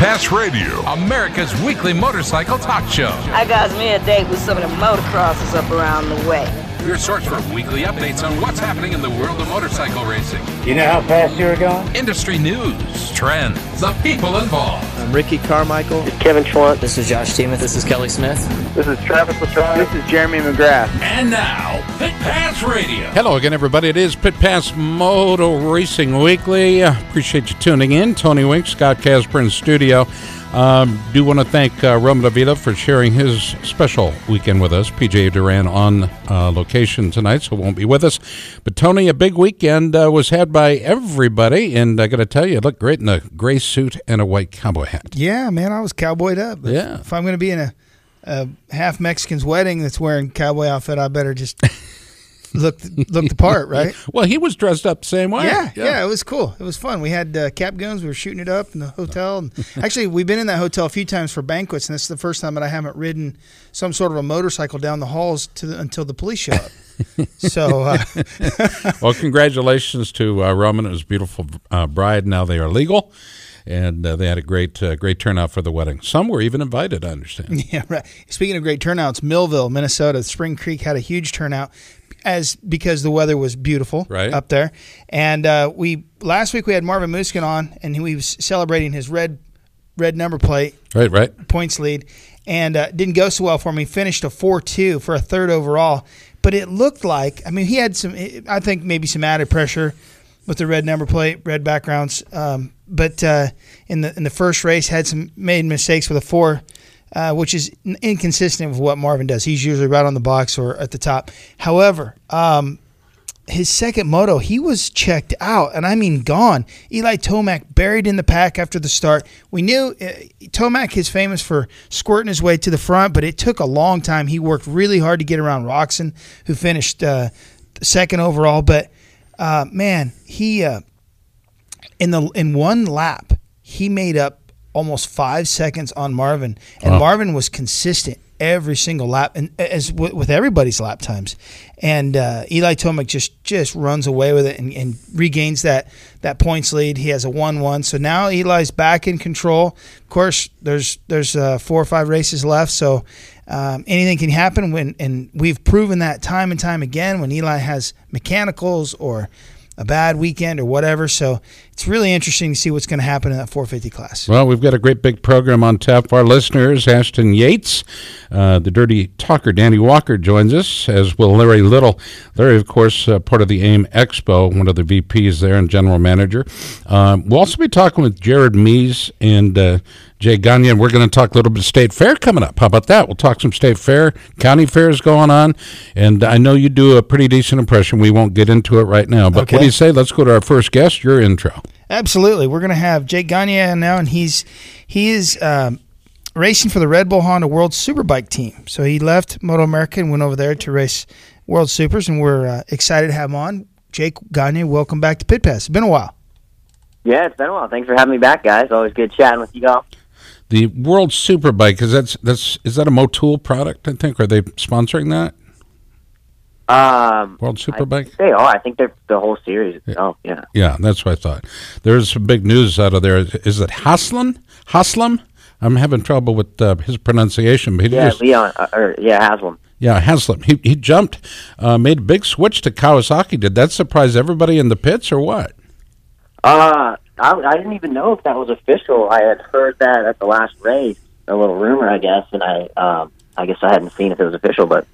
Pass Radio, America's weekly motorcycle talk show. I got me a date with some of the motocrossers up around the way. Your source for weekly updates on what's happening in the world of motorcycle racing. You know how fast you're going? Industry news, trends, the people involved. I'm Ricky Carmichael. This is Kevin Schwantz. This is Josh Teemuth. This is Kelly Smith. This is Travis Pastrana. This is Jeremy McGrath. And now, Pit Pass Radio. Hello again, everybody. It is Pit Pass Moto Racing Weekly. Uh, appreciate you tuning in. Tony Wink, Scott Casper in studio. Um, do want to thank uh, Roman Davila for sharing his special weekend with us. PJ Duran on uh, location tonight, so won't be with us. But Tony, a big weekend uh, was had by everybody, and I got to tell you, it looked great in a gray suit and a white cowboy hat. Yeah, man, I was cowboyed up. Yeah. If I'm going to be in a, a half Mexican's wedding that's wearing cowboy outfit, I better just look look the part, right? well, he was dressed up the same way. Yeah, yeah, yeah it was cool. It was fun. We had uh, cap guns. We were shooting it up in the hotel. And actually, we've been in that hotel a few times for banquets, and this is the first time that I haven't ridden some sort of a motorcycle down the halls to the, until the police show up. so, uh, well, congratulations to uh, Roman and his beautiful uh, bride. Now they are legal and uh, they had a great uh, great turnout for the wedding. Some were even invited, I understand. Yeah, right. Speaking of great turnouts, Millville, Minnesota, Spring Creek had a huge turnout as because the weather was beautiful right. up there. And uh, we last week we had Marvin Musquin on, and he was celebrating his red red number plate, right, right, points lead, and uh, didn't go so well for him. He finished a four two for a third overall, but it looked like I mean he had some I think maybe some added pressure with the red number plate, red backgrounds. Um, but uh, in the in the first race, had some made mistakes with a four, uh, which is inconsistent with what Marvin does. He's usually right on the box or at the top. However, um, his second moto, he was checked out, and I mean gone. Eli Tomac buried in the pack after the start. We knew uh, Tomac is famous for squirting his way to the front, but it took a long time. He worked really hard to get around Roczen, who finished uh, second overall. But uh, man, he uh, in the in one lap he made up almost five seconds on Marvin, and wow. Marvin was consistent every single lap, and as w- with everybody's lap times. And uh, Eli Tomac just just runs away with it and, and, regains that that points lead. He has a one one, so now Eli's back in control. Of course, there's there's uh, four or five races left, so. Um, anything can happen when, and we've proven that time and time again when Eli has mechanicals or a bad weekend or whatever. So it's really interesting to see what's going to happen in that 450 class. Well, we've got a great big program on tap for our listeners. Ashton Yates, uh, the dirty talker, Danny Walker joins us, as will Larry Little. Larry, of course, uh, part of the AIM Expo, one of the VPs there and general manager. Um, we'll also be talking with Jared Mees and uh, Jay Gagne, and we're going to talk a little bit of state fair coming up. How about that? We'll talk some state fair, county fairs going on, and I know you do a pretty decent impression. We won't get into it right now, but okay. what do you say? Let's go to our first guest. Your intro. Absolutely, we're going to have Jake Gagne now, and he's he is um, racing for the Red Bull Honda World Superbike team. So he left Moto America and went over there to race World Supers, and we're uh, excited to have him on. Jake Gagne, welcome back to Pit Pass. It's been a while. Yeah, it's been a while. Thanks for having me back, guys. Always good chatting with you all. The World Superbike is that's that's is that a Motul product? I think are they sponsoring that? Um, World Superbike. They are. I think they're the whole series. Yeah. Oh, yeah. Yeah, that's what I thought. There's some big news out of there. Is it Haslam? Haslam? I'm having trouble with uh, his pronunciation. But he yeah, just, Leon. Uh, or yeah, Haslam. Yeah, Haslam. He he jumped, uh, made a big switch to Kawasaki. Did that surprise everybody in the pits or what? Uh, I, I didn't even know if that was official. I had heard that at the last race, a little rumor, I guess, and I um, I guess I hadn't seen if it was official, but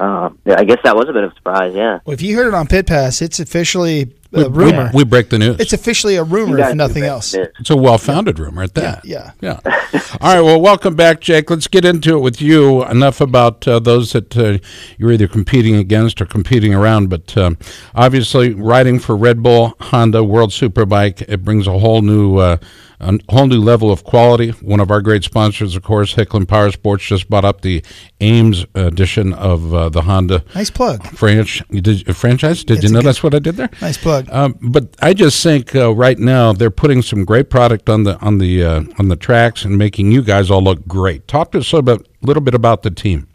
um, yeah, I guess that was a bit of a surprise. Yeah. Well, if you heard it on Pit Pass, it's officially a rumor. We break the news. It's officially a rumor, if nothing else. news. It's a well-founded rumor at that. Yeah. Yeah. All right. Well, welcome back, Jake. Let's get into it with you. Enough about uh, those that uh, you're either competing against or competing around. But um, obviously, riding for Red Bull Honda World Superbike it brings a whole new. Uh, a whole new level of quality. One of our great sponsors, of course, Hicklin Power Sports, just bought up the Ames edition of uh, the Honda Nice plug. franch- did, franchise. Did It's you a know that's what I did there? Nice plug. Um, but I just think uh, right now they're putting some great product on the on the uh, on the tracks and making you guys all look great. Talk to us a little bit, little bit about the team.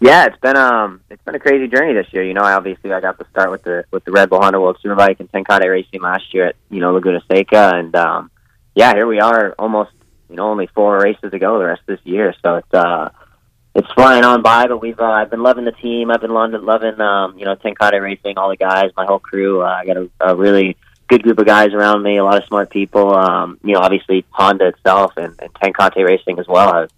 Yeah, it's been um it's been a crazy journey this year. You know, I obviously I got to start with the with the Red Bull Honda World Superbike and Tenkate Racing last year at you know Laguna Seca, and um yeah, here we are, almost you know only four races to go the rest of this year. So it's uh it's flying on by, but we've uh, I've been loving the team. I've been loving um you know Tenkate Racing, all the guys, my whole crew. Uh, I got a, a really good group of guys around me, a lot of smart people. Um, you know, obviously Honda itself and, and Tenkate Racing as well has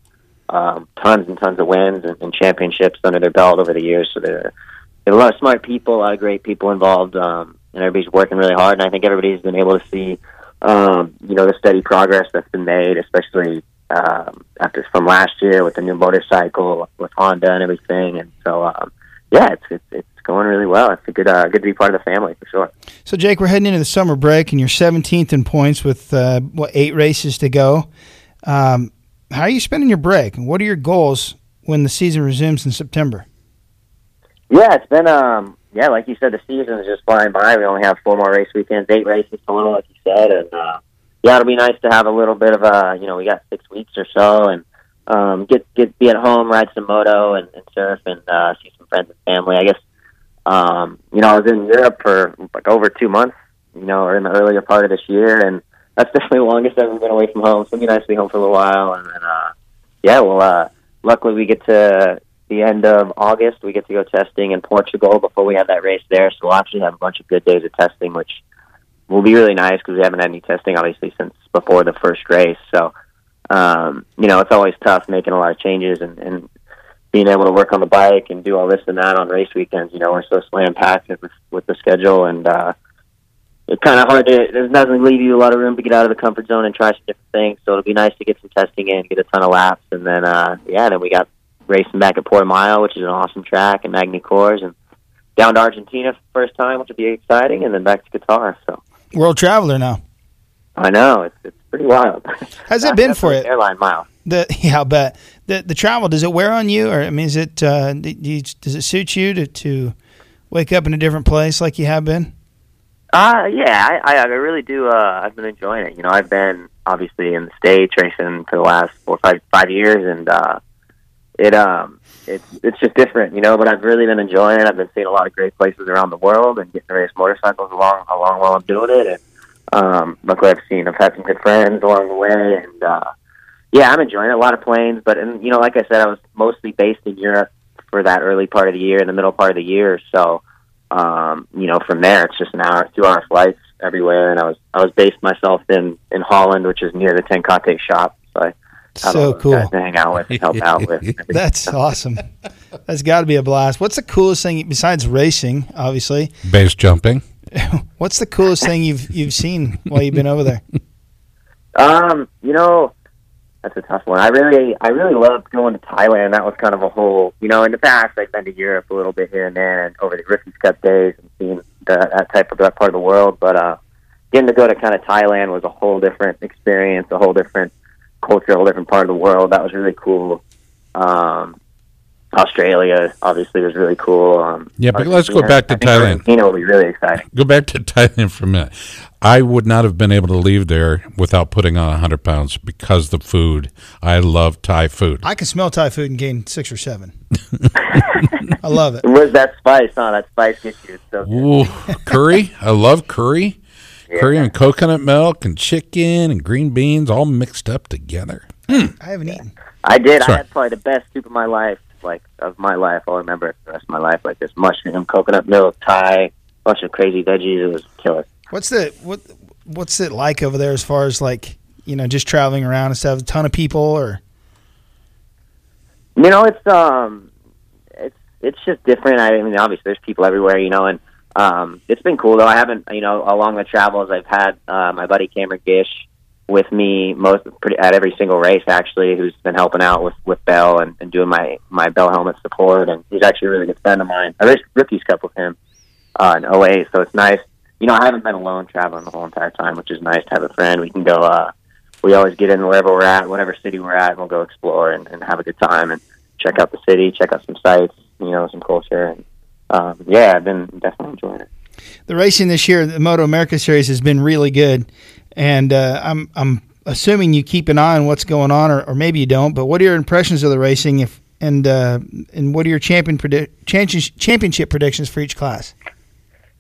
um, tons and tons of wins and, and championships under their belt over the years. So they're, they have a lot of smart people, a lot of great people involved, um, and everybody's working really hard. And I think everybody's been able to see, um, you know, the steady progress that's been made, especially um, after from last year with the new motorcycle with Honda and everything. And so, um, yeah, it's, it's it's going really well. It's a good uh, good to be part of the family for sure. So, Jake, we're heading into the summer break, and you're 17th in points with uh, what eight races to go. Um, how are you spending your break, and what are your goals when the season resumes in September? Yeah, it's been um yeah, like you said, the season is just flying by. We only have four more race weekends, eight races total, like you said, and uh, yeah, it'll be nice to have a little bit of a you know we got six weeks or so, and um, get get be at home, ride some moto, and, and surf, and uh, see some friends and family. I guess um, you know I was in Europe for like over two months, you know, or in the earlier part of this year, and that's definitely the longest I've ever been away from home. So it'll be nice to be home for a little while, and then uh, yeah, well, uh, luckily we get to the end of August. We get to go testing in Portugal before we have that race there. So we'll actually have a bunch of good days of testing, which will be really nice because we haven't had any testing obviously since before the first race. So um, you know, it's always tough making a lot of changes and, and being able to work on the bike and do all this and that on race weekends. You know, we're so slam packed with, with the schedule and. uh it's kind of hard to. It doesn't leave you a lot of room to get out of the comfort zone and try some different things. So it'll be nice to get some testing in, get a ton of laps, and then uh, yeah, then we got racing back at Portimao, which is an awesome track, and Magny Cours, and down to Argentina for the first time, which will be exciting, and then back to Qatar. So World traveler now. I know it's it's pretty wild. How's it been for you? Airline mile. The yeah, I'll bet the the travel does it wear on you, or I mean, is it uh, do you, does it suit you to to wake up in a different place like you have been? Uh, yeah, I, I, I really do. Uh, I've been enjoying it. You know, I've been obviously in the States racing for the last four, five, five years, and uh, it um, it's it's just different, you know. But I've really been enjoying it. I've been seeing a lot of great places around the world and getting to race motorcycles along along while I'm doing it. And um, luckily, I've seen I've had some good friends along the way, and uh, yeah, I'm enjoying it. A lot of planes, but and you know, like I said, I was mostly based in Europe for that early part of the year and the middle part of the year, so um, you know, from there it's just an hour, two hour flights everywhere. And I was I was based myself in in Holland, which is near the Tenkate shop. So I So cool. to hang out with, and help out with. That's awesome. That's got to be a blast. What's the coolest thing besides racing? Obviously, Base jumping. what's the coolest thing you've you've seen while you've been over there? Um, you know, that's a tough one. I really, I really loved going to Thailand. That was kind of a whole, you know, in the past I've been to Europe a little bit here and there, and over the Rookies Cup days and seeing that, that type of that part of the world. But uh, getting to go to kind of Thailand was a whole different experience, a whole different culture, a whole different part of the world. That was really cool. Um, Australia obviously was really cool. Um, Yeah, but let's go back to I think Thailand. Argentina will be really exciting. Go back to Thailand for a minute. I would not have been able to leave there without putting on 100 pounds because the food. I love Thai food. I can smell Thai food and gain six or seven. I love it. Where's that spice? Huh? That spice gets you. It's so good. Ooh, curry. I love curry. Curry and coconut milk and chicken and green beans all mixed up together. I haven't eaten. I did. Sorry. I had probably the best soup of my life, like of my life. I'll remember it for the rest of my life. Like this mushroom, coconut milk, Thai, bunch of crazy veggies. It was killer. What's the what What's it like over there as far as like you know just traveling around and stuff? A ton of people or You know, it's um, it's it's just different. I mean, obviously there's people everywhere, you know, and um, it's been cool though. I haven't, you know, along the travels, I've had uh, my buddy Cameron Gish with me most pretty, at every single race actually, who's been helping out with with Bell and, and doing my my Bell helmet support, and he's actually a really good friend of mine. I raced Rookies Cup with him uh, in 08, so it's nice. You know, I haven't been alone traveling the whole entire time, which is nice to have a friend. We can go. uh We always get in wherever we're at, whatever city we're at, and we'll go explore and, and have a good time and check out the city, check out some sites, you know, some culture, and um, yeah, I've been definitely enjoying it. The racing this year, the Moto America Series, has been really good, and uh, I'm I'm assuming you keep an eye on what's going on, or, or maybe you don't. But what are your impressions of the racing? If and uh, and what are your champion predi- championship predictions for each class?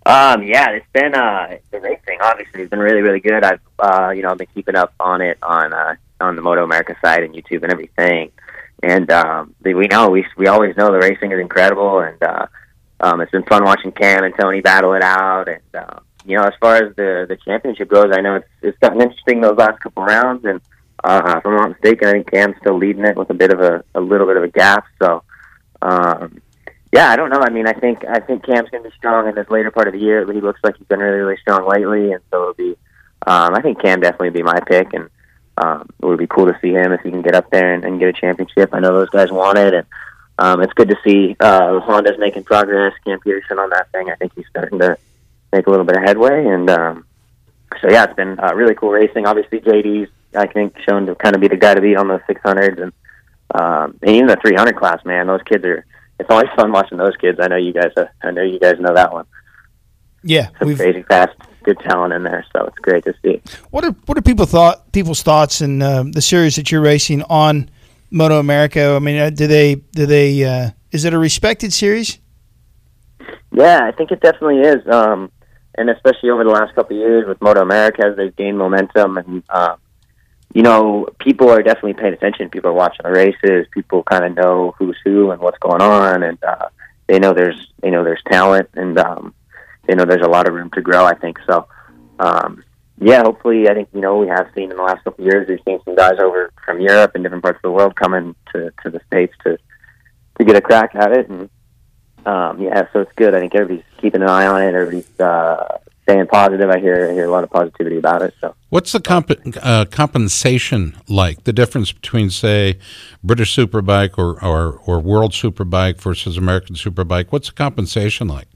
Um, yeah, it's been uh, the racing obviously has been really really good. I've uh, you know I've been keeping up on it on uh, on the Moto America side and YouTube and everything, and um, we know we we always know the racing is incredible, and uh, um, it's been fun watching Cam and Tony battle it out, and uh, you know as far as the the championship goes, I know it's it's gotten interesting those last couple rounds, and uh, if I'm not mistaken, I think Cam's still leading it with a bit of a a little bit of a gap, so. Um, yeah, I don't know. I mean, I think I think Cam's going to be strong in this later part of the year. He looks like he's been really, really strong lately, and so it'll be. Um, I think Cam definitely be my pick, and um, it would be cool to see him if he can get up there and, and get a championship. I know those guys want it, and um, it's good to see uh, Honda's making progress. Cam Petersen on that thing. I think he's starting to make a little bit of headway, and um, so yeah, it's been uh, really cool racing. Obviously, JD's I think shown to kind of be the guy to beat on the 600s, and um, and even the 300 class. Man, those kids are it's always fun watching those kids. I know you guys. Uh, I know you guys know that one. Yeah, Some crazy fast, good talent in there. So it's great to see. What are what are people thought people's thoughts in uh, the series that you're racing on Moto America? I mean, uh, do they do they uh, is it a respected series? Yeah, I think it definitely is. Um, and especially over the last couple of years with Moto America as they've gained momentum and uh, you know, people are definitely paying attention. People are watching the races. People kind of know who's who and what's going on, and uh, they know there's they know there's talent, and um, they know there's a lot of room to grow. I think so. Um, yeah, hopefully, I think you know we have seen in the last couple of years we've seen some guys over from Europe and different parts of the world coming to to the states to to get a crack at it, and um, yeah, so it's good. I think everybody's keeping an eye on it. Everybody's uh, staying positive. I hear I hear a lot of positivity about it. So, what's the comp- uh, compensation like? The difference between, say, British Superbike or, or or World Superbike versus American Superbike? What's the compensation like?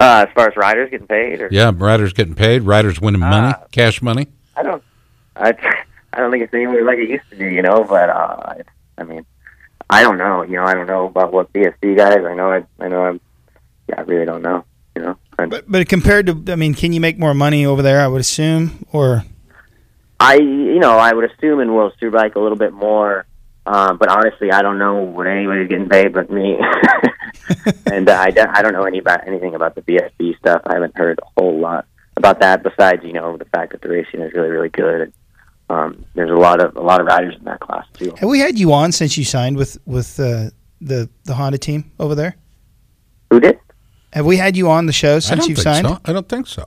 Uh, as far as riders getting paid, or? yeah, riders getting paid, riders winning money, uh, cash money. I don't, I, I don't think it's anywhere like it used to be, you know. But uh, I mean, I don't know, you know. I don't know about what BSB guys. I know, I, I know. I'm, yeah, I really don't know, you know. But but compared to, I mean, can you make more money over there? I would assume, or I, you know, I would assume in World Superbike a little bit more. Um, but honestly, I don't know what anybody's getting paid but me, and uh, I, don't, I don't know any about anything about the BSB stuff. I haven't heard a whole lot about that. Besides, you know, the fact that the racing is really, really good. And, Um, there's a lot of a lot of riders in that class too. Have we had you on since you signed with with uh, the the Honda team over there? Who did? Have we had you on the show since you've signed? So. I don't think so.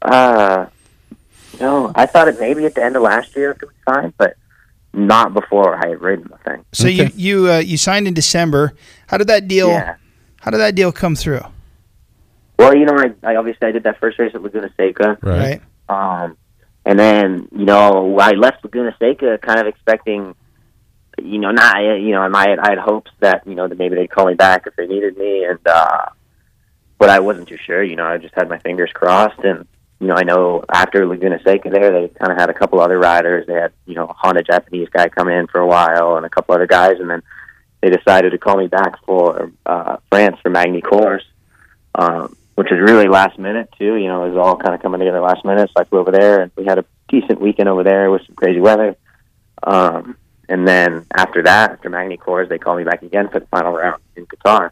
Uh, no, I thought it maybe at the end of last year after we signed, but not before I had ridden the thing. So okay. you you uh, you signed in December. How did that deal? Yeah. How did that deal come through? Well, you know, I, I obviously I did that first race at Laguna Seca, right? Um, and then you know I left Laguna Seca kind of expecting, you know, not you know I had I had hopes that you know that maybe they'd call me back if they needed me, and uh, but I wasn't too sure. You know, I just had my fingers crossed, and you know, I know after Laguna Seca there, they kind of had a couple other riders. They had you know a Honda Japanese guy come in for a while, and a couple other guys, and then they decided to call me back for uh, France for Magny Cours, um, which was really last minute too. You know, it was all kind of coming together last minute. So I flew over there, and we had a decent weekend over there with some crazy weather. Um, and then after that, after Magny Cours, they called me back again for the final round in Qatar.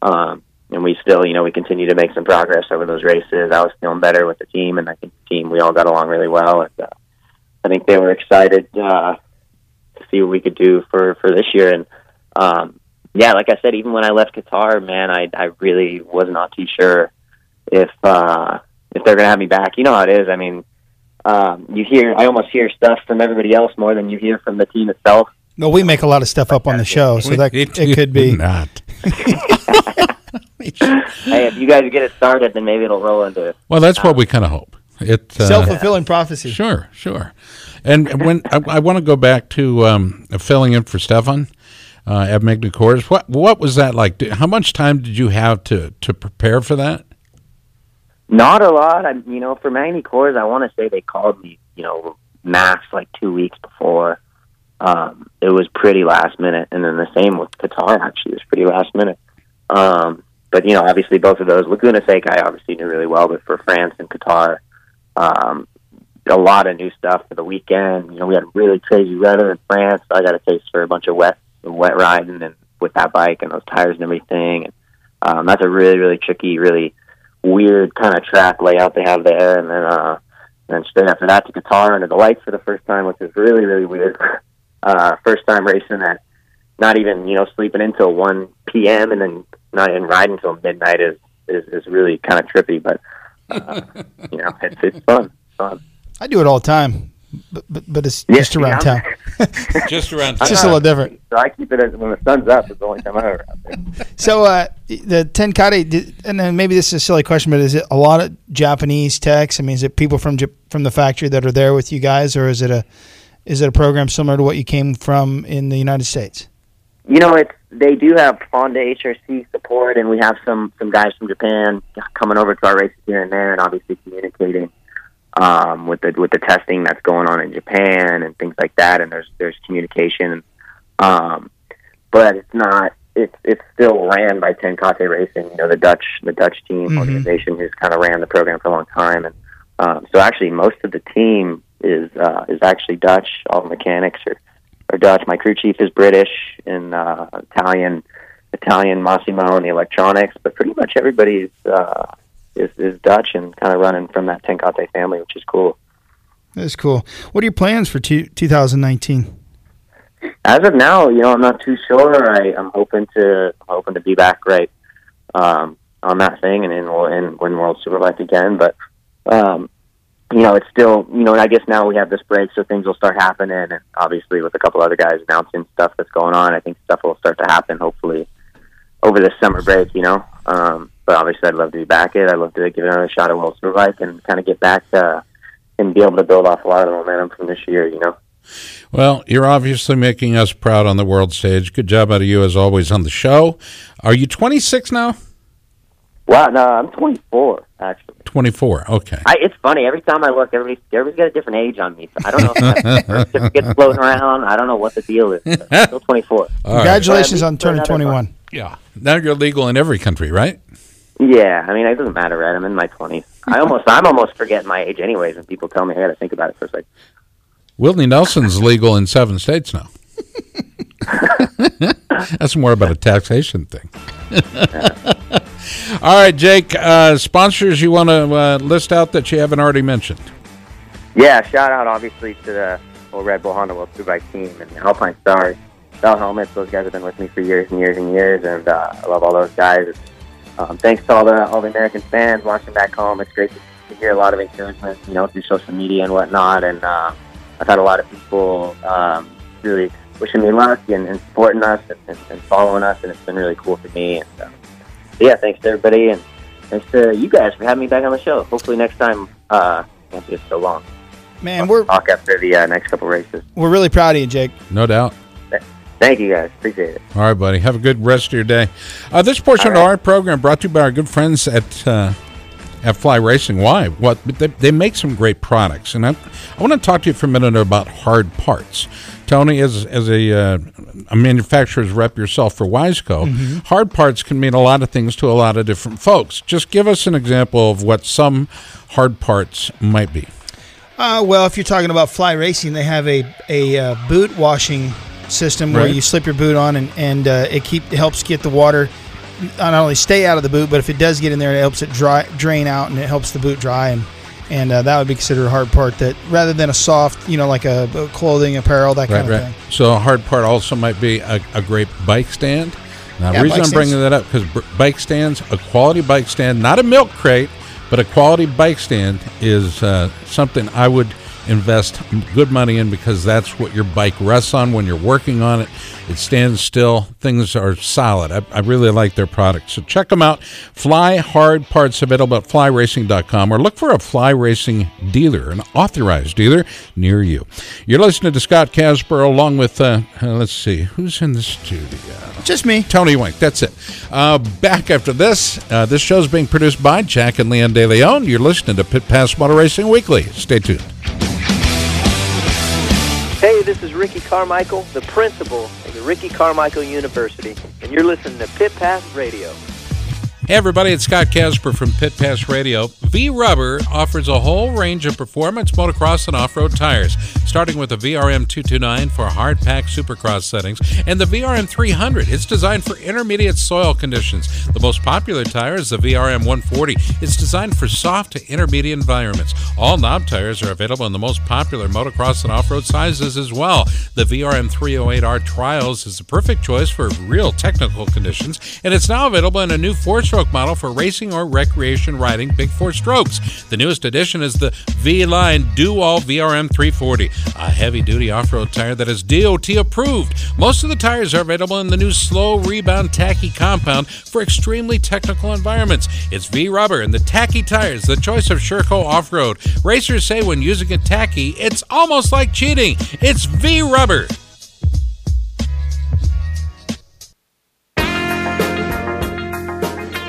Um, and we still, you know, we continue to make some progress over those races. I was feeling better with the team, and I think the team we all got along really well. And uh, I think they were excited uh, to see what we could do for for this year. And um, yeah, like I said, even when I left Qatar, man, I I really was not too sure if uh, if they're gonna have me back. You know how it is. I mean, um, you hear I almost hear stuff from everybody else more than you hear from the team itself. No, we make a lot of stuff up on the show, so that it could be not. hey, if you guys get it started, then maybe it'll roll into it. Well, that's what we kind of hope. It uh, Self fulfilling prophecy. Sure, sure. And when I, I want to go back to um, filling in for Stefan uh, at Magny Cours, what what was that like? Did- How much time did you have to to prepare for that? Not a lot. I, you know, for Magny Cours, I want to say they called me, you know, max like two weeks before. Um, it was pretty last minute, and then the same with Qatar. Actually, it was pretty last minute. Um, but you know, obviously, both of those Laguna Seca, I obviously knew really well, but for France and Qatar, um, a lot of new stuff for the weekend. You know, we had really crazy weather in France, I got a taste for a bunch of wet wet riding and with that bike and those tires and everything. And um, that's a really really tricky, really weird kind of track layout they have there. And then uh, then straight after that to Qatar under the lights for the first time, which is really really weird. Uh, first time racing at not even you know sleeping until one p.m. and then not even riding until midnight is is, is really kind of trippy, but uh, you know it's it's fun. Fun. I do it all the time, but but, but it's Yeah, just around yeah, town. Just around. Town. It's just a little different. So I keep it as, when the sun's up. It's the only time I'm ever out there. So uh, the Tenkate, did- and then maybe this is a silly question, but is it a lot of Japanese techs? I mean, is it people from from the factory that are there with you guys, or is it a is it a program similar to what you came from in the United States? You know, it's they do have Honda HRC support, and we have some some guys from Japan coming over to our races here and there, and obviously communicating um, with the with the testing that's going on in Japan and things like that. And there's there's communication, um, but it's not. It's it's still ran by Tenkate Racing, you know, the Dutch the Dutch team Mhm. organization who's kind of ran the program for a long time, and um, so actually most of the team is uh, is actually Dutch. All the mechanics are are Dutch. My crew chief is British and uh, Italian, Italian Massimo and the electronics, but pretty much everybody is uh, is, is Dutch and kind of running from that Tenkate family, which is cool. That's cool. What are your plans for two, 2019? As of now, you know, I'm not too sure. I, I'm hoping to I'm hoping to be back right um, on that thing and in, in win World Superbike again. But um, you know, it's still you know. and I guess now we have this break, so things will start happening, and obviously with a couple other guys announcing stuff that's going on, I think stuff will start to happen. Hopefully over this summer break, you know. Um, but obviously, I'd love to be back it. I'd love to give it another shot at World Superbike and kind of get back uh, and be able to build off a lot of the momentum from this year, you know. Well, you're obviously making us proud on the world stage. Good job out of you as always on the show. Are you 26 now? Wow, no, I'm 24 actually. 24. Okay. I, it's funny. Every time I look, everybody, everybody's got a different age on me. So I don't know if that's birth certificates floating around. I don't know what the deal is. but still 24. All right. Congratulations Well, on turning another 21. Yeah. Now you're legal in every country, right? Yeah, I mean, it doesn't matter, right? I'm in my 20s. I almost, I'm almost forgetting my age, anyways. And people tell me I got to think about it for a second. Willie Nelson's legal in seven states now. That's more about a taxation thing. All right, Jake. Uh, sponsors you want to uh, list out that you haven't already mentioned? Yeah, shout out obviously to the old Red Bull Honda World Superbike team and Alpinestars, Bell Helmets. Those guys have been with me for years and years and years, and uh, I love all those guys. Um, thanks to all the all the American fans watching back home. It's great to, hear a lot of encouragement, you know, through social media and whatnot. And uh, I've had a lot of people um, really wishing me luck and, and supporting us and, and, and following us, and it's been really cool for me. And uh, yeah, thanks to everybody, and thanks to you guys for having me back on the show. Hopefully next time uh, won't be so long. Man, we're talk after the uh, next couple races. we're really proud of you, Jake. No doubt. Thank you guys. Appreciate it. All right, buddy. Have a good rest of your day. Uh, this portion of our program brought to you by our good friends at uh, at Fly Racing. Why? What they, they make some great products, and I, I want to talk to you for a minute about hard parts. Tony, as as a uh, a manufacturer's rep yourself for Wiseco, hard parts can mean a lot of things to a lot of different folks. Just give us an example of what some hard parts might be. Uh, well, if you're talking about fly racing, they have a a uh, boot washing system where you slip your boot on and and uh, it keep it helps get the water not only stay out of the boot, but if it does get in there, it helps it dry drain out and it helps the boot dry and and uh, that would be considered a hard part. That rather than a soft, you know, like a, a clothing, apparel, that kind Right, of right. thing. So a hard part also might be a, a great bike stand. Now, Yeah, the reason I'm bringing that up because b- bike stands, a quality bike stand, not a milk crate, but a quality bike stand is uh, something I would invest good money in because that's what your bike rests on when you're working on it. It stands still. Things are solid. I, I really like their products. So check them out. Fly Hard Parts available at flyracing.com or look for a Fly Racing dealer, an authorized dealer near you. You're listening to Scott Casper along with, uh, uh, let's see, who's in the studio? Just me. Tony Wink. That's it. Uh, back after this. Uh, this show is being produced by Jack and Leon De Leon. You're listening to Pit Pass Motor Racing Weekly. Stay tuned. Hey, this is Ricky Carmichael, the principal of the Ricky Carmichael University, and you're listening to Pit Pass Radio. Hey everybody, it's Scott Casper from Pit Pass Radio. V Rubber offers a whole range of performance motocross and off-road tires, starting with the VRM 229 for hard pack supercross settings and the VRM 300. It's designed for intermediate soil conditions. The most popular tire is the VRM 140. It's designed for soft to intermediate environments. All knob tires are available in the most popular motocross and off-road sizes as well. The VRM 308R Trials is the perfect choice for real technical conditions, and it's now available in a new four stroke model for racing or recreation riding big four strokes. The newest addition is the V Line Do All VRM 340, a heavy duty off road tire that is DOT approved. Most of the tires are available in the new slow rebound tacky compound for extremely technical environments. It's V rubber and the tacky tires, the choice of Sherco off road. Racers say when using a tacky, it's almost like cheating. It's V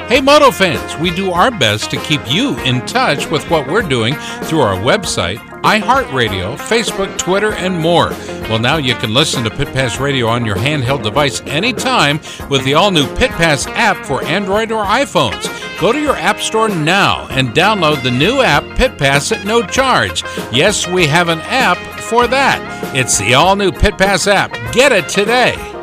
Hey, Moto fans, we do our best to keep you in touch with what we're doing through our website, iHeartRadio, Facebook, Twitter, and more. Well, now you can listen to Pit Pass Radio on your handheld device anytime with the all new Pit Pass app for Android or iPhones. Go to your App Store now and download the new app Pit Pass at no charge. Yes, we have an app for that. It's the all new Pit Pass app. Get it today.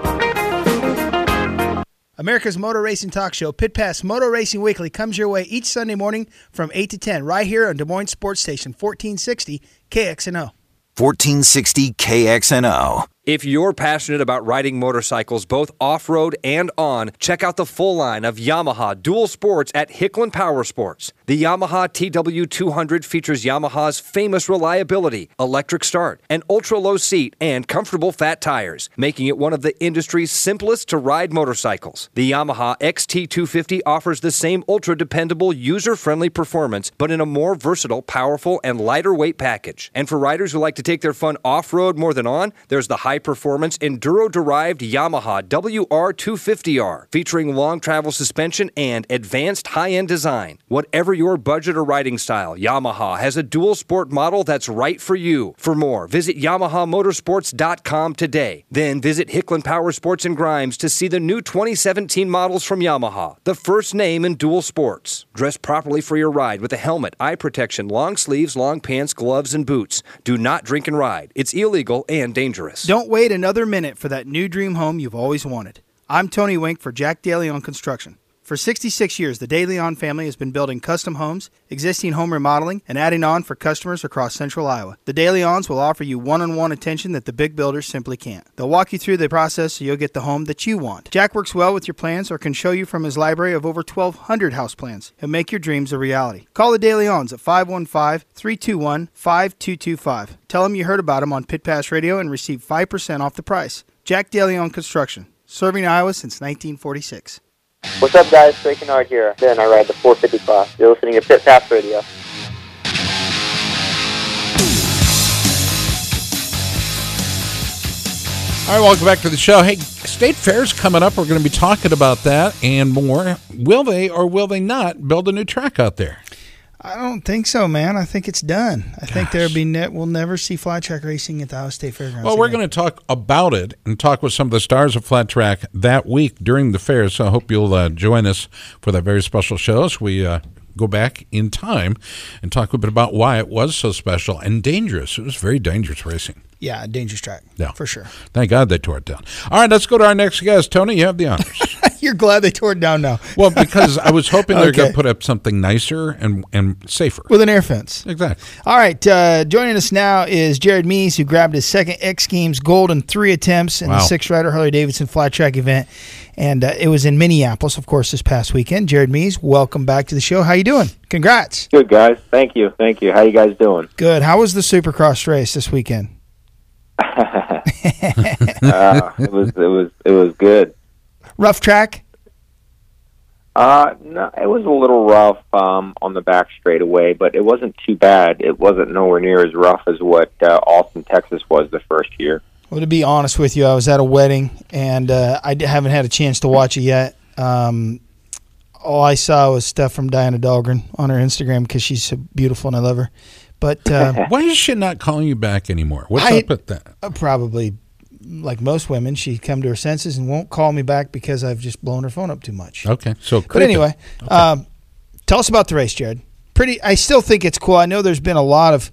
America's Motor Racing Talk Show, Pit Pass Motor Racing Weekly, comes your way each Sunday morning from 8 to 10, right here on Des Moines Sports Station, 1460 KXNO. 1460 KXNO. If you're passionate about riding motorcycles, both off road and on, check out the full line of Yamaha dual sports at Hicklin Power Sports. The Yamaha TW200 features Yamaha's famous reliability, electric start, an ultra low seat, and comfortable fat tires, making it one of the industry's simplest to ride motorcycles. The Yamaha XT250 offers the same ultra dependable, user friendly performance, but in a more versatile, powerful, and lighter weight package. And for riders who like to take their fun off road more than on, there's the high performance enduro derived Yamaha WR250R, featuring long travel suspension and advanced high end design. Whatever your budget or riding style, Yamaha has a dual sport model that's right for you. For more, visit YamahaMotorsports.com today. Then visit Hicklin Power Sports and Grimes to see the new 2017 models from Yamaha, the first name in dual sports. Dress properly for your ride with a helmet, eye protection, long sleeves, long pants, gloves, and boots. Do not drink and ride. It's illegal and dangerous. Don't wait another minute for that new dream home you've always wanted. I'm Tony Wink for Jack Daly on Construction. For 66 years, the De Leon family has been building custom homes, existing home remodeling, and adding on for customers across central Iowa. The De Leons will offer you one on one attention that the big builders simply can't. They'll walk you through the process so you'll get the home that you want. Jack works well with your plans or can show you from his library of over 1,200 house plans and make your dreams a reality. Call the De Leons at 515 321 5225. Tell them you heard about them on Pit Pass Radio and receive 5% off the price. Jack DeLeon Construction, serving Iowa since 1946. What's up, guys? Trey Canard here. Then I ride the 450 class. You're listening to Pit Pass Radio. All right, welcome back to the show. Hey, State Fair's coming up. We're going to be talking about that and more. Will they or will they not build a new track out there? I don't think so, man. I think it's done. I think there'll be ne- we'll never see flat track racing at the Iowa State Fairgrounds. Well, we're going to talk about it and talk with some of the stars of flat track that week during the fair. So I hope you'll uh, join us for that very special show. So we uh, go back in time and talk a bit about why it was so special and dangerous. It was very dangerous racing. yeah, dangerous track. Yeah. for sure. Thank God they tore it down. All right, let's go to our next guest. Tony, you have the honors. You're glad they tore it down now. Well, because I was hoping they're going Okay. to put up something nicer and and safer. With an air fence. Exactly. All right. Uh, joining us now is Jared Mees, who grabbed his second X Games gold in three attempts in the six rider Harley Davidson flat track event. And uh, it was in Minneapolis, of course, this past weekend. Jared Mees, welcome back to the show. How you doing? Congrats. Good guys, thank you, thank you. How you guys doing? Good. How was the Supercross race this weekend? uh, it was it was it was good. Rough track? Uh, no, it was a little rough um, on the back straightaway, but it wasn't too bad. It wasn't nowhere near as rough as what uh, Austin, Texas was the first year. Well, to be honest with you, I was at a wedding and uh, I d- haven't had a chance to watch it yet. Um, all I saw was stuff from Diana Dahlgren on her Instagram because she's so beautiful and I love her. But uh, Why is she not calling you back anymore? What's I- up with that? uh, probably, like most women, she come to her senses and won't call me back because I've just blown her phone up too much. Okay, so But creepy. anyway, um, tell us about the race, Jared. Pretty. I still think it's cool. I know there's been a lot of,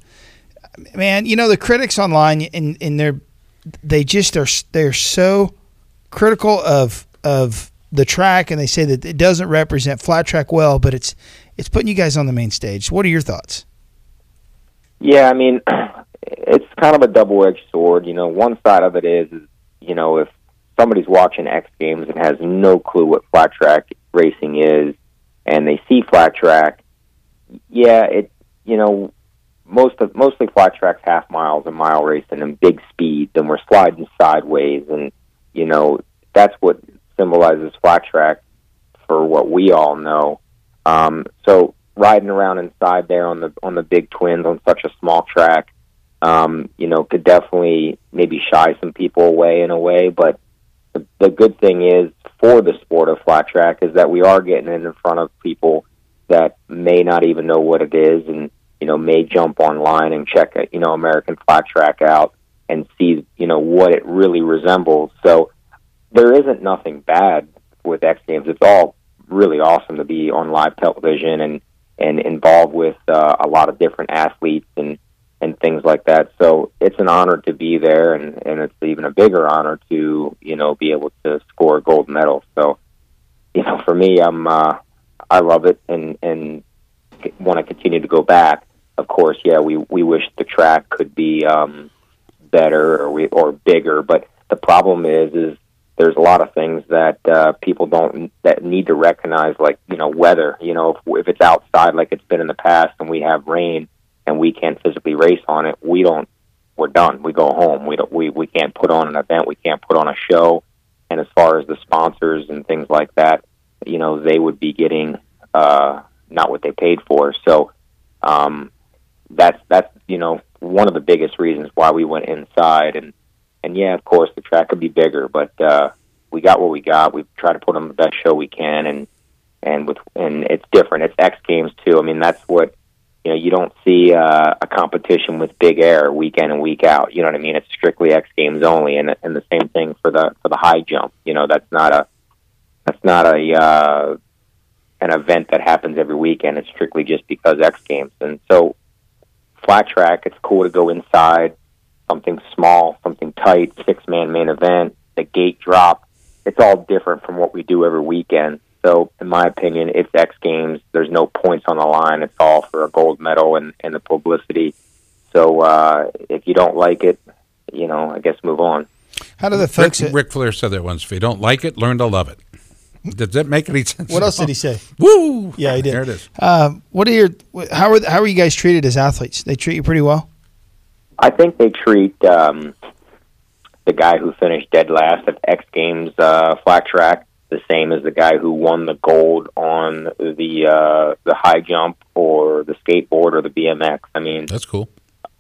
man. You know the critics online, and and they're they just are they're so critical of of the track, and they say that it doesn't represent flat track well, but it's it's putting you guys on the main stage. What are your thoughts? Yeah, I mean, it's kind of a double-edged sword. You know, one side of it is, is you know, if somebody's watching X Games and has no clue what flat track racing is, and they see flat track, yeah, it, you know, most of mostly flat tracks half miles and mile racing and big speeds, and we're sliding sideways, and you know, that's what symbolizes flat track for what we all know. Um, so riding around inside there on the on the big twins on such a small track, um, you know, could definitely maybe shy some people away in a way. But the, the good thing is for the sport of flat track is that we are getting it in front of people that may not even know what it is, and you know, may jump online and check it, you know, American flat track out and see, you know, what it really resembles. So there isn't nothing bad with X Games. It's all really awesome to be on live television and and involved with uh, a lot of different athletes and and things like that. So it's an honor to be there, and and it's even a bigger honor to you know be able to score a gold medal. So you know, for me, I'm uh, I love it and and want to continue to go back. Of course, yeah, we we wish the track could be um, better or we or bigger, but the problem is is there's a lot of things that uh, people don't that need to recognize, like you know weather. You know, if, if it's outside like it's been in the past, and we have rain, and we can't physically race on it, we don't. We're done. We go home. We don't. We we can't put on an event. We can't put on a show. And as far as the sponsors and things like that, you know, they would be getting uh, not what they paid for. So um, that's that's you know one of the biggest reasons why we went inside and and yeah, of course the track could be bigger, but uh, we got what we got. We try to put on the best show we can, and and with and it's different. It's X Games too. I mean, that's what you know. You don't see uh, a competition with Big Air week in and week out. You know what I mean? It's strictly X Games only, and and the same thing for the for the high jump. You know, that's not a that's not a uh, an event that happens every weekend. It's strictly just because X Games, and so flat track. It's cool to go inside something small, something tight, six man main event, the gate drop. It's all different from what we do every weekend. So, in my opinion, it's X Games. There's no points on the line. It's all for a gold medal and, and the publicity. So, uh, if you don't like it, you know, I guess move on. How do the Rick, folks? at- Ric Flair said that once. If you don't like it, learn to love it. Does that make any sense? What else did he say? Woo! Yeah, he did. There it is. Um, what are your? How are how are you guys treated as athletes? They treat you pretty well. I think they treat um, the guy who finished dead last at X Games uh, flat track the same as the guy who won the gold on the uh, the high jump or the skateboard or the BMX. I mean, that's cool.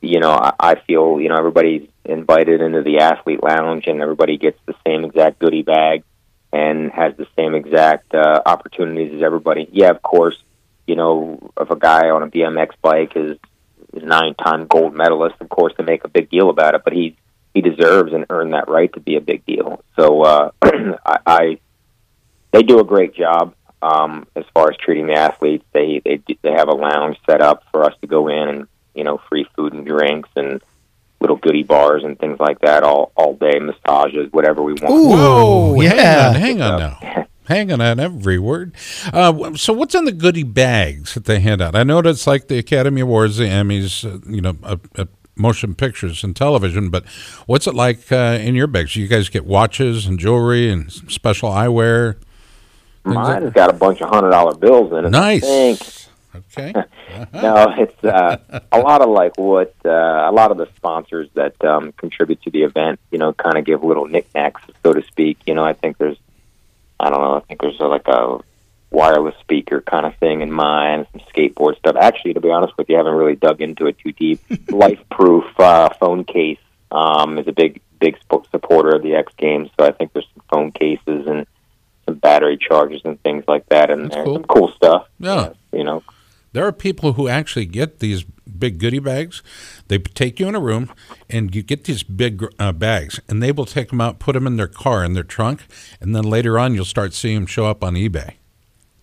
You know, I, I feel you know everybody's invited into the athlete lounge and everybody gets the same exact goodie bag and has the same exact uh, opportunities as everybody. Yeah, of course, you know, if a guy on a BMX bike is is nine time gold medalist, of course they make a big deal about it, but he he deserves and earned that right to be a big deal. So uh, I, I they do a great job um, as far as treating the athletes. They they they have a lounge set up for us to go in and you know free food and drinks and little goodie bars and things like that all all day massages whatever we want. Whoa, yeah. Hang on, hang on now. hanging on every word. Uh, so, what's in the goodie bags that they hand out? I know it's like the Academy Awards, the Emmys, uh, you know, uh, uh, motion pictures and television, but what's it like uh, in your bags? You guys get watches and jewelry and special eyewear? Mine has got a bunch of hundred dollar bills in it. Nice. I think. Okay. no, it's uh, a lot of like what uh, a lot of the sponsors that um, contribute to the event, you know, kind of give little knickknacks, so to speak. You know, I think there's, I don't know, I think there's uh, like a wireless speaker kind of thing in mine, some skateboard stuff. Actually, to be honest with you, I haven't really dug into it too deep. Life proof uh, phone case um, is a big, big sp- supporter of the X Games, so I think there's some phone cases and some battery chargers and things like that in there. cool. Some cool stuff. Yeah. You know, There are people who actually get these big goodie bags. They take you in a room and you get these big uh, bags, and they will take them out, put them in their car, in their trunk, and then later on you'll start seeing them show up on eBay.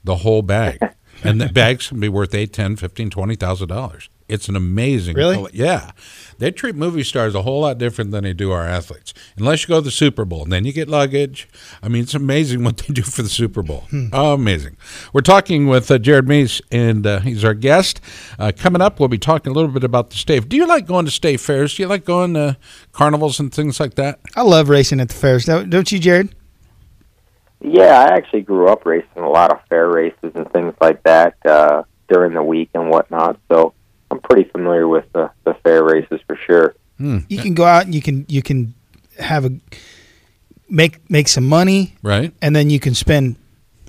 The whole bag. and the bags can be worth eight, ten, fifteen, twenty thousand dollars. It's an amazing. Really? colle- Yeah. They treat movie stars a whole lot different than they do our athletes. Unless you go to the Super Bowl, and then you get luggage. I mean, it's amazing what they do for the Super Bowl. Oh, amazing. We're talking with uh, Jared Mees, and uh, he's our guest. Uh, coming up, we'll be talking a little bit about the state. Do you like going to state fairs? Do you like going to carnivals and things like that? I love racing at the fairs. Don't, don't you, Jared? Yeah, I actually grew up racing a lot of fair races and things like that uh, during the week and whatnot. So I'm pretty familiar with the, the fair races for sure. You can go out and you can you can have a make make some money, Right. and then you can spend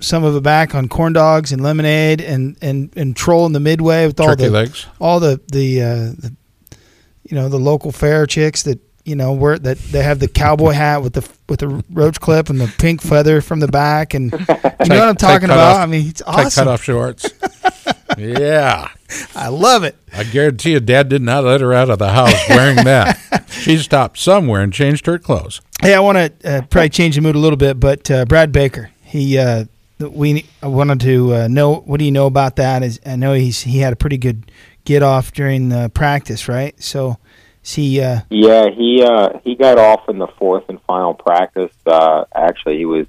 some of it back on corn dogs and lemonade and and and troll in the midway with all Turkey the legs. all the the, uh, the you know the local fair chicks that you know where that they have the cowboy hat with the with the roach clip and the pink feather from the back and you know what I'm Tight- tight talking about. off- I mean, it's tight cut awesome. off shorts. yeah. I love it. I guarantee you, Dad did not let her out of the house wearing that. she stopped somewhere and changed her clothes. Hey, I want to uh, probably change the mood a little bit, but uh, Brad Baker, he uh, we I wanted to uh, know what do you know about that? Is I know he's he had a pretty good get off during the practice, right? So, is he uh, Yeah, he uh, he got off in the fourth and final practice. Uh, actually, he was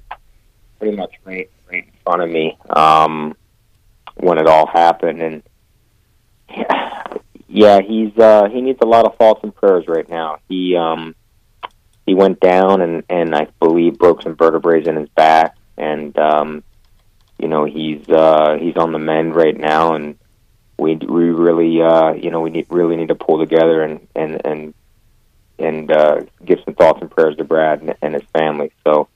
pretty much right right in front of me um, when it all happened, and yeah, he's uh, he needs a lot of thoughts and prayers right now. He um, he went down and and I believe broke some vertebrae in his back, and um, you know he's uh, he's on the mend right now, and we we really uh, you know we need really need to pull together and and and and uh, give some thoughts and prayers to Brad and, and his family. So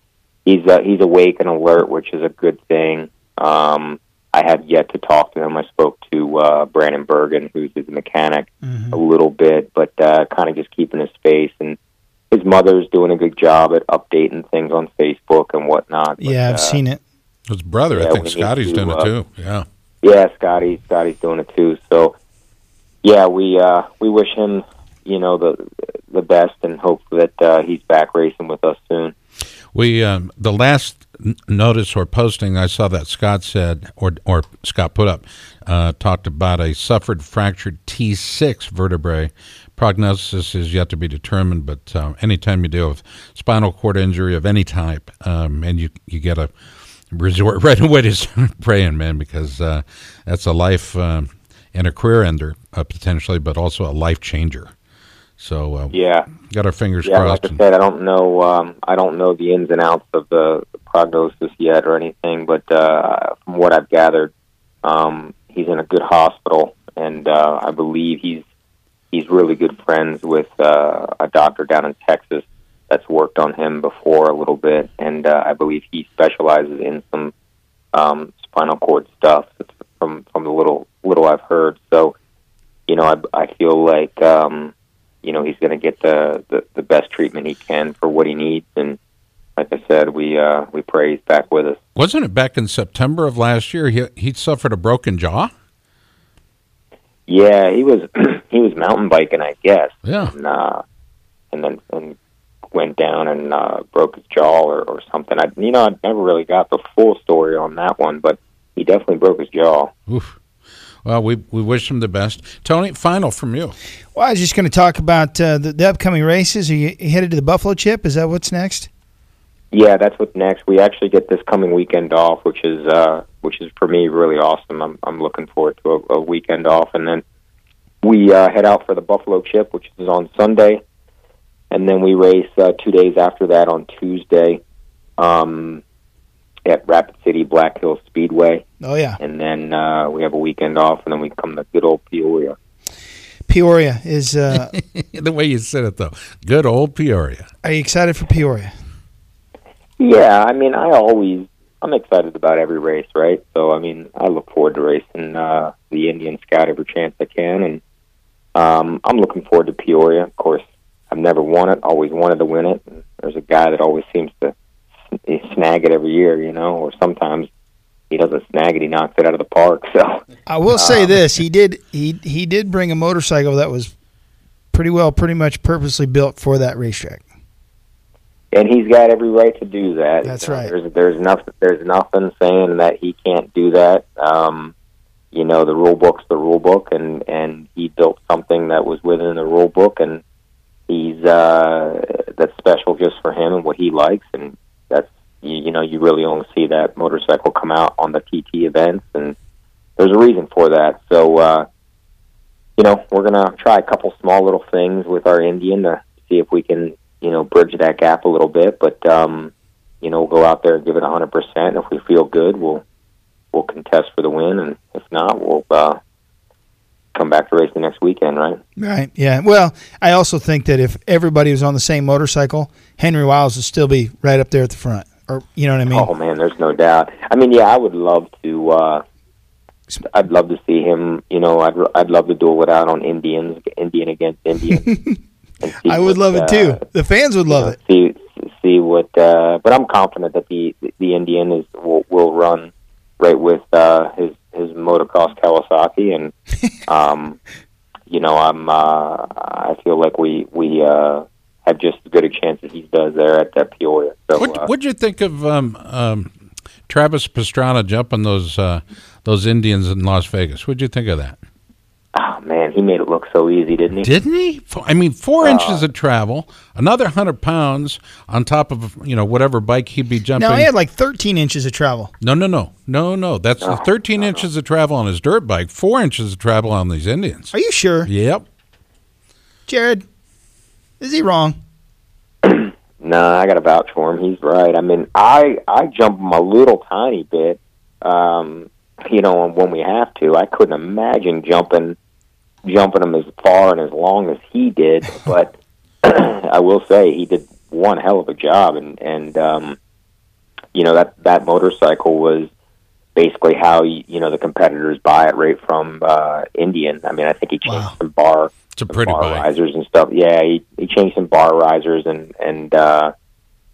he's uh, he's awake and alert, which is a good thing. Um, I have yet to talk to him. I spoke to uh, Brandon Bergen, who's his mechanic, a little bit, but uh, kind of just keeping his space. And his mother's doing a good job at updating things on Facebook and whatnot. But, yeah, I've uh, seen it. His brother, Yeah, I think Scotty's to, doing it uh, too. Yeah. Yeah, Scotty, Scotty's doing it too. So, yeah, we uh, we wish him, you know, the the best, and hope that uh, he's back racing with us soon. We um, the last notice or posting I saw that Scott said or or Scott put up uh, talked about a suffered fractured T6 vertebrae. Prognosis is yet to be determined, but uh, anytime you deal with spinal cord injury of any type, um, and you you get a resort right away to praying, man, because uh, that's a life um, and a career ender uh, potentially, but also a life changer. So uh, Yeah, got our fingers yeah. crossed. Like I said, I don't know, um, I don't know the ins and outs of the prognosis yet or anything, but uh, from what I've gathered, um, he's in a good hospital, and uh, I believe he's he's really good friends with uh, a doctor down in Texas that's worked on him before a little bit, and uh, I believe he specializes in some um, spinal cord stuff from from the little little I've heard. So, you know, I, I feel like um, you know he's going to get the, the the best treatment he can for what he needs, and like I said, we uh, we pray he's back with us. Wasn't it back in September of last year? He he suffered a broken jaw. Yeah, he was he was mountain biking, I guess. Yeah. And, uh, and then and went down and uh, broke his jaw or, or something. I you know I never really got the full story on that one, but he definitely broke his jaw. Oof. Well, we we wish him the best. Tony, final from you. Well, I was just going to talk about uh, the, the upcoming races. Are you headed to the Buffalo Chip? Is that what's next? yeah, that's what's next. We actually get this coming weekend off, which is uh, which is for me really awesome. I'm I'm looking forward to a, a weekend off, and then we uh, head out for the Buffalo Chip, which is on Sunday, and then we race uh, two days after that on Tuesday um, at Rapid City Black Hills Speedway. Oh yeah, and then uh, we have a weekend off, and then we come to good old Peoria. Peoria is uh, the way you said it though. Good old Peoria. Are you excited for Peoria? Yeah, I mean, I always I'm excited about every race, right? So I mean, I look forward to racing uh, the Indian Scout every chance I can, and um, I'm looking forward to Peoria. Of course, I've never won it, always wanted to win it. And there's a guy that always seems to snag it every year, you know, or sometimes he doesn't snag it, he knocks it out of the park. So I will say um, this: he did he he did bring a motorcycle that was pretty well, pretty much purposely built for that racetrack. And he's got every right to do that. That's you know, right. There's there's nothing there's nothing saying that he can't do that. Um, you know, the rule book's the rule book, and and he built something that was within the rule book, and he's uh, that's special just for him and what he likes, and that's you, you know you really only see that motorcycle come out on the TT events, and there's a reason for that. So, uh, you know, we're gonna try a couple small little things with our Indian to see if we can you know bridge that gap a little bit, but um, you know, we'll go out there and give it hundred percent. And if we feel good, we'll we'll contest for the win, and if not, we'll uh, come back to race the next weekend, right? Right. Yeah. Well, I also think that if everybody was on the same motorcycle, Henry Wiles would still be right up there at the front. Or you know what I mean? Oh man, there's no doubt. I mean, yeah, I would love to. uh I'd love to see him. You know, I'd I'd love to do it without on Indians, Indian against Indian. I would what, love it too. Uh, the fans would love know, it. See see what. uh But I'm confident that the the Indian is will, will run right with uh, his his motocross Kawasaki, and um, you know, I'm uh, I feel like we we uh, have just as good a chance as he does there at that Peoria. So, what uh, what'd you think of um, um, Travis Pastrana jumping those uh, those Indians in Las Vegas? What'd you think of that? Oh man, he made it look so easy, didn't he? Didn't he? I mean, four uh, inches of travel, another hundred pounds on top of you know whatever bike he'd be jumping. No, he had like thirteen inches of travel. No, no, no, no, no. That's the thirteen inches of travel on his dirt bike, four inches of travel on these Indians. Are you sure? Yep. Jared, is he wrong? nah, I got to vouch for him. He's right. I mean, I I jump him a little tiny bit. Um, you know, when we have to, I couldn't imagine jumping jumping him as far and as long as he did, but I will say he did one hell of a job, and and um, you know that that motorcycle was basically how you know the competitors buy it right from uh, Indian. I mean, I think he changed wow. some bar, it's a pretty bar risers and stuff. Yeah, he he changed some bar risers and and uh,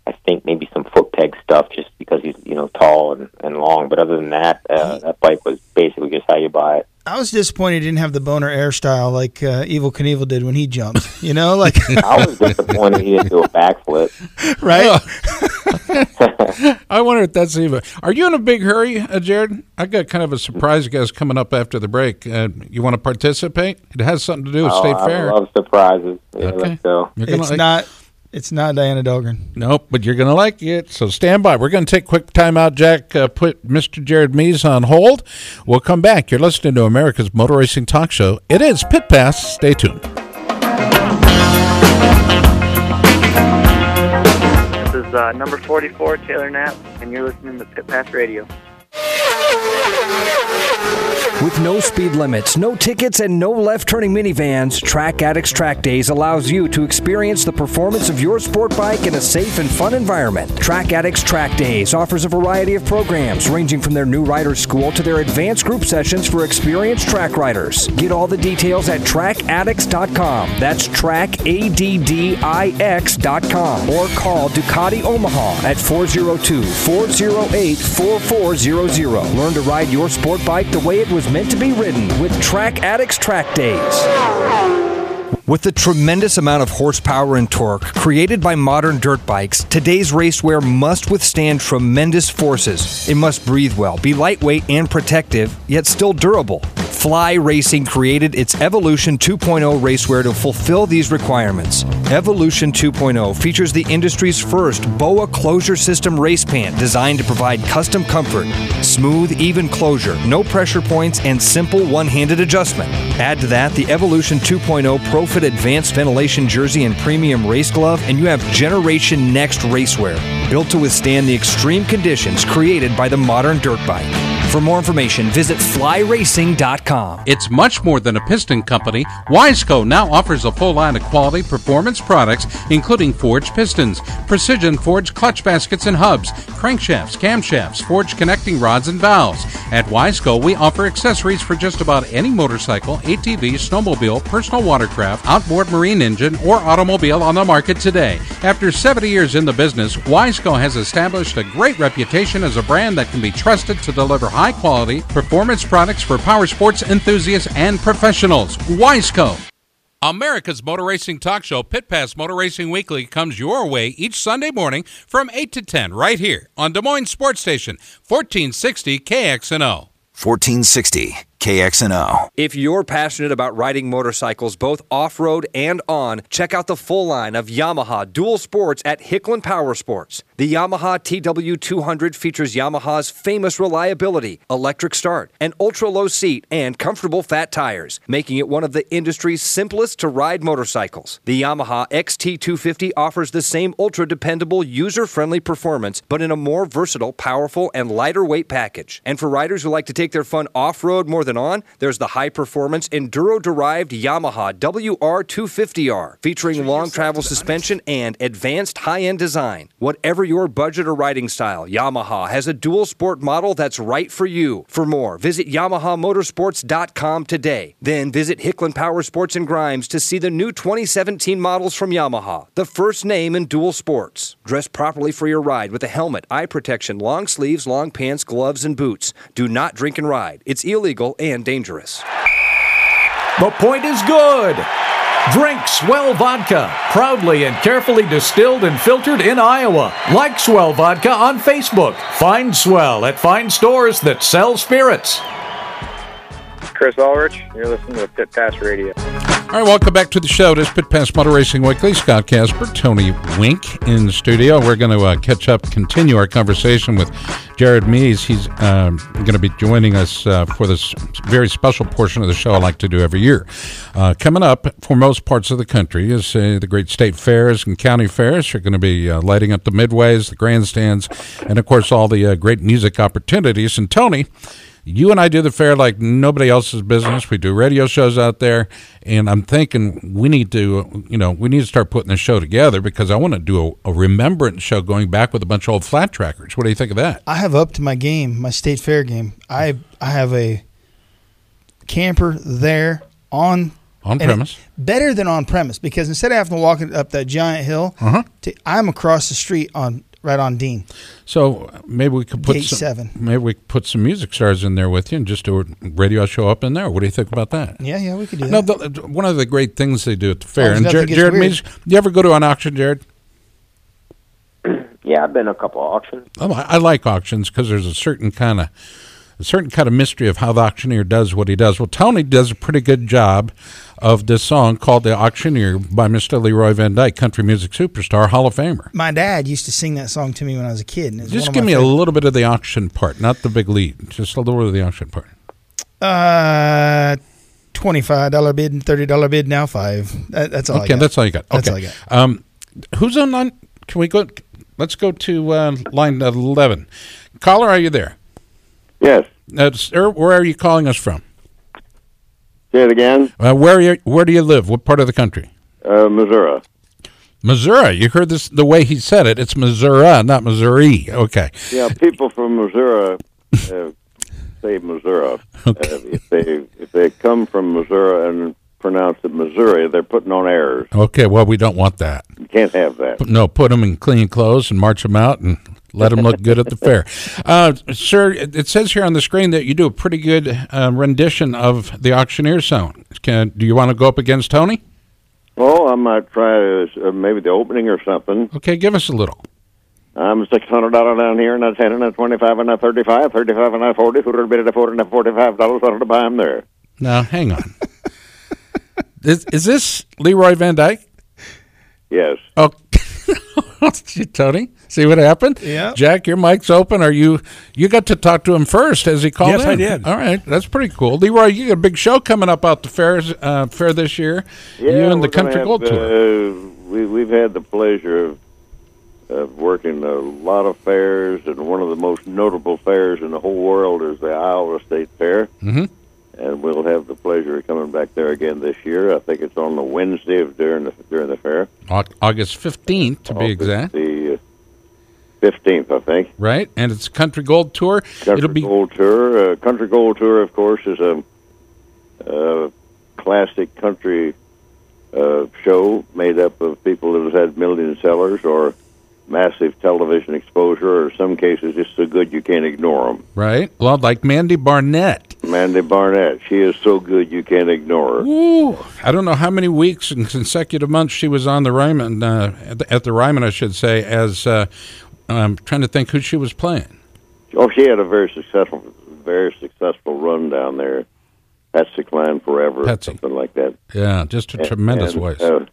I think maybe some foot peg stuff just because he's you know tall and, and long. But other than that, uh, that bike was basically just how you buy it. I was disappointed he didn't have the boner air style like uh, Evel Knievel did when he jumped. You know, like I was disappointed he didn't do a backflip. Right. I wonder if that's even. Are you in a big hurry, uh, Jared? I got kind of a surprise guest coming up after the break. Uh, you want to participate? It has something to do with oh, State I Fair. I love surprises. Yeah, okay. let's go. It's like, not it's not Diana Dahlgren. Nope, but you're going to like it. So stand by. We're going to take quick time out, Jack. Uh, put Mr. Jared Mees on hold. We'll come back. You're listening to America's Motor Racing Talk Show. It is Pit Pass. Stay tuned. This is uh, number 44, Taylor Knapp, and you're listening to Pit Pass Radio. With no speed limits, no tickets, and no left turning minivans, Track Addicts Track Days allows you to experience the performance of your sport bike in a safe and fun environment. Track Addicts Track Days offers a variety of programs ranging from their new rider school to their advanced group sessions for experienced track riders. Get all the details at trackaddicts.com. That's trackaddicts.com or call Ducati Omaha at 402 408 4400. Learn to ride your sport bike the way it was meant to be ridden with Track Addicts Track Days. With the tremendous amount of horsepower and torque created by modern dirt bikes, today's racewear must withstand tremendous forces. It must breathe well, be lightweight and protective, yet still durable. Fly Racing created its Evolution 2.0 racewear to fulfill these requirements. Evolution 2.0 features the industry's first BOA closure system race pant designed to provide custom comfort, smooth, even closure, no pressure points, and simple one handed adjustment. Add to that the Evolution 2.0 Advanced Ventilation Jersey and Premium Race Glove, and you have Generation Next racewear, built to withstand the extreme conditions created by the modern dirt bike. For more information, visit flyracing.com. It's much more than a piston company. Wiseco now offers a full line of quality performance products, including forged pistons, precision forged clutch baskets and hubs, crankshafts, camshafts, forged connecting rods and valves. At Wiseco, we offer accessories for just about any motorcycle, ATV, snowmobile, personal watercraft, outboard marine engine, or automobile on the market today. After 70 years in the business, Wiseco has established a great reputation as a brand that can be trusted to deliver high quality performance products for power sports enthusiasts and professionals. Wiseco. America's Motor Racing Talk Show, Pit Pass Motor Racing Weekly, comes your way each Sunday morning from 8 to 10 right here on Des Moines Sports Station, 1460 KXNO. 1460 KXNO. If you're passionate about riding motorcycles both off road and on, check out the full line of Yamaha dual sports at Hicklin Power Sports. The Yamaha TW200 features Yamaha's famous reliability, electric start, an ultra low seat, and comfortable fat tires, making it one of the industry's simplest to ride motorcycles. The Yamaha XT250 offers the same ultra dependable, user friendly performance, but in a more versatile, powerful, and lighter weight package. And for riders who like to take their fun off road more than on, there's the high performance enduro derived Yamaha WR250R, featuring long travel suspension and advanced high end design. Whatever your budget or riding style, Yamaha has a dual sport model that's right for you. For more, visit YamahaMotorsports.com today. Then visit Hicklin Power Sports and Grimes to see the new 2017 models from Yamaha, the first name in dual sports. Dress properly for your ride with a helmet, eye protection, long sleeves, long pants, gloves, and boots. Do not drink and ride. It's illegal and dangerous. The point is good. Drink Swell Vodka, proudly and carefully distilled and filtered in Iowa. Like Swell Vodka on Facebook. Find Swell at fine stores that sell spirits. Chris Ulrich, you're listening to Pit Pass Radio. All right, welcome back to the show. This Pit Pass Motor Racing Weekly. Scott Casper, Tony Wink in the studio. We're going to uh, catch up, continue our conversation with Jared Mees. He's uh, going to be joining us uh, for this very special portion of the show I like to do every year. Uh, coming up for most parts of the country is uh, the great state fairs and county fairs. You're going to be uh, lighting up the midways, the grandstands, and of course all the great music opportunities. And Tony, you and I do the fair like nobody else's business. We do radio shows out there, and I'm thinking we need to, you know, we need to start putting the show together because I want to do a, a, remembrance show going back with a bunch of old flat trackers. What do you think of that? I have up to my game, my state fair game. I I have a camper there on on premise, better than on premise because instead of having to walk up that giant hill, uh-huh. to, I'm across the street on right on Dean. So maybe we could put Gate some, seven. maybe we could put some music stars in there with you and just do a radio show up in there. What do you think about that? Yeah, yeah, we could do No, that. the, one of the great things they do at the fair. Oh, and Jared, gets Jared weird. Mees, you ever go to an auction, Jared? Yeah, I've been a couple of auctions. Oh, I, I like auctions because there's a certain kind of a certain kind of mystery of how the auctioneer does what he does. Well, Tony does a pretty good job of this song called "The Auctioneer" by Mr. Leroy Van Dyke, country music superstar, Hall of Famer. My dad used to sing that song to me when I was a kid. And was Just give me a little bit of the auction part, not the big lead. Just a little bit of the auction part. Uh, twenty-five dollar bid and thirty dollar bid now five. That, that's all. I okay, that's all you got. Okay. That's all I got. Um, who's on line? Can we go? Let's go to uh, line eleven. Caller, are you there? Yes. Uh, sir, where are you calling us from? Say it again. Uh, where are you, where do you live? What part of the country? Uh, Missouri. Missouri. You heard this the way he said it. It's Missouri, not Missouri. Okay. Yeah, people from Missouri uh, say Missouri. Uh, if they if they come from Missouri and pronounce it Missouri, they're putting on airs. Okay. Well, we don't want that. You can't have that. No, put them in clean clothes and march them out and let them look good at the fair. Uh, sir, it says here on the screen that you do a pretty good uh, rendition of the auctioneer song. Can, do you want to go up against Tony? Well, I might try uh, maybe the opening or something. Okay, give us a little. I'm six hundred dollar down here, and I ten and I twenty five and I thirty five, thirty five and I forty, forty bit of forty and I forty five dollars. To buy them there. Now, hang on. is, is this Leroy Van Dyke? Yes. Oh, Tony, see what happened? Yeah. Jack, your mic's open. Are you? You got to talk to him first as he called Yes, in. I did. All right, that's pretty cool. Leroy, you got a big show coming up out the fairs uh, fair this year. Yeah, you and we're the Country gonna Gold have, Tour. Uh, we, we've had the pleasure of, of working a lot of fairs, and one of the most notable fairs in the whole world is the Iowa State Fair. Mm-hmm. And we'll have the pleasure of coming back there again this year. I think it's on the Wednesday of during the during the fair. August fifteenth, to be exact. The fifteenth, I think. Right, and it's Country Gold Tour. Country It'll be Gold Tour. Uh, country Gold Tour, of course, is a, a classic country uh, show made up of people that have had million sellers or massive television exposure, or in some cases just so good you can't ignore them. right. Well, like Mandy Barnett. Mandy Barnett, she is so good you can't ignore her. Ooh, I don't know how many weeks and consecutive months she was on the Ryman uh, at, the, at the Ryman, I should say. As uh, I'm trying to think who she was playing. Oh, she had a very successful, very successful run down there. Patsy Cline Forever, Patsy. something like that. Yeah, just a tremendous And, voice. Uh,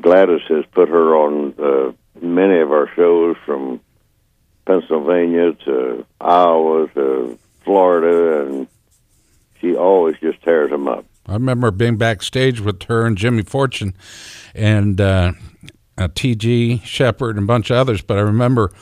Gladys has put her on uh, many of our shows from Pennsylvania to Iowa to Florida, and she always just tears them up. I remember being backstage with her and Jimmy Fortune and uh, uh, T.G. Sheppard and a bunch of others, but I remember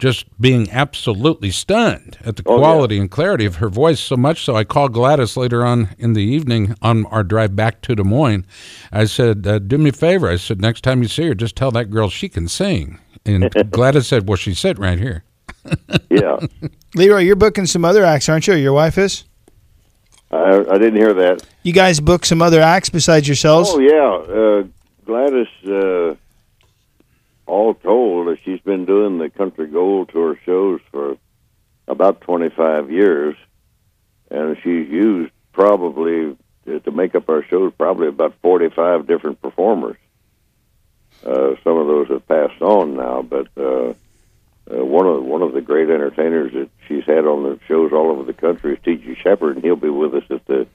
just being absolutely stunned at the Oh, yeah. quality and clarity of her voice so much so I called Gladys later on in the evening on our drive back to Des Moines. I said, uh, do me a favor. I said, next time you see her, just tell that girl she can sing. And Gladys said, well, she's sitting right here. Yeah, Leroy, you're booking some other acts, aren't you? Your wife is. I, I didn't hear that. You guys book some other acts besides yourselves. Oh yeah, uh, Gladys. Uh, all told, uh, she's been doing the Country Gold Tour shows for about twenty-five years, and she's used probably uh, to make up our shows probably about forty-five different performers. Uh, some of those have passed on now, but uh, uh, one of one of the great entertainers that she's had on the shows all over the country is T.G. Sheppard, and he'll be with us at the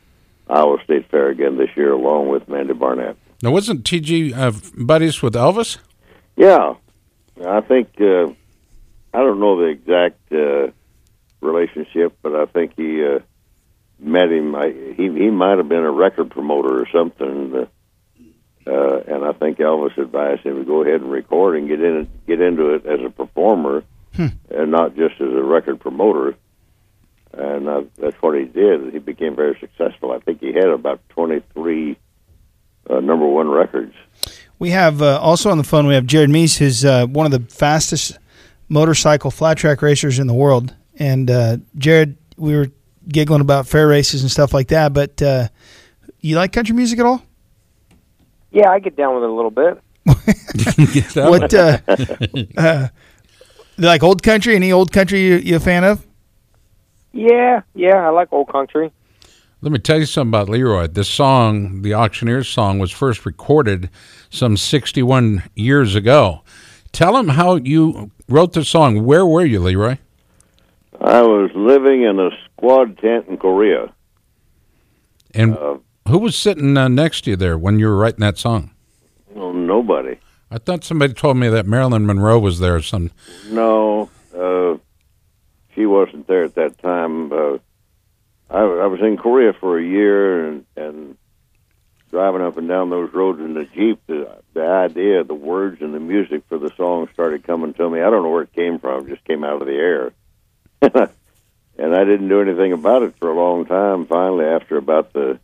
Iowa State Fair again this year, along with Mandy Barnett. Now, wasn't T.G. Uh, buddies with Elvis? Yeah, I think uh, I don't know the exact uh, relationship, but I think he uh, met him. I, he he might have been a record promoter or something, uh, uh, and I think Elvis advised him to go ahead and record and get in get into it as a performer, and not just as a record promoter. And uh, that's what he did. He became very successful. I think he had about twenty three uh, number one records. We have uh, also on the phone. We have Jared Mees, who's uh, one of the fastest motorcycle flat track racers in the world. And uh, Jared, we were giggling about fair races and stuff like that. But uh, you like country music at all? Yeah, I get down with it a little bit. what? Uh, uh, like old country? Any old country you, you a fan of? Yeah, yeah, I like old country. Let me tell you something about Leroy. This song, the Auctioneer's song, was first recorded some 61 years ago. Tell him how you wrote the song. Where were you, Leroy? I was living in a squad tent in Korea. And who was sitting uh, next to you there when you were writing that song? Well, nobody. I thought somebody told me that Marilyn Monroe was there. Some No, uh, she wasn't there at that time. Uh, I, I was in Korea for a year and, and driving up and down those roads in the jeep. The, the idea, the words, and the music for the song started coming to me. I don't know where it came from; it just came out of the air. and I didn't do anything about it for a long time. Finally, after about the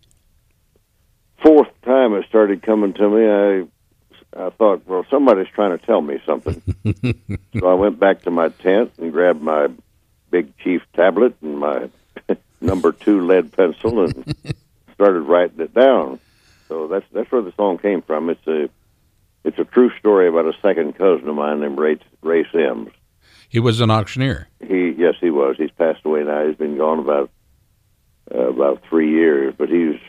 fourth time it started coming to me, I I thought, well, somebody's trying to tell me something. so I went back to my tent and grabbed my big chief tablet and my number two lead pencil and started writing it down. So that's that's where the song came from. It's a it's a true story about a second cousin of mine named Ray, Ray Sims. he was an auctioneer. He yes, he was. He's passed away now. He's been gone about uh, about three years, but he's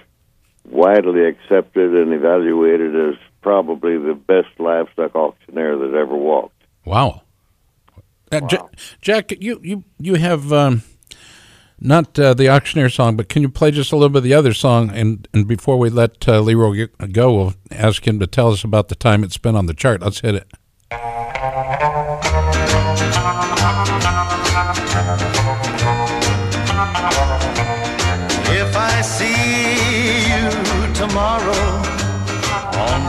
widely accepted and evaluated as probably the best livestock auctioneer that ever walked. Wow. Uh, Ja- Jack, you you you have um, Not uh, the auctioneer song, but can you play just a little bit of the other song? And and before we let uh, Leroy go, we'll ask him to tell us about the time it's been on the chart. Let's hit it.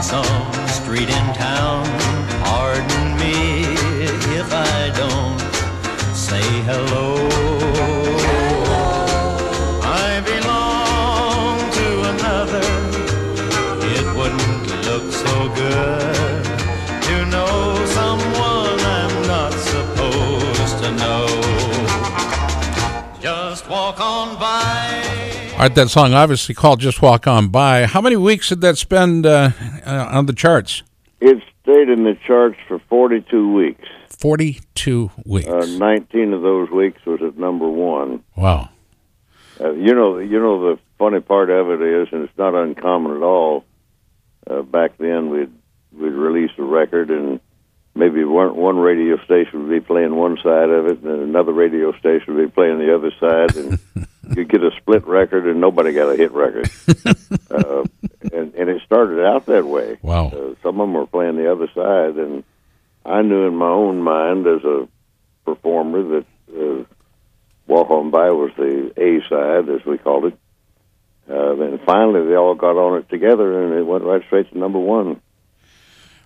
Street in All right, that song obviously called "Just Walk On By." How many weeks did that spend uh, uh, on the charts? It stayed in the charts for 42 weeks. Forty-two weeks. Uh, 19 of those weeks was at number one. Wow. Uh, you know, you know the funny part of it is, and it's not uncommon at all. Uh, back then, we'd we'd release a record, and maybe one one radio station would be playing one side of it, and another radio station would be playing the other side, and you'd get a split record, and nobody got a hit record. uh, and and it started out that way. Wow. Uh, some of them were playing the other side, and I knew in my own mind as a performer that uh, Walk On By was the A side, as we called it. Uh, then finally, they all got on it together, and it went right straight to number one.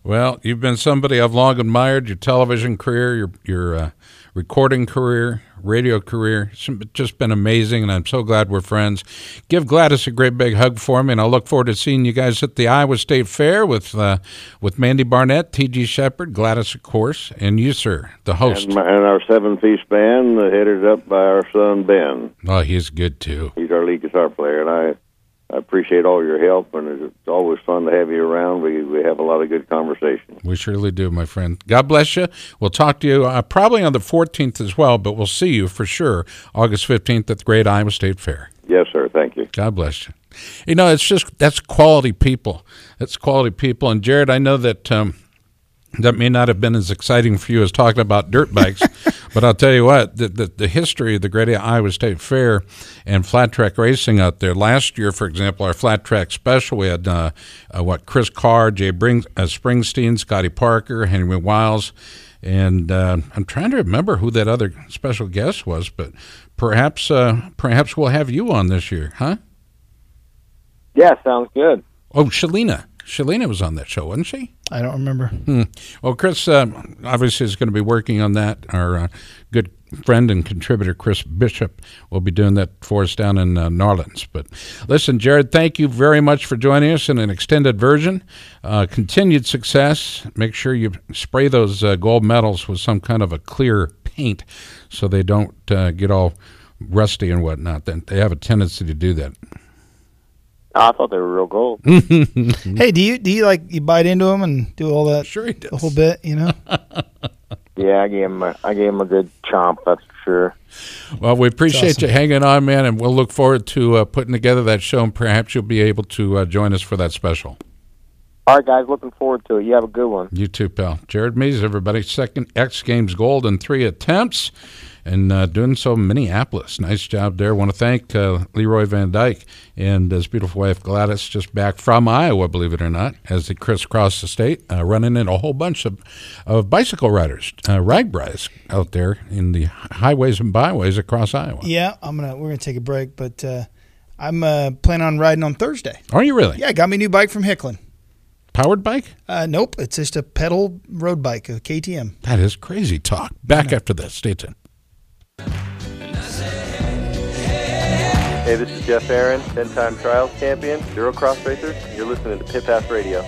Well, you've been somebody I've long admired. Your television career, your your uh, recording career, radio career, it's just been amazing, and I'm so glad we're friends. Give Gladys a great big hug for me, and I look forward to seeing you guys at the Iowa State Fair with uh, with Mandy Barnett, T.G. Sheppard, Gladys, of course, and you, sir, the host. And, my, and our seven-piece band, uh, headed up by our son Ben. Oh, he's good too. He's our lead guitar player, and I, I appreciate all your help. And it's always fun to have you around. We we have a lot of good conversation. We surely do, my friend. God bless you. We'll talk to you uh, probably on the 14th as well, but we'll see you for sure August 15th at the Great Iowa State Fair. Yes, sir. Thank you. God bless you. You know, it's just that's quality people. That's quality people. And Jared, I know that um, that may not have been as exciting for you as talking about dirt bikes, but I'll tell you what, the, the, the history of the Great Iowa State Fair and flat track racing out there. Last year, for example, our flat track special, we had uh, uh, what Chris Carr, Jay Bring, uh, Springsteen, Scotty Parker, Henry Wiles. And uh, I'm trying to remember who that other special guest was, but perhaps uh, perhaps we'll have you on this year, huh? Yeah, sounds good. Oh, Shalina. Shalina was on that show, wasn't she? I don't remember. Hmm. Well, Chris uh, obviously is going to be working on that. Our uh, good friend and contributor Chris Bishop will be doing that for us down in uh, Narlands. But listen, Jared, thank you very much for joining us in an extended version. Uh, continued success. Make sure you spray those uh, gold medals with some kind of a clear paint so they don't uh, get all rusty and whatnot. They have a tendency to do that. I thought they were real gold. hey, do you do you like you bite into them and do all that? Sure, he does. The whole bit, you know. yeah, I gave him a, I gave him a good chomp. That's for sure. Well, we appreciate awesome. you hanging on, man, and we'll look forward to uh, putting together that show, and perhaps you'll be able to uh, join us for that special. All right, guys, looking forward to it. You have a good one. You too, pal. Jared Mees, everybody. Second X Games gold in three attempts, and uh, doing so in Minneapolis. Nice job there. want to thank uh, Leroy Van Dyke and his beautiful wife Gladys, just back from Iowa, believe it or not, as they crisscross the state, uh, running into a whole bunch of, of bicycle riders, uh, RAGBRAI out there in the highways and byways across Iowa. Yeah, I'm gonna we're gonna take a break, but uh, I'm uh, planning on riding on Thursday. Are you really? Yeah, got me a new bike from Hicklin. Powered bike? Uh, nope, it's just a pedal road bike, a KTM. That is crazy talk. Back after this. Stay tuned. Hey, this is Jeff Aaron, 10-time trials champion, EnduroCross racer. You're listening to Pit Pass Radio.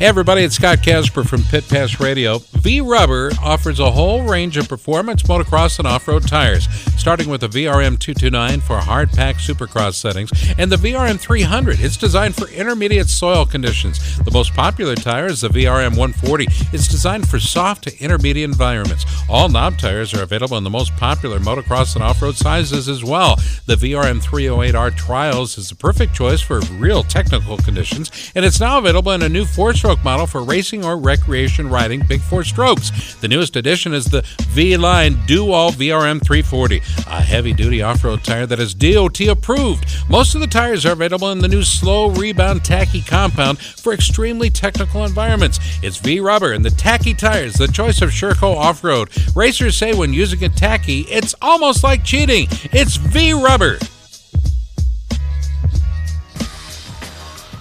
Hey everybody, it's Scott Casper from Pit Pass Radio. V Rubber offers a whole range of performance motocross and off-road tires, starting with the VRM 229 for hard pack supercross settings and the VRM 300. It's designed for intermediate soil conditions. The most popular tire is the VRM 140. It's designed for soft to intermediate environments. All knob tires are available in the most popular motocross and off-road sizes as well. The VRM 308R Trials is the perfect choice for real technical conditions, and it's now available in a new four-stroke model for racing or recreation riding big four strokes. The newest addition is the V Line Do All VRM 340. a heavy duty off road tire that is DOT approved. Most of the tires are available in the new slow rebound tacky compound for extremely technical environments. It's V rubber and the tacky tires, the choice of Sherco off road. Racers say when using a tacky, it's almost like cheating. It's V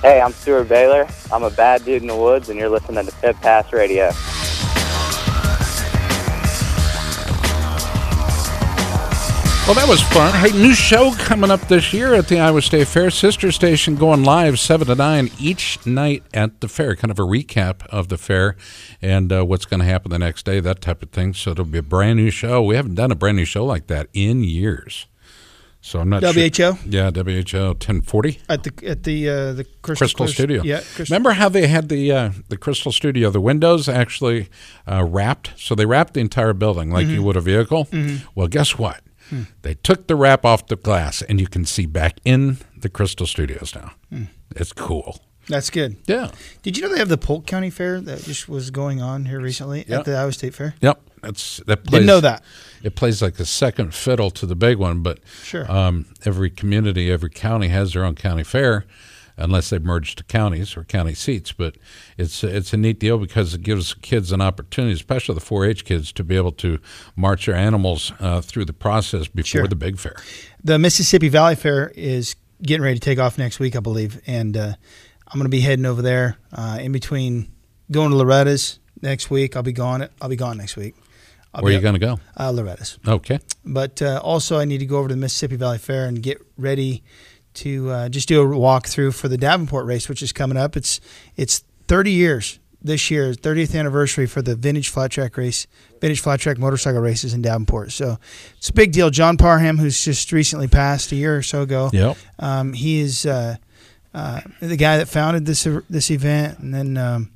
Hey, I'm Stuart Baylor. I'm a bad dude in the woods, and you're listening to Pit Pass Radio. Well, that was fun. Hey, new show coming up this year at the Iowa State Fair. Sister Station going live 7 to 9 each night at the fair. Kind of a recap of the fair and uh, what's going to happen the next day, that type of thing. So it'll be a brand new show. We haven't done a brand new show like that in years. So I'm not WHO? Sure. Yeah, WHO 1040 at the at the uh, the Crystal, Crystal Studio. Yeah, Crystal. Remember how they had the uh, the Crystal Studio? The windows actually uh, wrapped, so they wrapped the entire building like Mhm. you would a vehicle. Mhm. Well, guess what? Hmm. They took the wrap off the glass, and you can see back in the Crystal Studios now. Hmm. It's cool. That's good. Yeah. Did you know they have the Polk County Fair that just was going on here recently Yep. at the Iowa State Fair? Yep, that's that. Plays, Didn't know that. It plays like a second fiddle to the big one, but Sure. Um, every community, every county has their own county fair, unless they've merged to counties or county seats. But it's it's a neat deal because it gives kids an opportunity, especially the 4-H kids, to be able to march their animals uh, through the process before Sure. the big fair. The Mississippi Valley Fair is getting ready to take off next week, I believe, and uh, I'm going to be heading over there uh, in between going to Loretta's next week. I'll be gone. I'll be gone next week. I'll Where are you going to go? Uh, Loretta's. Okay. But uh, also, I need to go over to the Mississippi Valley Fair and get ready to uh, just do a walkthrough for the Davenport race, which is coming up. It's it's 30 years this year, 30th anniversary for the vintage flat track race, vintage flat track motorcycle races in Davenport. So it's a big deal. John Parham, who's just recently passed a year or so ago, Yep. um, he is uh, uh, the guy that founded this this event, and then um,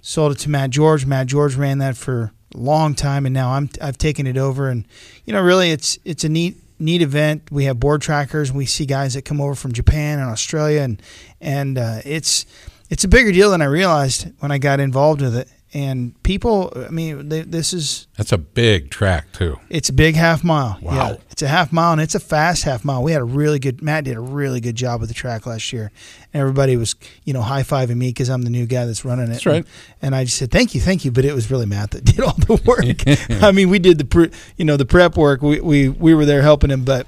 sold it to Matt George. Matt George ran that for long time, and now I'm I've taken it over. And you know, really, it's it's a neat neat event. We have board trackers. We see guys that come over from Japan and Australia, and and uh, it's it's a bigger deal than I realized when I got involved with it. And people, I mean, they, this is That's a big track too. it's a big half mile. Wow. Yeah, it's a half mile and it's a fast half mile. We had a really good. Matt did a really good job with the track last year. And everybody was, you know, high fiving me because I'm the new guy that's running it. That's right. And, and I just said thank you, thank you. But it was really Matt that did all the work. I mean, we did the, pre, you know, the prep work. We we we were there helping him, but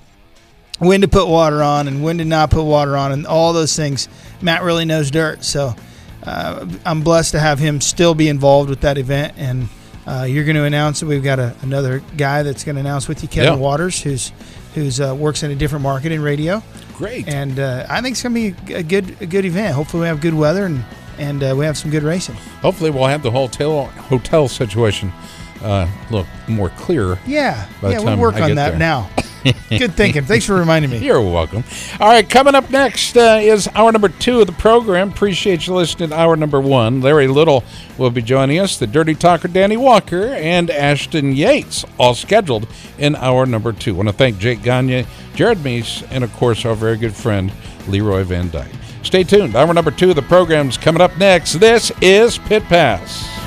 when to put water on and when to not put water on and all those things. Matt really knows dirt. So uh, I'm blessed to have him still be involved with that event. And uh, you're going to announce that we've got a, another guy that's going to announce with you, Kevin Yeah. Waters, who's who's uh, works in a different market in radio. Great. And uh, I think it's going to be a good a good event. Hopefully, we have good weather and and uh, we have some good racing. Hopefully, we'll have the hotel hotel situation uh, look more clear. Yeah, yeah, we'll work I on that there. now. Good thinking. Thanks for reminding me. You're welcome. All right, coming up next uh, is hour number two of the program. Appreciate you listening to hour number one. Larry Little will be joining us, the Dirty Talker Danny Walker, and Ashton Yates, all scheduled in hour number two. I want to thank Jake Gagne, Jared Mees, and of course our very good friend Leroy Van Dyke. Stay tuned. Hour number two of the program's coming up next. This is Pit Pass.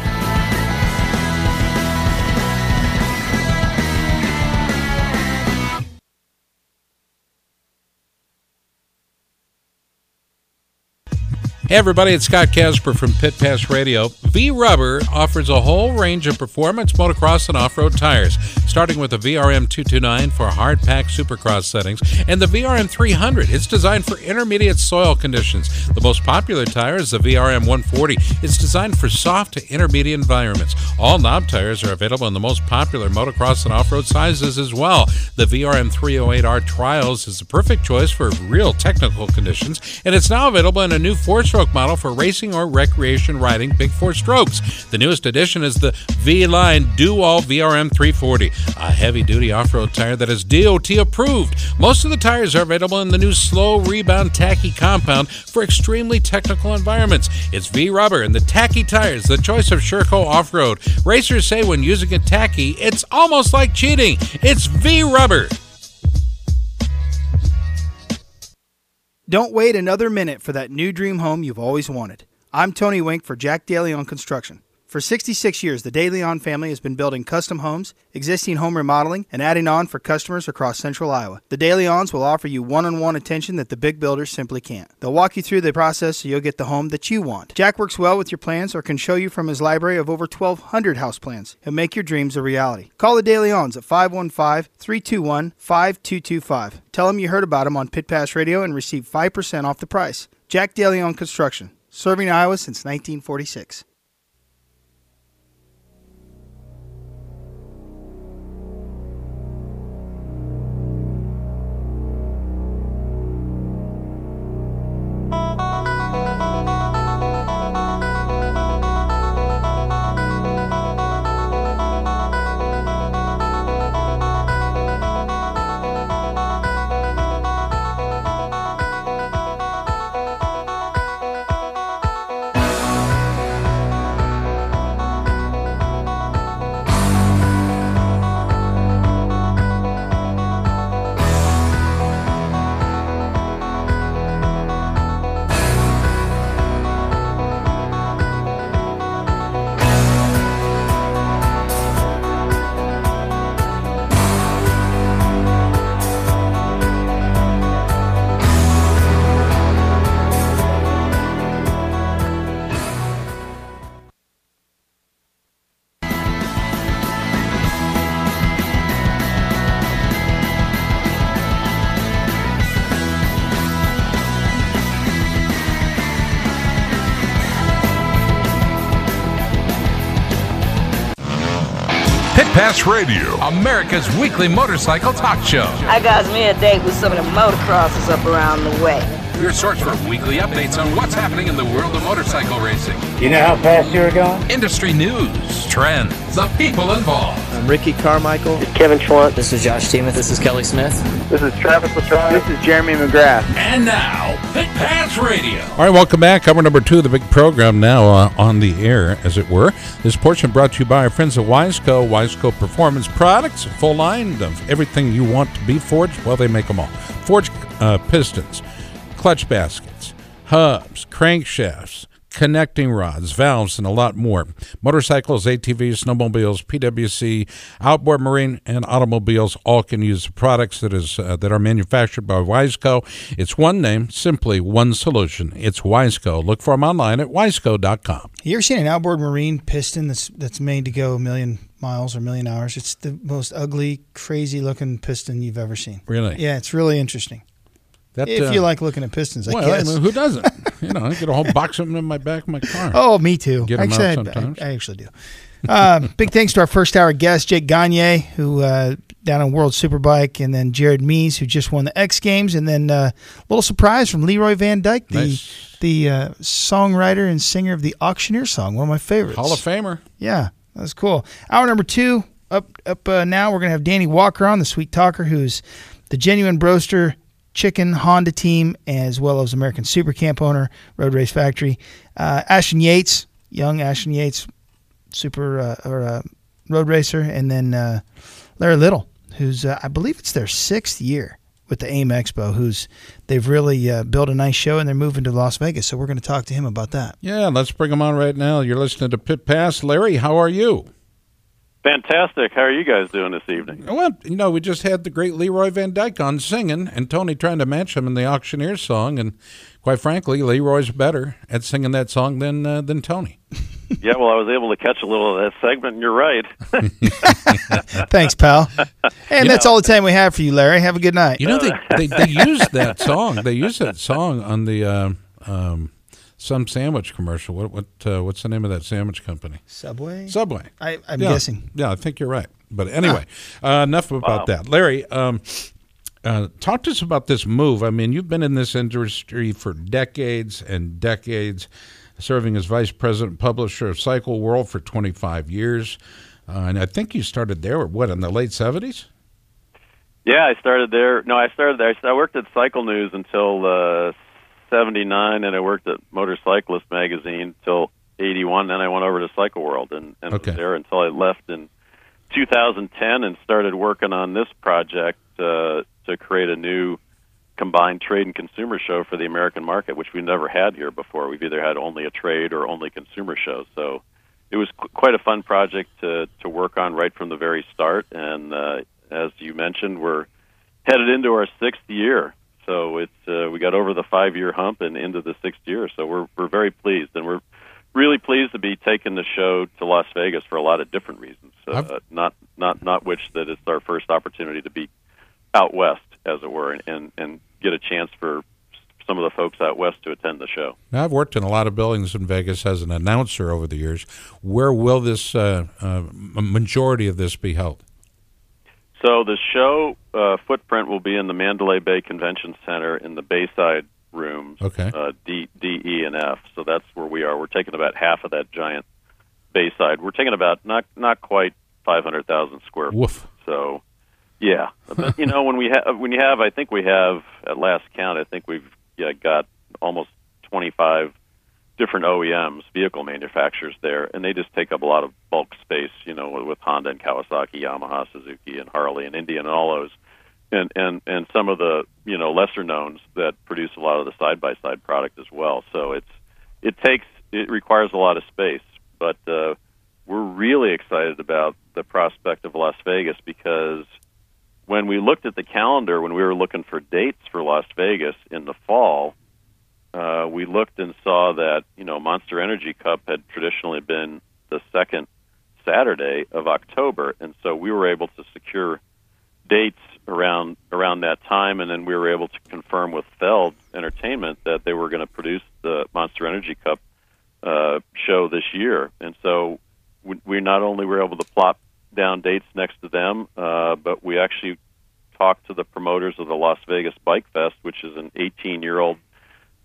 Hey everybody, it's Scott Casper from Pit Pass Radio. V Rubber offers a whole range of performance motocross and off-road tires, starting with the VRM 229 for hard pack supercross settings and the VRM 300. It's designed for intermediate soil conditions. The most popular tire is the VRM 140. It's designed for soft to intermediate environments. All knob tires are available in the most popular motocross and off-road sizes as well. The VRM 308R Trials is the perfect choice for real technical conditions, and it's now available in a new four-stroke model for racing or recreation riding big four strokes. The newest addition is the V-Line Do-All VRM 340, a heavy-duty off-road tire that is DOT approved. Most of the tires are available in the new slow rebound tacky compound for extremely technical environments. It's V-Rubber and the tacky tires, the choice of Sherco off-road. Racers say when using a tacky, it's almost like cheating. It's V-Rubber. Don't wait another minute for that new dream home you've always wanted. I'm Tony Wink for Jack Daly on Construction. For 66 years, the De Leon family has been building custom homes, existing home remodeling, and adding on for customers across central Iowa. The De Leons will offer you one on one attention that the big builders simply can't. They'll walk you through the process so you'll get the home that you want. Jack works well with your plans or can show you from his library of over 1,200 house plans. He'll make your dreams a reality. Call the De Leons at 515 321 5225. Tell them you heard about them on Pit Pass Radio and receive 5% off the price. Jack De Leon Construction, serving Iowa since 1946. Pit Radio, America's weekly motorcycle talk show. I got me a date with some of the motocrossers up around the way. Your source for weekly updates on what's happening in the world of motorcycle racing. You know how fast you're going? Industry news, trends, the people involved. I'm Ricky Carmichael. This is Kevin Schwantz. This is Josh Teemuth. This is Kelly Smith. This is Travis Latrell. This is Jeremy McGrath. And now, Pit Pass Radio. All right, welcome back. Hour number two of the big program now uh, on the air, as it were. This portion brought to you by our friends at Wiseco. Wiseco Performance Products, full line of everything you want to be forged. Well, they make them all. Forged uh, pistons, clutch baskets, hubs, crankshafts, connecting rods, valves, and a lot more. Motorcycles, ATVs, snowmobiles, PWC, outboard marine, and automobiles all can use the products that is uh, that are manufactured by Wiseco. It's one name, simply one solution. It's Wiseco. Look for them online at wiseco.com. You ever seen an outboard marine piston that's that's made to go a million miles or a million hours? It's the most ugly, crazy looking piston you've ever seen. Really? Yeah, it's really interesting. That, if uh, you like looking at pistons, I well, guess. I mean, who doesn't? you know, I get a whole box of them in my back of my car. Oh, me too. Get 'em actually, out I- sometimes. I, I actually do. Uh, big thanks to our first hour guest, Jake Gagne, who uh, down on World Superbike, and then Jared Mees, who just won the X Games, and then uh, a little surprise from Leroy Van Dyke, the Nice. the uh, songwriter and singer of the Auctioneer song, one of my favorites. Hall of Famer. Yeah, that's cool. Hour number two up up uh, now. We're gonna have Danny Walker on, the sweet talker, who's the genuine broaster chicken Honda team, as well as American Super Camp owner, Road Race Factory. Uh, Ashton Yates, young Ashton Yates, super uh, or uh, road racer, and then uh, Larry Little, who's uh, I believe it's their sixth year with the AIM Expo. Who's they've really uh, built a nice show, and they're moving to Las Vegas. So we're going to talk to him about that. Yeah, let's bring them on right now. You're listening to Pit Pass. Larry, how are you? Fantastic. How are you guys doing this evening? Well, you know, we just had the great Leroy Van Dyke on singing, and Tony trying to match him in the Auctioneer song. And quite frankly, Leroy's better at singing that song than uh, than Tony. yeah, well, I was able to catch a little of that segment, and you're right. Thanks, pal. And You that's know- all the time we have for you, Larry. Have a good night. You know, they, they, they used that song. They used that song on the uh, um, some sandwich commercial. What what uh, what's the name of that sandwich company? Subway. Subway. I, I'm Yeah. guessing. Yeah, I think you're right. But anyway, uh, enough about Wow. that. Larry, um, uh, talk to us about this move. I mean, you've been in this industry for decades and decades, serving as vice president publisher of Cycle World for 25 years. Uh, and I think you started there, what, in the late 70s? yeah, I started there. No, I started there. I worked at Cycle News until uh, '79, and I worked at Motorcyclist magazine till '81. Then I went over to Cycle World and, and Okay. was there until I left in 2010 and started working on this project uh, to create a new combined trade and consumer show for the American market, which we've never had here before. We've either had only a trade or only consumer show. So it was qu- quite a fun project to to work on right from the very start. And uh, as you mentioned, we're headed into our sixth year. So it's uh, we got over the five year hump and into the sixth year. So we're we're very pleased, and we're really pleased to be taking the show to Las Vegas for a lot of different reasons. Uh, not not not which that it's our first opportunity to be out west, as it were, and and, and get a chance for some of the folks out west to attend the show. Now, I've worked in a lot of buildings in Vegas as an announcer over the years. Where will this uh, uh, majority of this be held? So the show uh, footprint will be in the Mandalay Bay Convention Center in the Bayside rooms, Okay. uh, D, D, E, and F. So that's where we are. We're taking about half of that giant Bayside. We're taking about not not quite 500,000 square feet. Woof. So, yeah, but you know when we have when you have, I think we have at last count, I think we've yeah, got almost 25 different OEMs, vehicle manufacturers there, and they just take up a lot of bulk space. You know, with, Honda and Kawasaki, Yamaha, Suzuki, and Harley and Indian, and all those, and and and some of the you know lesser knowns that produce a lot of the side by side product as well. So it's it takes it requires a lot of space, but uh, we're really excited about the prospect of Las Vegas because when we looked at the calendar when we were looking for dates for Las Vegas in the fall, uh, we looked and saw that you know Monster Energy Cup had traditionally been the second Saturday of October, and so we were able to secure dates around around that time, and then we were able to confirm with Feld Entertainment that they were going to produce the Monster Energy Cup uh, show this year, and so we, we not only were able to plot down dates next to them, uh, but we actually talked to the promoters of the Las Vegas Bike Fest, which is an 18 year old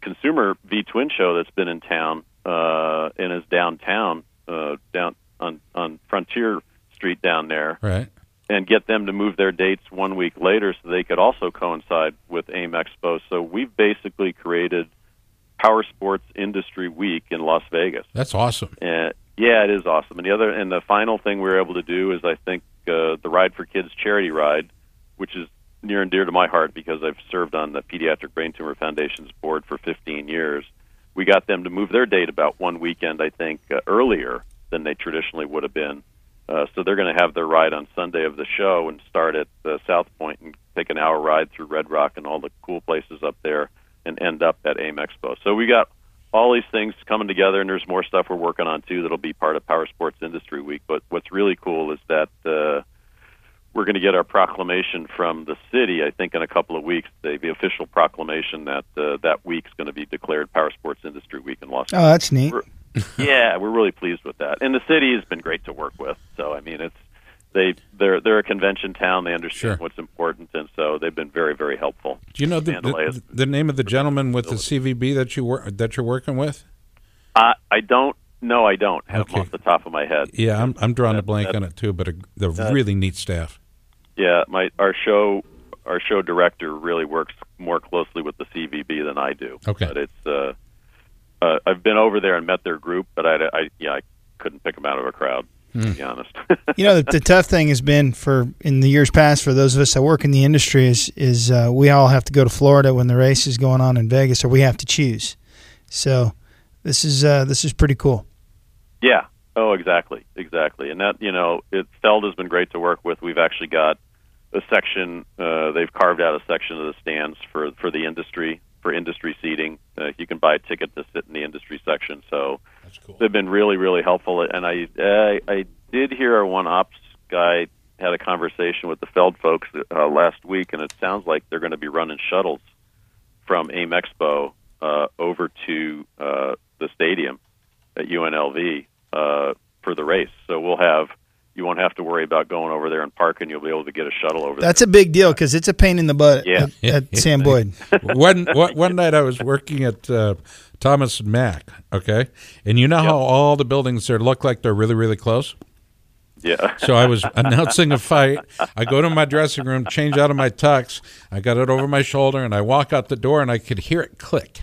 consumer V twin show that's been in town uh, and is downtown, uh, down on on Frontier Street down there, Right. and get them to move their dates one week later so they could also coincide with AIM Expo. So we've basically created Power Sports Industry Week in Las Vegas. That's awesome. And yeah, it is awesome. And the other and the final thing we were able to do is I think uh, the Ride for Kids charity ride, which is near and dear to my heart because I've served on the Pediatric Brain Tumor Foundation's board for 15 years. We got them to move their date about one weekend, I think, uh, earlier than they traditionally would have been. Uh, so they're going to have their ride on Sunday of the show and start at uh, South Point and take an hour ride through Red Rock and all the cool places up there and end up at AIM Expo. So we got all these things coming together, and there's more stuff we're working on too that'll be part of Power Sports Industry Week. But what's really cool is that uh, we're going to get our proclamation from the city. I think in a couple of weeks, the, the official proclamation that uh, that week's going to be declared Power Sports Industry Week in Los Angeles. Oh, that's neat. We're- yeah, we're really pleased with that, and the city has been great to work with. So I mean, it's they they're they're a convention town. They understand what's important, and so they've been very very helpful. Do you know the, the, the name of the gentleman with the CVB that you wor- that you're working with? I I don't no, I don't have them off the top of my head. Yeah, I'm I'm drawing a blank that- on it too, but a, they're that- really neat staff. Yeah, my our show our show director really works more closely with the CVB than I do. Okay. but it's uh, uh, I've been over there and met their group, but I, I yeah I couldn't pick them out of a crowd. To Hmm. be honest. you know, the, the tough thing has been for in the years past for those of us that work in the industry is is uh, we all have to go to Florida when the race is going on in Vegas, or we have to choose. So this is uh, this is pretty cool. Yeah. Oh, exactly, exactly. And that you know, it Feld has been great to work with. We've actually got a section. Uh, they've carved out a section of the stands for for the industry for industry seating. Uh, you can buy a ticket to sit in the industry section. So cool. they've been really really helpful. And I I, I did hear our one ops guy had a conversation with the Feld folks uh, last week, and it sounds like they're going to be running shuttles from AIM Expo uh, over to uh, the stadium at UNLV uh, for the race. So we'll have you won't have to worry about going over there and parking. You'll be able to get a shuttle over there. That's a big deal because it's a pain in the butt Yeah. at, at Sam Boyd. one, one one night I was working at uh, Thomas and Mack, okay, and you know how all the buildings there look like they're really really close. Yeah. So I was announcing a fight. I go to my dressing room, change out of my tux. I got it over my shoulder, and I walk out the door, and I could hear it click.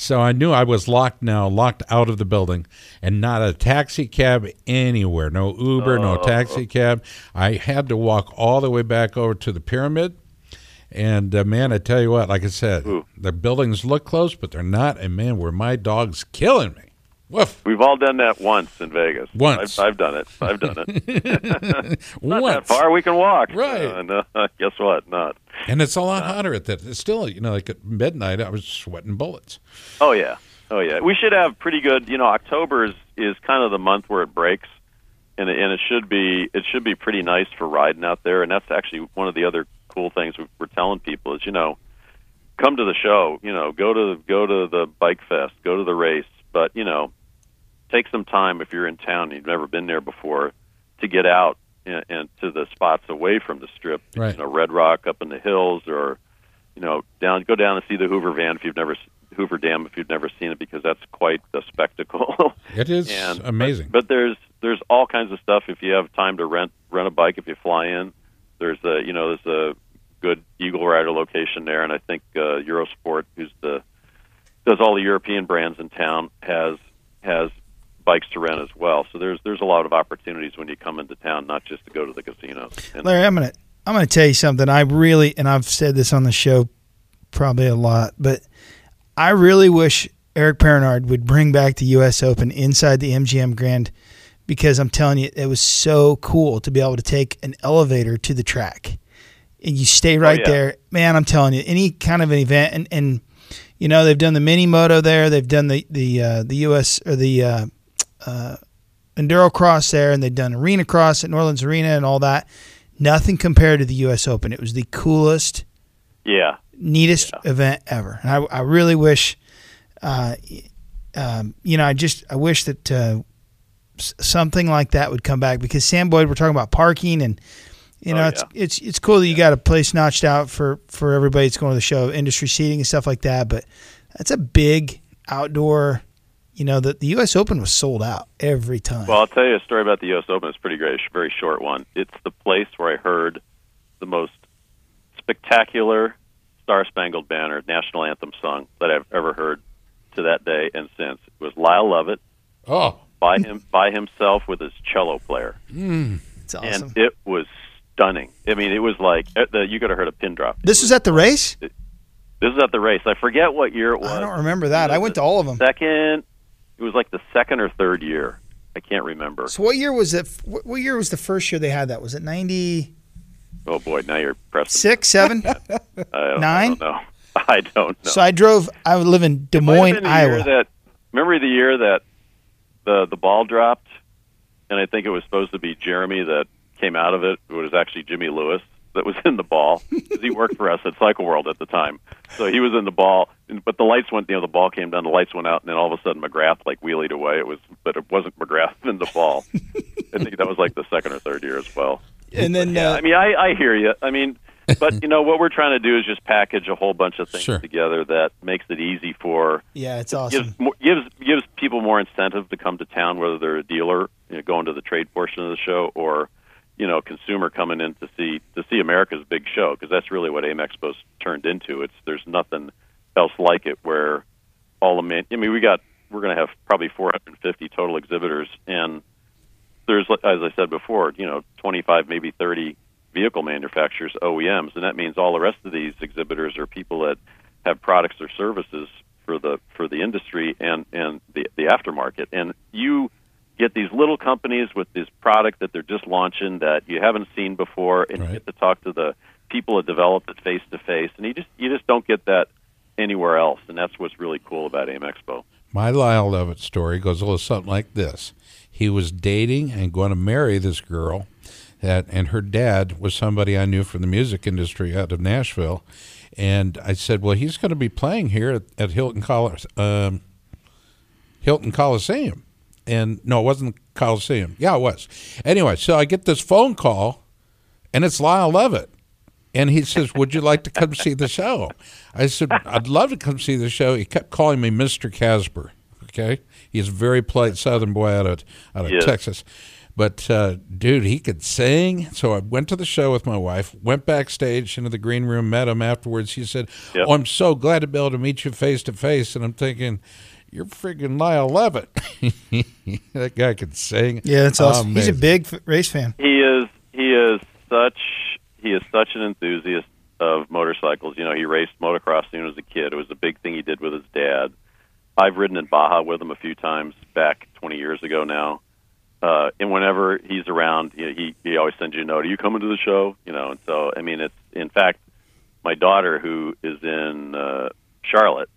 So I knew I was locked now, locked out of the building, and not a taxi cab anywhere. No Uber, no taxi cab. I had to walk all the way back over to the pyramid. And uh, man, I tell you what, like I said, the buildings look close, but they're not. And man, were my dogs killing me. Woof. We've all done that once in Vegas. Once. I've, I've done it. I've done it. Not Once. that far. We can walk. Right. Uh, and, uh, guess what? Not. And it's a lot hotter at that. It's still, you know, like at midnight, I was sweating bullets. Oh yeah. Oh yeah. We should have pretty good. You know, October is is kind of the month where it breaks, and it- and it should be it should be pretty nice for riding out there. And that's actually one of the other cool things we- we're telling people is you know, come to the show. You know, go to go to the bike fest, go to the race, but you know, take some time if you're in town and you've never been there before to get out and, and to the spots away from the strip. Right. You know, Red Rock up in the hills, or you know, down go down and see the Hoover Van if you've never Hoover Dam if you've never seen it because that's quite a spectacle. It is And- amazing. but there's there's all kinds of stuff if you have time to rent rent a bike if you fly in. There's a you know there's a good Eagle Rider location there, and I think uh, Eurosport, who's the does all the European brands in town, has has bikes to rent as well. So there's there's a lot of opportunities when you come into town, not just to go to the casinos. And Larry, I'm gonna I'm gonna tell you something. I really and I've said this on the show probably a lot, but I really wish Eric Peronnard would bring back the U.S. Open inside the MGM Grand because I'm telling you, it was so cool to be able to take an elevator to the track and you stay right yeah. there. Man, I'm telling you, any kind of an event and and you know they've done the mini moto there, they've done the the uh, the U.S. or the uh, uh, EnduroCross there, and they've done arena cross at New Orleans Arena and all that. Nothing compared to the U.S. Open. It was the coolest, yeah, neatest event ever. And I, I really wish, uh, um, you know, I just I wish that uh, something like that would come back because Sam Boyd, we're talking about parking and. You know, Oh, it's it's it's cool that you got a place notched out for for everybody that's going to the show, industry seating and stuff like that. But that's a big outdoor. You know, the the U.S. Open was sold out every time. Well, I'll tell you a story about the U.S. Open. It's pretty great. It's a very short one. It's the place where I heard the most spectacular Star Spangled Banner national anthem song that I've ever heard to that day and since. It was Lyle Lovett Oh, by him by himself with his cello player, mm. it's awesome. and it was stunning. I mean, it was like uh, the, you could have heard a pin drop. this was at the race. This is at the race. I forget what year it was. I don't remember that. I went to all of them. Second, it was like the second or third year. I can't remember. So what year was it? What year was the first year they had that? Was it ninety? Oh boy, now you're pressing. six, seven? I don't, Nine? Know. I don't know. So I drove. I live in Des Moines, been the year Iowa. That remember the year that the the ball dropped, and I think it was supposed to be Jeremy that came out of it. It was actually Jimmy Lewis that was in the ball 'cause he worked for us at Cycle World at the time. So he was in the ball, and- but the lights went. You know, the ball came down, the lights went out, and then all of a sudden McGrath like wheelied away. It was, but it wasn't McGrath in the ball. I think that was like the second or third year as well. And then Yeah, uh, I mean, I, I hear you. I mean, but you know what we're trying to do is just package a whole bunch of things Sure. together that makes it easy for yeah, it's awesome. gives more, gives gives people more incentive to come to town, whether they're a dealer you know, going to the trade portion of the show or you know consumer coming in to see to see America's big show because that's really what AIM Expo's turned into. It's there's nothing else like it where all the man. I mean, we got we're going to have probably 450 total exhibitors and there's as I said before, you know, 25 maybe 30 vehicle manufacturers, OEMs, and that means all the rest of these exhibitors are people that have products or services for the for the industry and and the the aftermarket. And you get these little companies with this product that they're just launching that you haven't seen before, and you get to talk to the people that developed it face to face, and you just you just don't get that anywhere else. And that's what's really cool about AIM Expo. My Lyle Lovett story goes a little something like this. He was dating and going to marry this girl, that, and her dad was somebody I knew from the music industry out of Nashville. And I said, "Well, he's going to be playing here at, at Hilton Colis, um, Hilton Coliseum." And no, it wasn't the Coliseum. Yeah, it was. Anyway, so I get this phone call, and it's Lyle Lovett. And he says, Would you like to come see the show? I said, I'd love to come see the show. He kept calling me Mr. Casper. Okay. He's a very polite Southern boy out of, out of Yes. Texas. But, uh, dude, he could sing. So I went to the show with my wife, went backstage into the green room, met him afterwards. He said, Yep. Oh, I'm so glad to be able to meet you face to face. And I'm thinking, You're friggin' Lyle Lovett. that guy can sing. yeah, that's awesome. He's a big race fan. He is he is such he is such an enthusiast of motorcycles. You know, he raced motocross when he was a kid. It was a big thing he did with his dad. I've ridden in Baja with him a few times back 20 years ago now. Uh, and whenever he's around, you know, he he always sends you a note. Are you coming to the show? You know, and so I mean, it's in fact, my daughter who is in uh, Charlotte,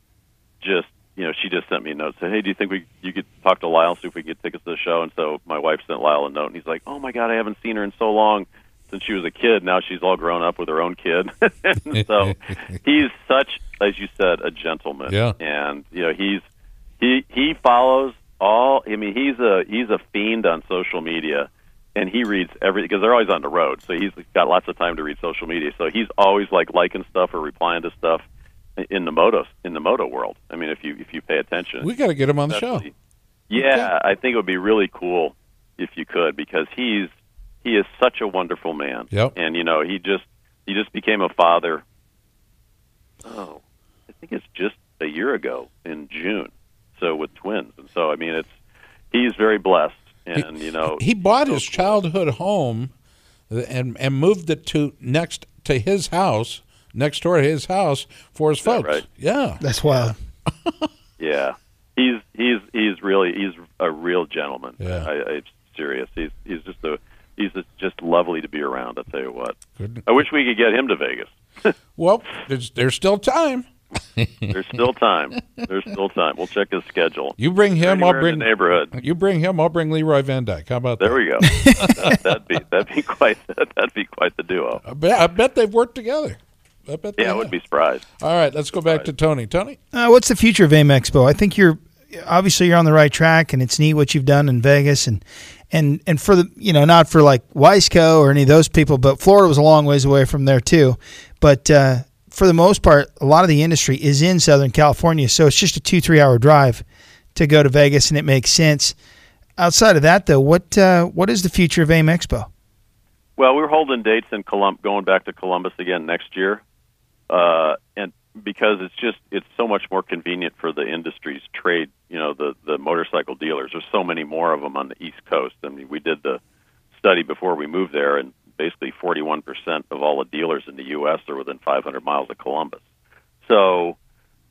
just you know, she just sent me a note. Said, "Hey, do you think we you could talk to Lyle see if we could get tickets to the show?" And so my wife sent Lyle a note, and he's like, "Oh my God, I haven't seen her in so long." Since she was a kid, now she's all grown up with her own kid. and so he's such, as you said, a gentleman. Yeah. And you know, he's he he follows all. I mean, he's a he's a fiend on social media, and he reads every because they're always on the road, so he's got lots of time to read social media. So he's always like liking stuff or replying to stuff in the moto in the moto world. I mean, if you if you pay attention, We got to get him on the show. Yeah, I think it would be really cool if you could because he's he is such a wonderful man. Yep. And you know, he just he just became a father. Oh, I think it's just a year ago in June. So with twins, and so I mean, it's he's very blessed, and you know, He bought his childhood home and and moved it to next to his house, next door to his house for his folks. right? Yeah. That's wild. Yeah, he's he's he's really he's a real gentleman. Yeah. I, I serious. He's he's just a he's just lovely to be around. I'll tell you what. Good. I wish we could get him to Vegas. Well, there's there's still time. There's still time. There's still time. We'll check his schedule. You bring him, I'll bring the neighborhood. You bring him, I'll bring Leroy Van Dyke. How about There that? we go. that, that'd be that'd be quite that'd be quite the duo. I bet, I bet they've worked together. I bet Yeah, I would have. be surprised. All right, let's go back to Tony. Tony, Uh, what's the future of AIM Expo? I think you're obviously you're on the right track, and it's neat what you've done in Vegas, and and and for the you know not for like Wiseco or any of those people, but Florida was a long ways away from there too. But uh, for the most part, a lot of the industry is in Southern California, so it's just a two three hour drive to go to Vegas, and it makes sense. Outside of that, though, what uh, what is the future of AIM Expo? Well, we're holding dates in Columbus, going back to Columbus again next year, uh, and because it's just it's so much more convenient for the industry's trade. You know, the the motorcycle dealers. There's so many more of them on the East Coast. I mean, we did the study before we moved there, and basically 41% of all the dealers in the U.S. are within 500 miles of Columbus. So,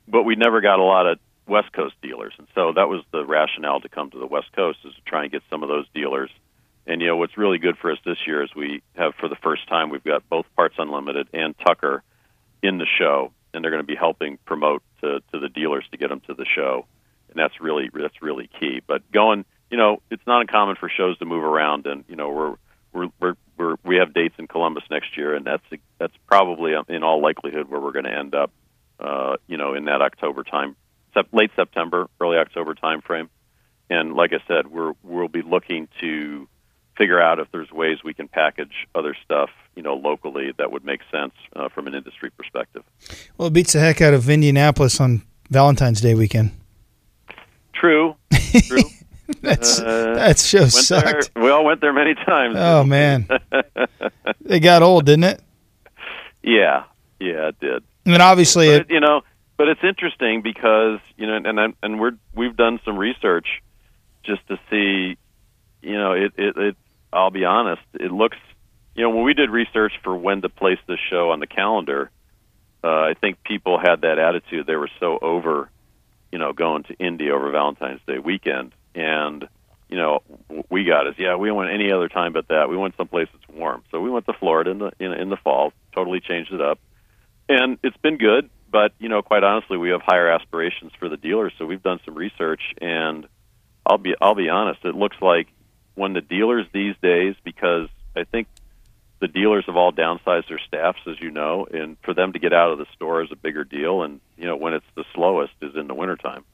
but we never got a lot of West Coast dealers, and so that was the rationale to come to the West Coast is to try and get some of those dealers. And you know what's really good for us this year is we have for the first time we've got both Parts Unlimited and Tucker in the show, and they're going to be helping promote to, to the dealers to get them to the show, and that's really that's really key. But going, you know, it's not uncommon for shows to move around, and you know we're we're we're, we're we have dates in Columbus next year, and that's that's probably um, in all likelihood where we're going to end up, uh, you know, in that October time, late September, early October time frame. And like I said, we're we'll be looking to figure out if there's ways we can package other stuff, you know, locally that would make sense uh, from an industry perspective. Well, it beats the heck out of Indianapolis on Valentine's Day weekend. True, true. That's Uh, that show sucked. There, we all went there many times. Oh man, it got old, didn't it? yeah, yeah, it did. And obviously, But it, it, you know, but it's interesting because you know, and I'm- and we're we've done some research just to see, you know, it it, it I'll be honest, it looks, you know, when we did research for when to place this show on the calendar, uh, I think people had that attitude. They were so over, you know, going to Indy over Valentine's Day weekend, and you know, we got is yeah, we don't want any other time but that. We went someplace that's warm, so we went to Florida in the in, in the fall. Totally changed it up, and it's been good. But you know, quite honestly, we have higher aspirations for the dealers. So we've done some research, and I'll be I'll be honest. It looks like when the dealers these days, because I think the dealers have all downsized their staffs, as you know, and for them to get out of the store is a bigger deal. And you know, when it's the slowest is in the wintertime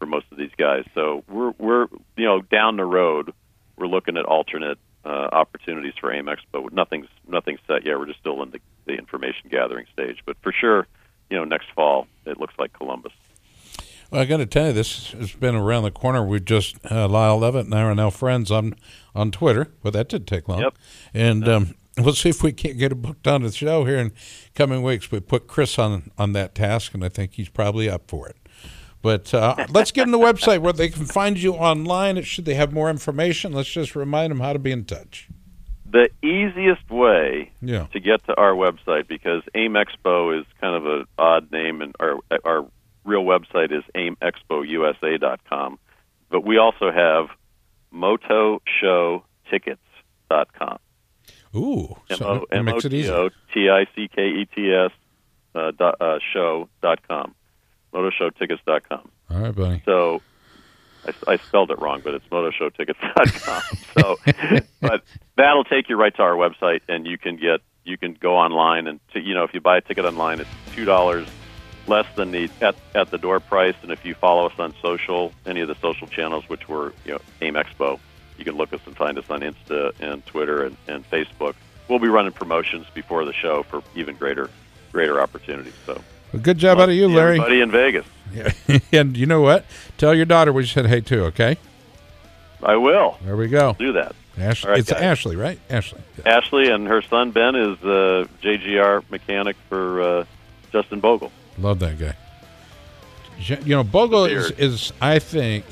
for most of these guys. So we're we're you know down the road, we're looking at alternate uh, opportunities for AIM Expo. Nothing's nothing's set yet. We're just still in the, the information gathering stage. But for sure, you know, next fall it looks like Columbus. Well, I got to tell you, this has been around the corner. We just uh, Lyle Lovett and I are now friends on on Twitter, but that didn't take long. Yep. And um, we'll see if we can't get a booked on the show here in coming weeks. We put Chris on on that task, and I think he's probably up for it. But uh, let's get in the website where they can find you online. Should they have more information? Let's just remind them how to be in touch. The easiest way Yeah. to get to our website because AIM Expo is kind of an odd name and our our real website is aimexpousa.com. But we also have motoshowtickets.com. Ooh, so O makes it easy. O T I C K E T S uh, dot, uh, show dot com. Motoshowtickets.com. All right, buddy. So I, I spelled it wrong, but it's motoshowtickets.com. so, but that'll take you right to our website, and you can get you can go online and to, you know if you buy a ticket online, it's two dollars less than the at, at the door price, and if you follow us on social, any of the social channels, which were you know AIM Expo, you can look us and find us on Insta and Twitter and, and Facebook. We'll be running promotions before the show for even greater greater opportunities. So. Well, good job out of you, Larry. Buddy in Vegas. Yeah. and you know what? Tell your daughter we said hey too. Okay. I will. There we go. Do that. Ash- right, it's guys. Ashley, right? Ashley. Ashley and her son Ben is uh, JGR mechanic for uh, Justin Bogle. Love that guy. You know, Bogle is, is, I think,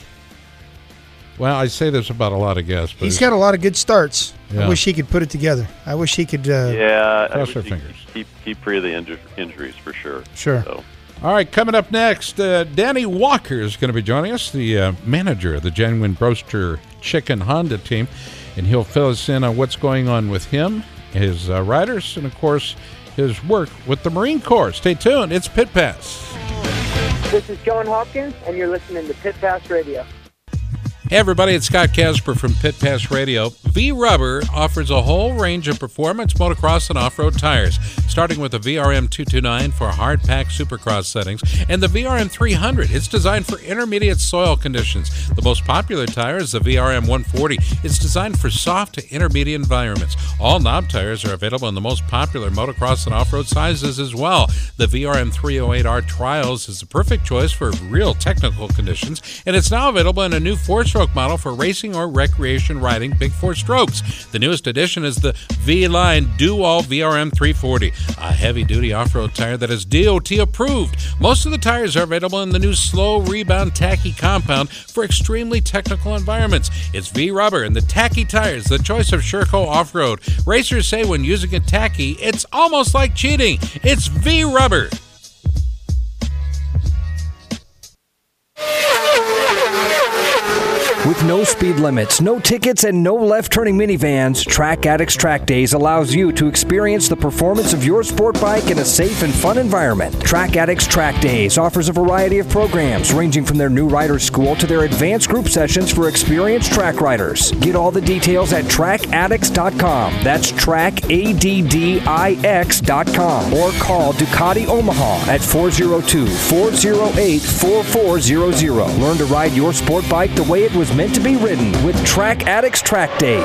well, I say this about a lot of guests, but he's got a lot of good starts. Yeah. I wish he could put it together. I wish he could. Uh, yeah, Cross wish our fingers. Keep keep free of the inju- injuries for sure. Sure. So, All right, coming up next, uh, Danny Walker is going to be joining us, the uh, manager of the Genuine Broaster Chicken Honda team, and he'll fill us in on what's going on with him, his uh, riders, and of course, his work with the Marine Corps. Stay tuned. It's Pit Pass. This is John Hopkins, and you're listening to Pit Pass Radio. Hey everybody, it's Scott Casper from Pit Pass Radio. V Rubber offers a whole range of performance motocross and off-road tires, starting with the VRM 229 for hard pack supercross settings and the VRM 300. It's designed for intermediate soil conditions. The most popular tire is the VRM 140. It's designed for soft to intermediate environments. All knob tires are available in the most popular motocross and off-road sizes as well. The VRM 308R Trials is the perfect choice for real technical conditions, and it's now available in a new four-stroke model for racing or recreation riding big four strokes. The newest addition is the V-Line Do-All VRM 340, a heavy-duty off-road tire that is DOT approved. Most of the tires are available in the new slow rebound tacky compound for extremely technical environments. It's V-Rubber and the tacky tires, the choice of Sherco off-road. Racers say when using a tacky, it's almost like cheating. It's V-Rubber. With no speed limits, no tickets, and no left turning minivans, Track Addicts Track Days allows you to experience the performance of your sport bike in a safe and fun environment. Track Addicts Track Days offers a variety of programs ranging from their new rider school to their advanced group sessions for experienced track riders. Get all the details at trackaddicts.com. That's trackaddicts.com or call Ducati Omaha at 402 408 4400. Learn to ride your sport bike the way it was meant to be ridden with Track Addicts Track Days.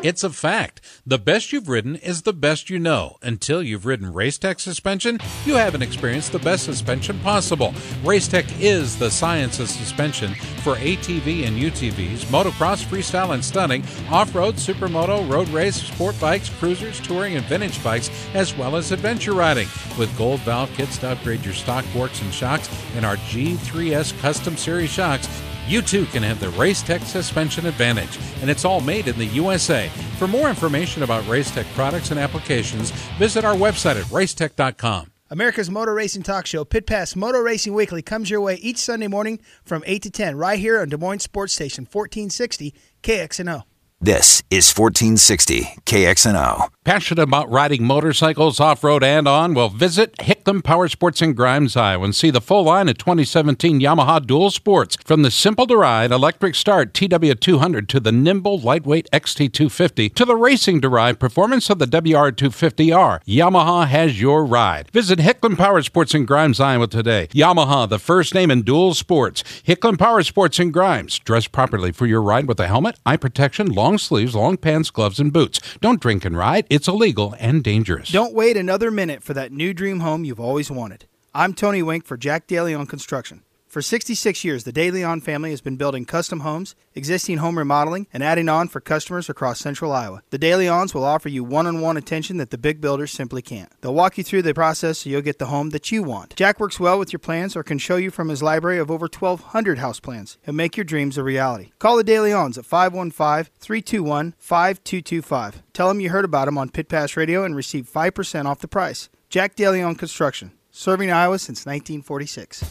It's a fact. The best you've ridden is the best you know. Until you've ridden Racetech suspension, you haven't experienced the best suspension possible. Racetech is the science of suspension for ATV and UTVs, motocross, freestyle, and stunning, off-road, supermoto, road race, sport bikes, cruisers, touring, and vintage bikes, as well as adventure riding. With gold valve kits to upgrade your stock forks and shocks and our G3S Custom Series shocks, you too can have the Racetech suspension advantage, and it's all made in the USA. For more information about Racetech products and applications, visit our website at racetech.com. America's Motor Racing Talk Show, Pit Pass Motor Racing Weekly, comes your way each Sunday morning from 8 to 10, right here on Des Moines Sports Station, 1460 KXNO. This is 1460 KXNO. Passionate about riding motorcycles off road and on? Well, visit Hickman Power Sports in Grimes, Iowa, and see the full line of 2017 Yamaha Dual Sports. From the simple to ride electric start TW200 to the nimble lightweight XT250 to the racing ride performance of the WR250R, Yamaha has your ride. Visit Hickman Power Sports in Grimes, Iowa today. Yamaha, the first name in dual sports. Hickman Power Sports in Grimes. Dress properly for your ride with a helmet, eye protection, long sleeves, long pants, gloves, and boots. Don't drink and ride. It's illegal and dangerous. Don't wait another minute for that new dream home you've always wanted. I'm Tony Wink for Jack DeLeon Construction. For 66 years, the DeLeon family has been building custom homes, existing home remodeling, and adding on for customers across central Iowa. The DeLeons will offer you one on one attention that the big builders simply can't. They'll walk you through the process so you'll get the home that you want. Jack works well with your plans or can show you from his library of over 1,200 house plans and make your dreams a reality. Call the DeLeons at 515 321 5225. Tell them you heard about them on Pit Pass Radio and receive 5% off the price. Jack DeLeon Construction. Serving Iowa since 1946.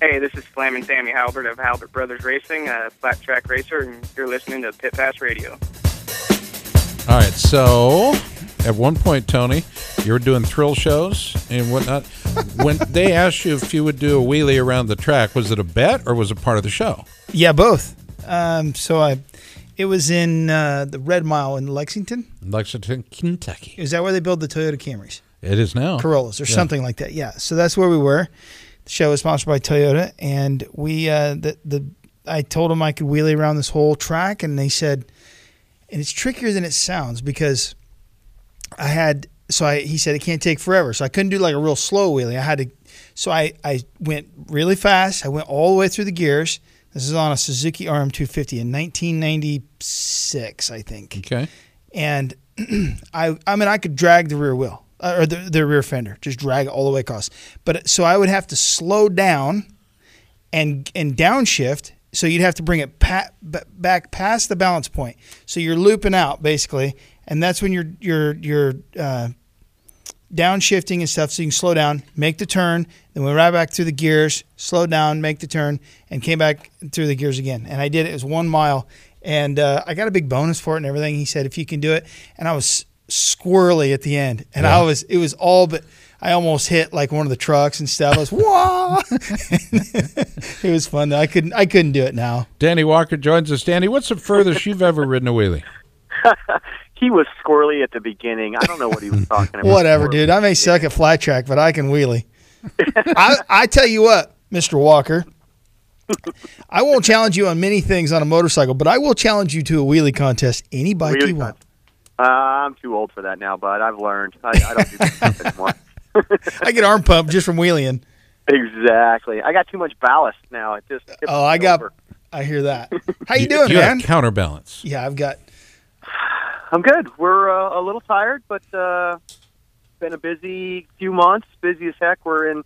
Hey, this is Flamin' Sammy Halbert of Halbert Brothers Racing, a flat track racer, and you're listening to Pit Pass Radio. All right, so at one point, Tony, you were doing thrill shows and whatnot. when they asked you if you would do a wheelie around the track, was it a bet or was it part of the show? Yeah, both. Um, so I, it was in uh, the Red Mile in Lexington. Lexington, Kentucky. Is that where they build the Toyota Camrys? It is now. Corollas or Yeah. something like that. Yeah. So that's where we were. The show was sponsored by Toyota, and we uh, the the I told them I could wheelie around this whole track, and they said, and it's trickier than it sounds because I had so I he said it can't take forever, so I couldn't do like a real slow wheelie. I had to, so I I went really fast. I went all the way through the gears. This is on a Suzuki RM250 in 1996, I think Okay. and I I mean I could drag the rear wheel or the, the rear fender, just drag it all the way across. But so I would have to slow down and and downshift. So you'd have to bring it pa- b- back past the balance point. So you're looping out basically, and that's when you're you're you're uh, downshifting and stuff. So you can slow down, make the turn, then went right back through the gears, slow down, make the turn, and came back through the gears again. And I did it. It was one mile, and uh, I got a big bonus for it and everything. He said if you can do it, and I was squirrely at the end, and I was it was all but. I almost hit like one of the trucks and stuff. I was wah. it was fun. though. I couldn't. I couldn't do it now. Danny Walker joins us. Danny, what's the furthest you've ever ridden a wheelie? he was squirrely at the beginning. I don't know what he was talking about. Whatever, dude. I may suck at flat track, but I can wheelie. I, I tell you what, Mr. Walker, I won't challenge you on many things on a motorcycle, but I will challenge you to a wheelie contest. Any bike Wheelie you want. Uh, I'm too old for that now, bud. I've learned. I, I don't do that anymore. I get arm pump just from wheeling. Exactly. I got too much ballast now. It just Oh, I got. over. I hear that. How you doing, you man? have counterbalance. Yeah, I've got. I'm good. We're uh, a little tired, but uh, been a busy few months. Busy as heck. We're in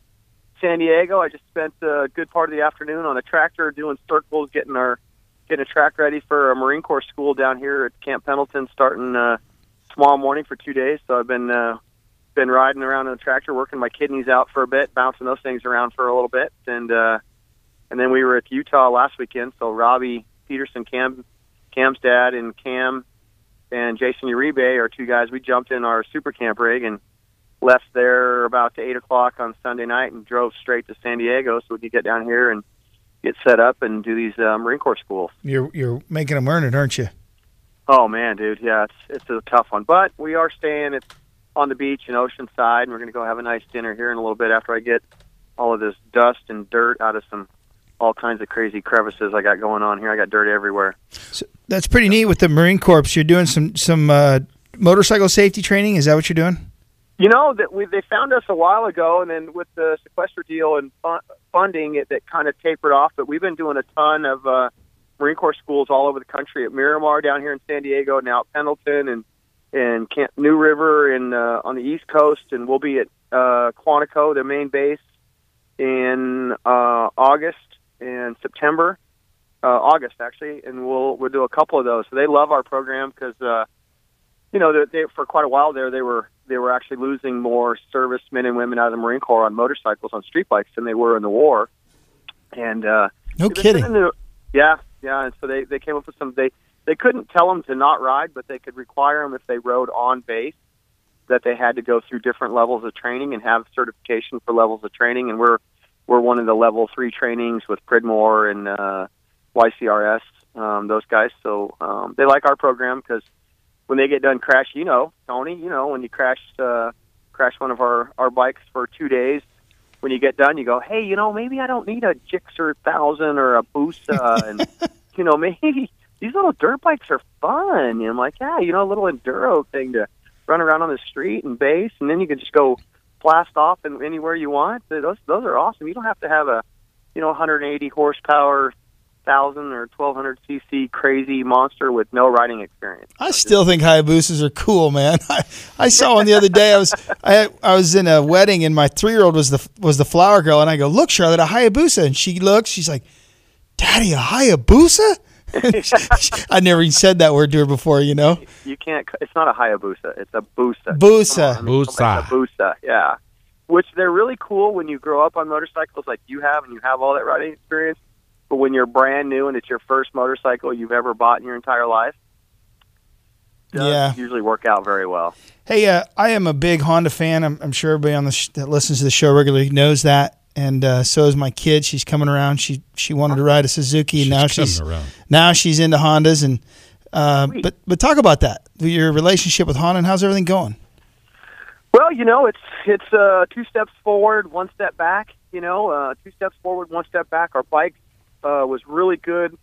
San Diego. I just spent a good part of the afternoon on a tractor doing circles, getting our getting a track ready for a Marine Corps school down here at Camp Pendleton, starting uh, tomorrow morning for two days. So I've been uh, been riding around on the tractor, working my kidneys out for a bit, bouncing those things around for a little bit, and uh, and then we were at Utah last weekend. So Robbie Petersen, Cam, Cam's dad, and Cam and Jason Uribe are two guys. We jumped in our super camp rig and left there about eight o'clock on Sunday night and drove straight to San Diego so we could get down here and get set up and do these uh, Marine Corps schools. You're you're making them earn it, aren't you? Oh man, dude, yeah, it's it's a tough one, but we are staying at on the beach in Oceanside, and we're going to go have a nice dinner here in a little bit after I get all of this dust and dirt out of some all kinds of crazy crevices I got going on here. I got dirt everywhere. So That's pretty neat with the Marine Corps. You're doing some some uh, motorcycle safety training. Is that what you're doing? You know that we they found us a while ago, and then with the sequester deal and fu- funding, it that kind of tapered off. But we've been doing a ton of uh, Marine Corps schools all over the country at Miramar down here in San Diego, now at Pendleton and and Camp New River and uh, on the East Coast, and we'll be at uh, Quantico, their main base, in uh, August and September. Uh, August actually, and we'll we'll do a couple of those. So they love our program because uh, you know they, they for quite a while there they were they were actually losing more servicemen and women out of the Marine Corps on motorcycles on street bikes than they were in the war. And uh, No kidding. the- yeah, yeah. And so they they came up with some they they couldn't tell them to not ride, but they could require them if they rode on base that they had to go through different levels of training and have certification for levels of training. And we're we're one of the level three trainings with Pridmore and uh, YCRS, um, those guys. So um, they like our program because when they get done crash, you know, Tony, you know, when you crash uh, crash one of our our bikes for two days, when you get done, you go, hey, you know, maybe I don't need a Gixxer thousand or a Busa, and you know, maybe these little dirt bikes are fun. And I'm like, yeah, you know, a little enduro thing to run around on the street and base, and then you can just go blast off and anywhere you want. Those those are awesome. You don't have to have a you know 180 horsepower, thousand or 1200 cc crazy monster with no riding experience. I still think Hayabusas are cool, man. I, I saw one the other day. I was I I was in a wedding and my three year old was the was the flower girl, and I go, "Look, Charlotte, a Hayabusa," and she looks, she's like, "Daddy, a Hayabusa?" I never even said that word to her before, you know. You can't. It's not a Hayabusa. It's a Busa. Busa. Come on, I mean, It's a Busa. Yeah. which they're really cool when you grow up on motorcycles like you have and you have all that riding experience. But when you're brand new and it's your first motorcycle you've ever bought in your entire life, doesn't Yeah. usually work out very well. Hey, uh, I am a big Honda fan. I'm, I'm sure everybody on the sh- that listens to the show regularly knows that, and uh, so is my kid. She's coming around. She she wanted to ride a Suzuki, and now she's around. now she's into Hondas. And uh, but but talk about that. Your relationship with Honda and how's everything going? Well, you know, it's it's uh, two steps forward, one step back. You know, uh, two steps forward, one step back. Our bike uh, was really good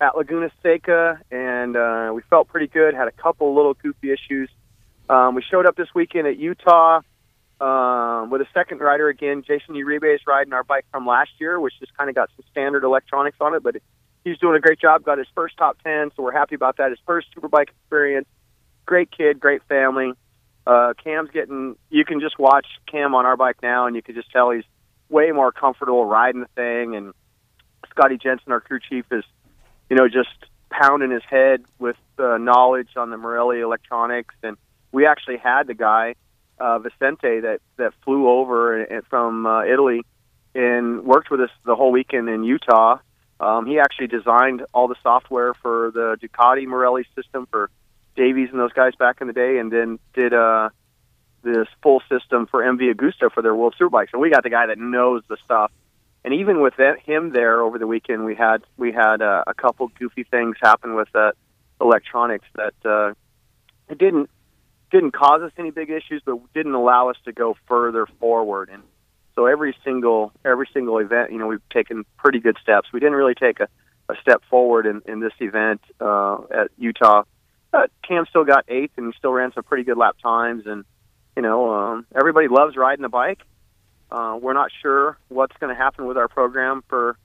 at Laguna Seca, and uh, we felt pretty good. Had a couple little goofy issues. Um, we showed up this weekend at Utah um, with a second rider again. Jason Uribe is riding our bike from last year, which just kind of got some standard electronics on it, but he's doing a great job. Got his first top ten, so we're happy about that. His first superbike experience. Great kid, great family. Uh, Cam's getting. You can just watch Cam on our bike now, and you can just tell he's way more comfortable riding the thing. And Scotty Jensen, our crew chief, is you know just pounding his head with uh, knowledge on the Marelli electronics. And we actually had the guy uh, Vicente that that flew over and, from uh, Italy and worked with us the whole weekend in Utah. Um, he actually designed all the software for the Ducati Marelli system for Davies and those guys back in the day, and then did uh, this full system for MV Agusta for their World Superbikes. And we got the guy that knows the stuff. And even with him there over the weekend, we had we had uh, a couple goofy things happen with that electronics that uh, it didn't didn't cause us any big issues, but didn't allow us to go further forward. And so every single every single event, you know, we've taken pretty good steps. We didn't really take a, a step forward in, in this event uh, at Utah. Uh, Cam still got eighth, and he still ran some pretty good lap times. And you know, um, everybody loves riding the bike. Uh, we're not sure what's going to happen with our program for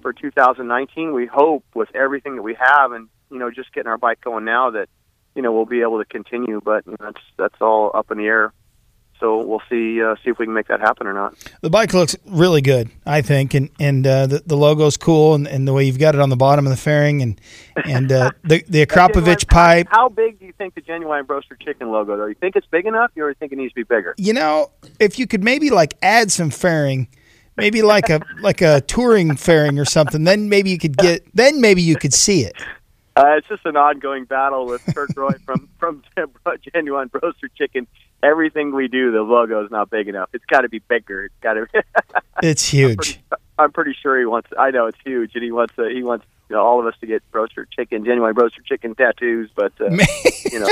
for 2019. We hope with everything that we have, and you know, just getting our bike going now that you know we'll be able to continue. But you know, that's that's all up in the air. So we'll see uh, see if we can make that happen or not. The bike looks really good, I think, and and uh, the the logo's cool, and, and the way you've got it on the bottom of the fairing, and and uh, the the Akrapovich pipe. How big do you think the genuine broaster chicken logo? Though you think it's big enough, or you think it needs to be bigger? You know, if you could maybe like add some fairing, maybe like a like a touring fairing or something, then maybe you could get then maybe you could see it. Uh, it's just an ongoing battle with Kirk Roy from from Genuine Broaster Chicken. Everything we do, the logo is not big enough. It's got to be bigger. It's got to. It's huge. I'm pretty sure he wants. I know it's huge, and he wants. Uh, he wants you know, all of us to get Broaster Chicken, Genuine Broaster Chicken tattoos. But uh, you know,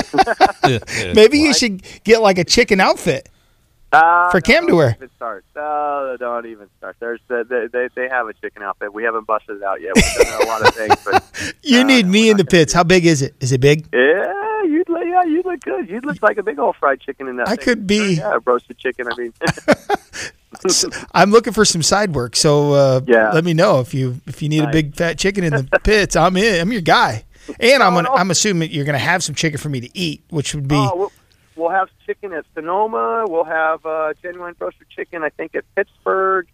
Maybe you should get like a chicken outfit Uh, for Cam to don't wear. even start. No, don't even start. There's uh, they, they they have a chicken outfit. We haven't busted it out yet. We've done a lot of things, but You need me in the pits. How big is it? Is it big? yeah, you'd look yeah, you'd look good. You'd look like a big old fried chicken in that. I thing. could be. yeah, roasted chicken. I mean, I'm looking for some side work, so uh, Yeah. let me know if you if you need a big fat chicken in the pits. I'm in. I'm your guy. And I'm gonna, I'm assuming you're gonna have some chicken for me to eat, which would be oh, we'll, we'll have chicken at Sonoma. We'll have uh, genuine roasted chicken. I think at Pittsburgh.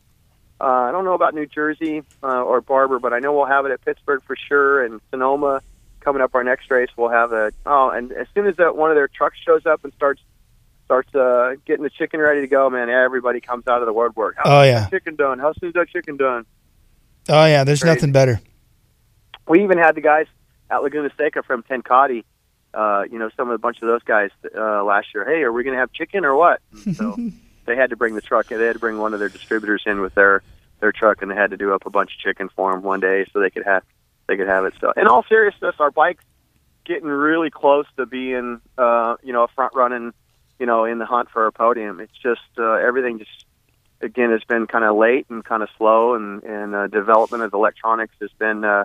Uh, I don't know about New Jersey uh, or Barber, but I know we'll have it at Pittsburgh for sure. And Sonoma coming up our next race, we'll have a oh, and as soon as that one of their trucks shows up and starts starts uh, getting the chicken ready to go, man, everybody comes out of the woodwork. How Oh, yeah. chicken done? How soon is that chicken done? oh yeah, there's Crazy. nothing better. we even had the guys at Laguna Seca from Tencati, uh, you know, some of a bunch of those guys uh, last year. Hey, are we going to have chicken or what? And so they had to bring the truck. They had to bring one of their distributors in with their their truck, and they had to do up a bunch of chicken for them one day so they could have they could have it. So, in all seriousness, our bike's getting really close to being, uh, you know, a front running, you know, in the hunt for a podium. It's just uh, everything just again has been kind of late and kind of slow, and and uh, development of electronics has been. Uh,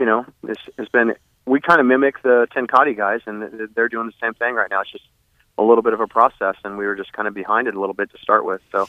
you know, it's, it's been we kind of mimic the Tencati guys, and they're doing the same thing right now. It's just a little bit of a process, and we were just kind of behind it a little bit to start with. So,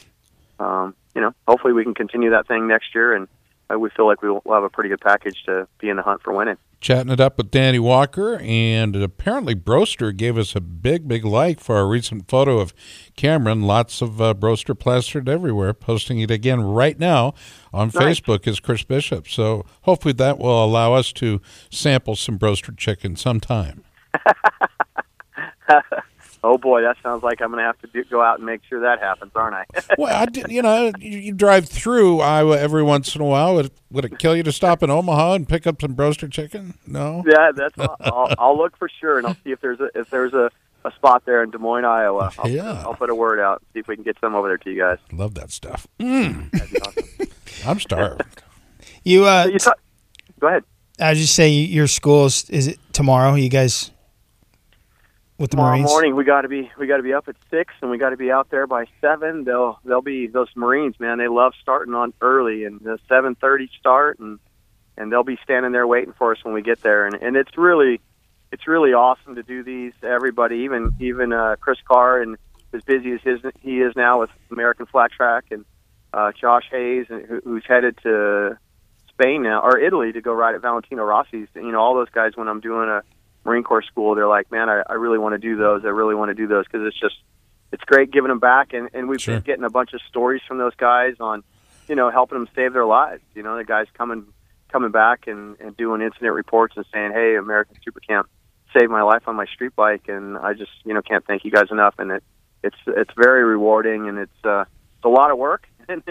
um, you know, hopefully we can continue that thing next year, and we feel like we will have a pretty good package to be in the hunt for winning. Chatting it up with Danny Walker, and apparently Broaster gave us a big, big like for our recent photo of Cameron. Lots of uh, Broaster plastered everywhere. Posting it again right now on Nice. Facebook is Chris Bishop. So hopefully that will allow us to sample some Broaster chicken sometime. Oh boy, that sounds like I'm going to have to do, go out and make sure that happens, aren't I? well, I did, you know, you, you drive through Iowa every once in a while. Would, would it kill you to stop in Omaha and pick up some broaster chicken? No. yeah, that's. I'll, I'll look for sure, and I'll see if there's a if there's a, a spot there in Des Moines, Iowa. I'll, Yeah. I'll put a word out see if we can get some over there to you guys. Love that stuff. Mm. I'm starved. You uh, you talk, go ahead. I was just saying, your school is, is it tomorrow? You guys with the Tomorrow Marines? morning we got to be we got to be up at six, and we got to be out there by seven. They'll they'll be those Marines, man. They love starting on early and the seven thirty start, and and they'll be standing there waiting for us when we get there. And and it's really it's really awesome to do these. Everybody, even even uh, Chris Carr, and as busy as his he is now with American Flat Track, and uh, Josh Hayes, and who, who's headed to Spain now or Italy to go ride at Valentino Rossi's. You know, all those guys when I'm doing a Marine Corps school, they're like, man, I, I really want to do those. I really want to do those because it's just it's great giving them back, and and we've Sure. been getting a bunch of stories from those guys on, you know, helping them save their lives. You know, the guys coming coming back and and doing incident reports and saying, hey, American Super Camp saved my life on my street bike, and I just you know can't thank you guys enough. And it it's it's very rewarding, and it's uh, it's a lot of work. and,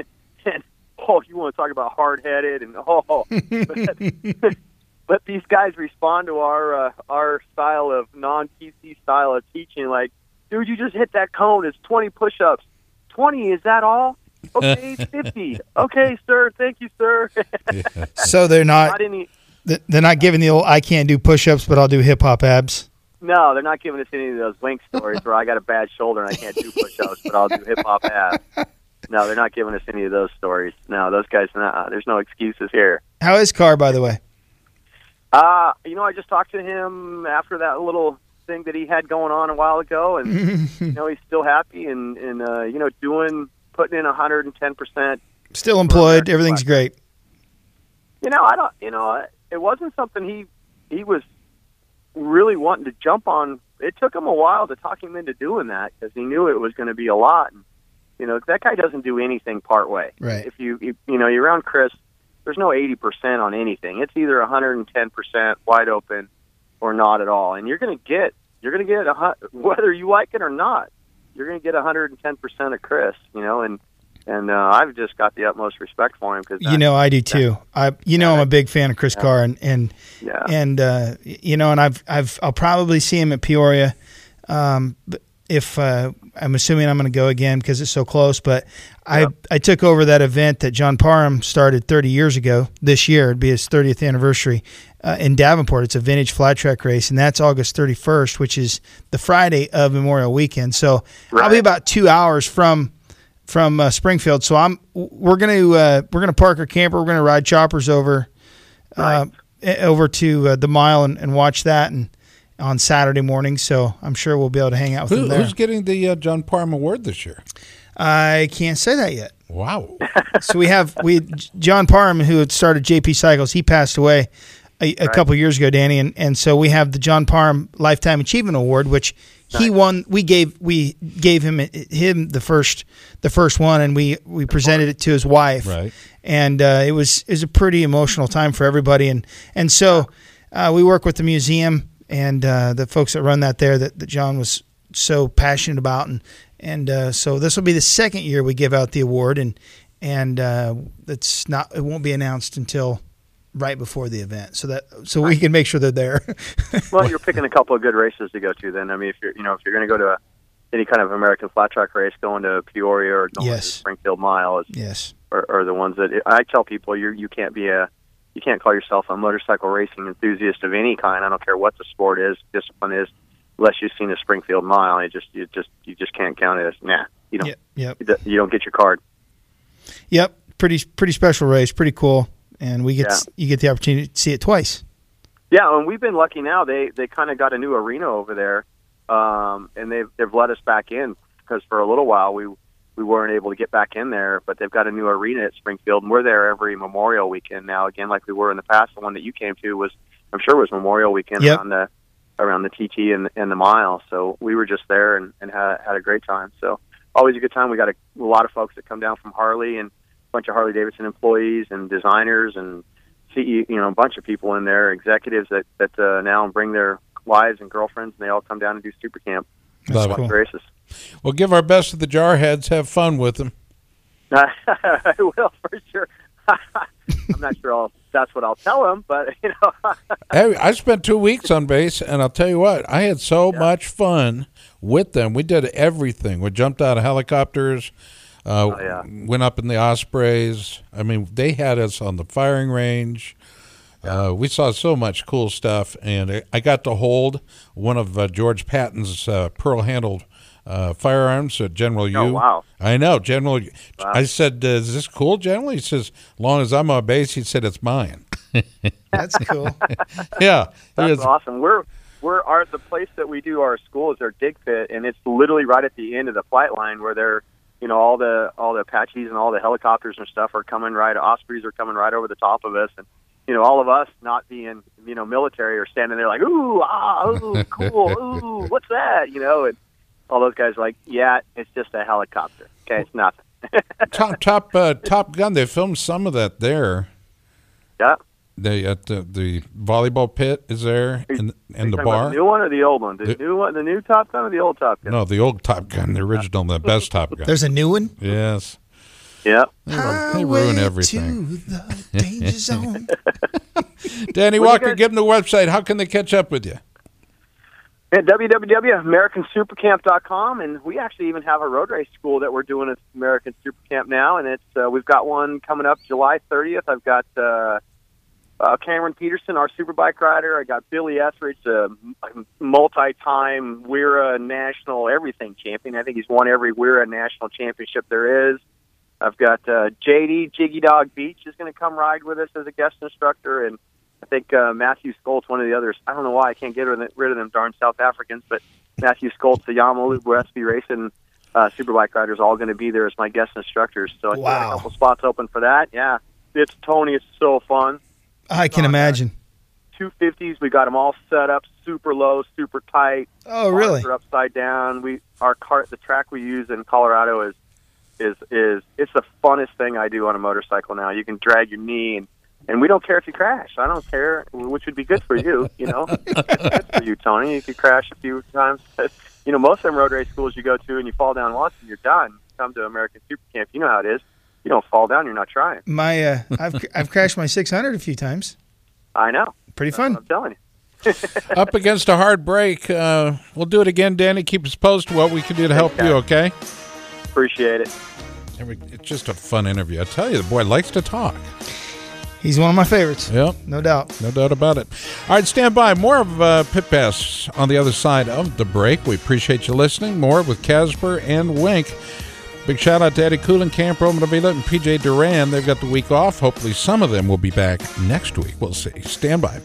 and oh, you want to talk about hard headed and oh, but, but these guys respond to our uh, our style of non PC style of teaching. Like, dude, you just hit that cone. It's twenty push ups. Twenty is that all? Okay, fifty. Okay, sir. Thank you, sir. So they're not Not any. th- they're not giving the old I can't do push-ups, but I'll do hip hop abs. No, they're not giving us any of those wink stories where I got a bad shoulder and I can't do push-ups, but I'll do hip hop abs. No, they're not giving us any of those stories. No, those guys. Nah, there's no excuses here. How is Carr, by the way? Uh, you know, I just talked to him after that little thing that he had going on a while ago, and you know, he's still happy and and uh, you know, doing putting in 110 percent. Still employed. Everything's great. You know, I don't. You know, it wasn't something he he was really wanting to jump on. It took him a while to talk him into doing that because he knew it was going to be a lot. And, you know, that guy doesn't do anything part way. Right. If you you, you know you're around Chris, there's no 80 percent on anything. It's either 110 percent wide open or not at all. And you're going to get you're going to get a whether you like it or not. You're going to get 110 percent of Chris. You know, and and uh, I've just got the utmost respect for him because You know, I do too. I, you know, I'm a big fan of Chris Carr, and and Yeah. and uh, you know, and I've I've I'll probably see him at Peoria, um, but if uh, I'm assuming I'm going to go again because it's so close. But I I took over that event that John Parham started 30 years ago. This year it'd be his 30th anniversary uh, in Davenport. It's a vintage flat track race, and that's August 31st, which is the Friday of Memorial Weekend. So I'll be about two hours from from uh, Springfield. So I'm we're gonna uh, we're gonna park our camper. We're gonna ride choppers over uh, eh, over to uh, the mile and, and watch that and on Saturday morning. So I'm sure we'll be able to hang out with Who, them there. who's getting the uh, John Parham Award this year? I can't say that yet. Wow. so we have we John Parham who had started JP Cycles. He passed away a, a couple years ago, Danny, and and so we have the John Parham Lifetime Achievement Award, which he won. We gave we gave him him the first the first one, and we we presented it to his wife. Right. And uh, it was it was a pretty emotional time for everybody, and and so uh, we work with the museum and uh, the folks that run that there that, that John was so passionate about, and and uh, so this will be the second year we give out the award, and and uh, it's not it won't be announced until right before the event, so that so we can make sure they're there. well, you're picking a couple of good races to go to. Then, I mean, if you're you know if you're going to go to a, any kind of American flat track race, going to Peoria or going Yes. to Springfield Mile is yes. are, are the ones that I tell people you you can't be a you can't call yourself a motorcycle racing enthusiast of any kind. I don't care what the sport is, discipline is, unless you've seen a Springfield Mile. You just you just you just can't count it as nah. You don't Yep, yep. you don't- you don't get your card. Yep, pretty pretty special race, pretty cool, and we get Yeah. you get the opportunity to see it twice. Yeah, and we've been lucky now. They they kind of got a new arena over there, um, and they've they've let us back in because for a little while we we weren't able to get back in there. But they've got a new arena at Springfield, and we're there every Memorial Weekend now. Again, like we were in the past. The one that you came to was I'm sure was Memorial Weekend Yep. around the around the TT and, and the mile. So we were just there and, and had had a great time. So always a good time. We got a, a lot of folks that come down from Harley and a bunch of Harley Davidson employees and designers and CE, you know, a bunch of people in there, executives that that uh, now bring their wives and girlfriends, and they all come down and do super camp. Love Watch it. Well, give our best to the jarheads. Have fun with them. I will for sure. I'm not sure I'll, that's what I'll tell them, but you know, Hey, I spent two weeks on base, and I'll tell you what, I had so much fun with them. We did everything. We jumped out of helicopters, uh, Oh, yeah. went up in the Ospreys. I mean, they had us on the firing range. Uh, we saw so much cool stuff, and I- got to hold one of uh, George Patton's uh, pearl-handled uh, firearms at General U. Oh, wow. I know, General. I said, uh, "Is this cool, General?" He says, "As long as I'm on base," he said, "It's mine." That's cool. yeah, it that's was- awesome. We're we're our the place that we do our school is our dig pit, and it's literally right at the end of the flight line where they're you know all the all the Apaches and all the helicopters and stuff are coming right. Ospreys are coming right over the top of us, and you know all of us not being you know military are standing there like ooh ah ooh cool ooh what's that you know and all those guys are like yeah it's just a helicopter okay it's nothing top top uh, Top Gun. They filmed some of that there. yeah. They at the, the volleyball pit is there and and the bar. The new one or the old one? The, The- new one, the new Top Gun or the old Top Gun? No, the old Top Gun, the original, the best Top Gun. There's a new one. yes. Yeah. They, they ruin everything. to the danger zone. Danny What do you Walker, guys- give them the website. How can they catch up with you? At www.americansupercamp.com, and we actually even have a road race school that we're doing at American Super Camp now, and it's uh, we've got one coming up July 30th. I've got uh, uh, Cameron Petersen, our superbike rider. I got Billy Etheridge, a multi-time WERA national everything champion. I think he's won every WERA national championship there is. I've got uh, JD Jiggy Dog Beach is going to come ride with us as a guest instructor, and I think uh, Mathew Scholtz, one of the others. I don't know why I can't get rid of, rid of them darn South Africans, but Mathew Scholtz, the Yamaha SB Racing uh, Superbike riders, all going to be there as my guest instructors. So I got Wow. a couple spots open for that. Yeah, it's Tony. It's so fun. I can imagine. 250s. We got them all set up, super low, super tight. Oh, really? Are upside down. We our cart, the track we use in Colorado is is is it's the funnest thing I do on a motorcycle now. You can drag your knee and and we don't care if you crash. I don't care, which would be good for you. You know, good for you, Tony. You could crash a few times. You know, most of them road race schools you go to and you fall down once and you're done. Come to American Super Camp, you know how it is. You don't fall down, you're not trying. My uh, I've I've crashed my 600 a few times. I know. Pretty fun. I'm telling you. Up against a hard break. Uh, we'll do it again, Danny. Keep us posted what we can do to help you, okay? Appreciate it. It's just a fun interview. I tell you, the boy likes to talk. He's one of my favorites. Yep. No doubt. No doubt about it. All right, stand by. More of uh, Pit Pass on the other side of the break. We appreciate you listening. More with Casper and Wink. Big shout out to Eddie Coolenkamp, Roman Avila, and PJ Duran. They've got the week off. Hopefully, some of them will be back next week. We'll see. Stand by.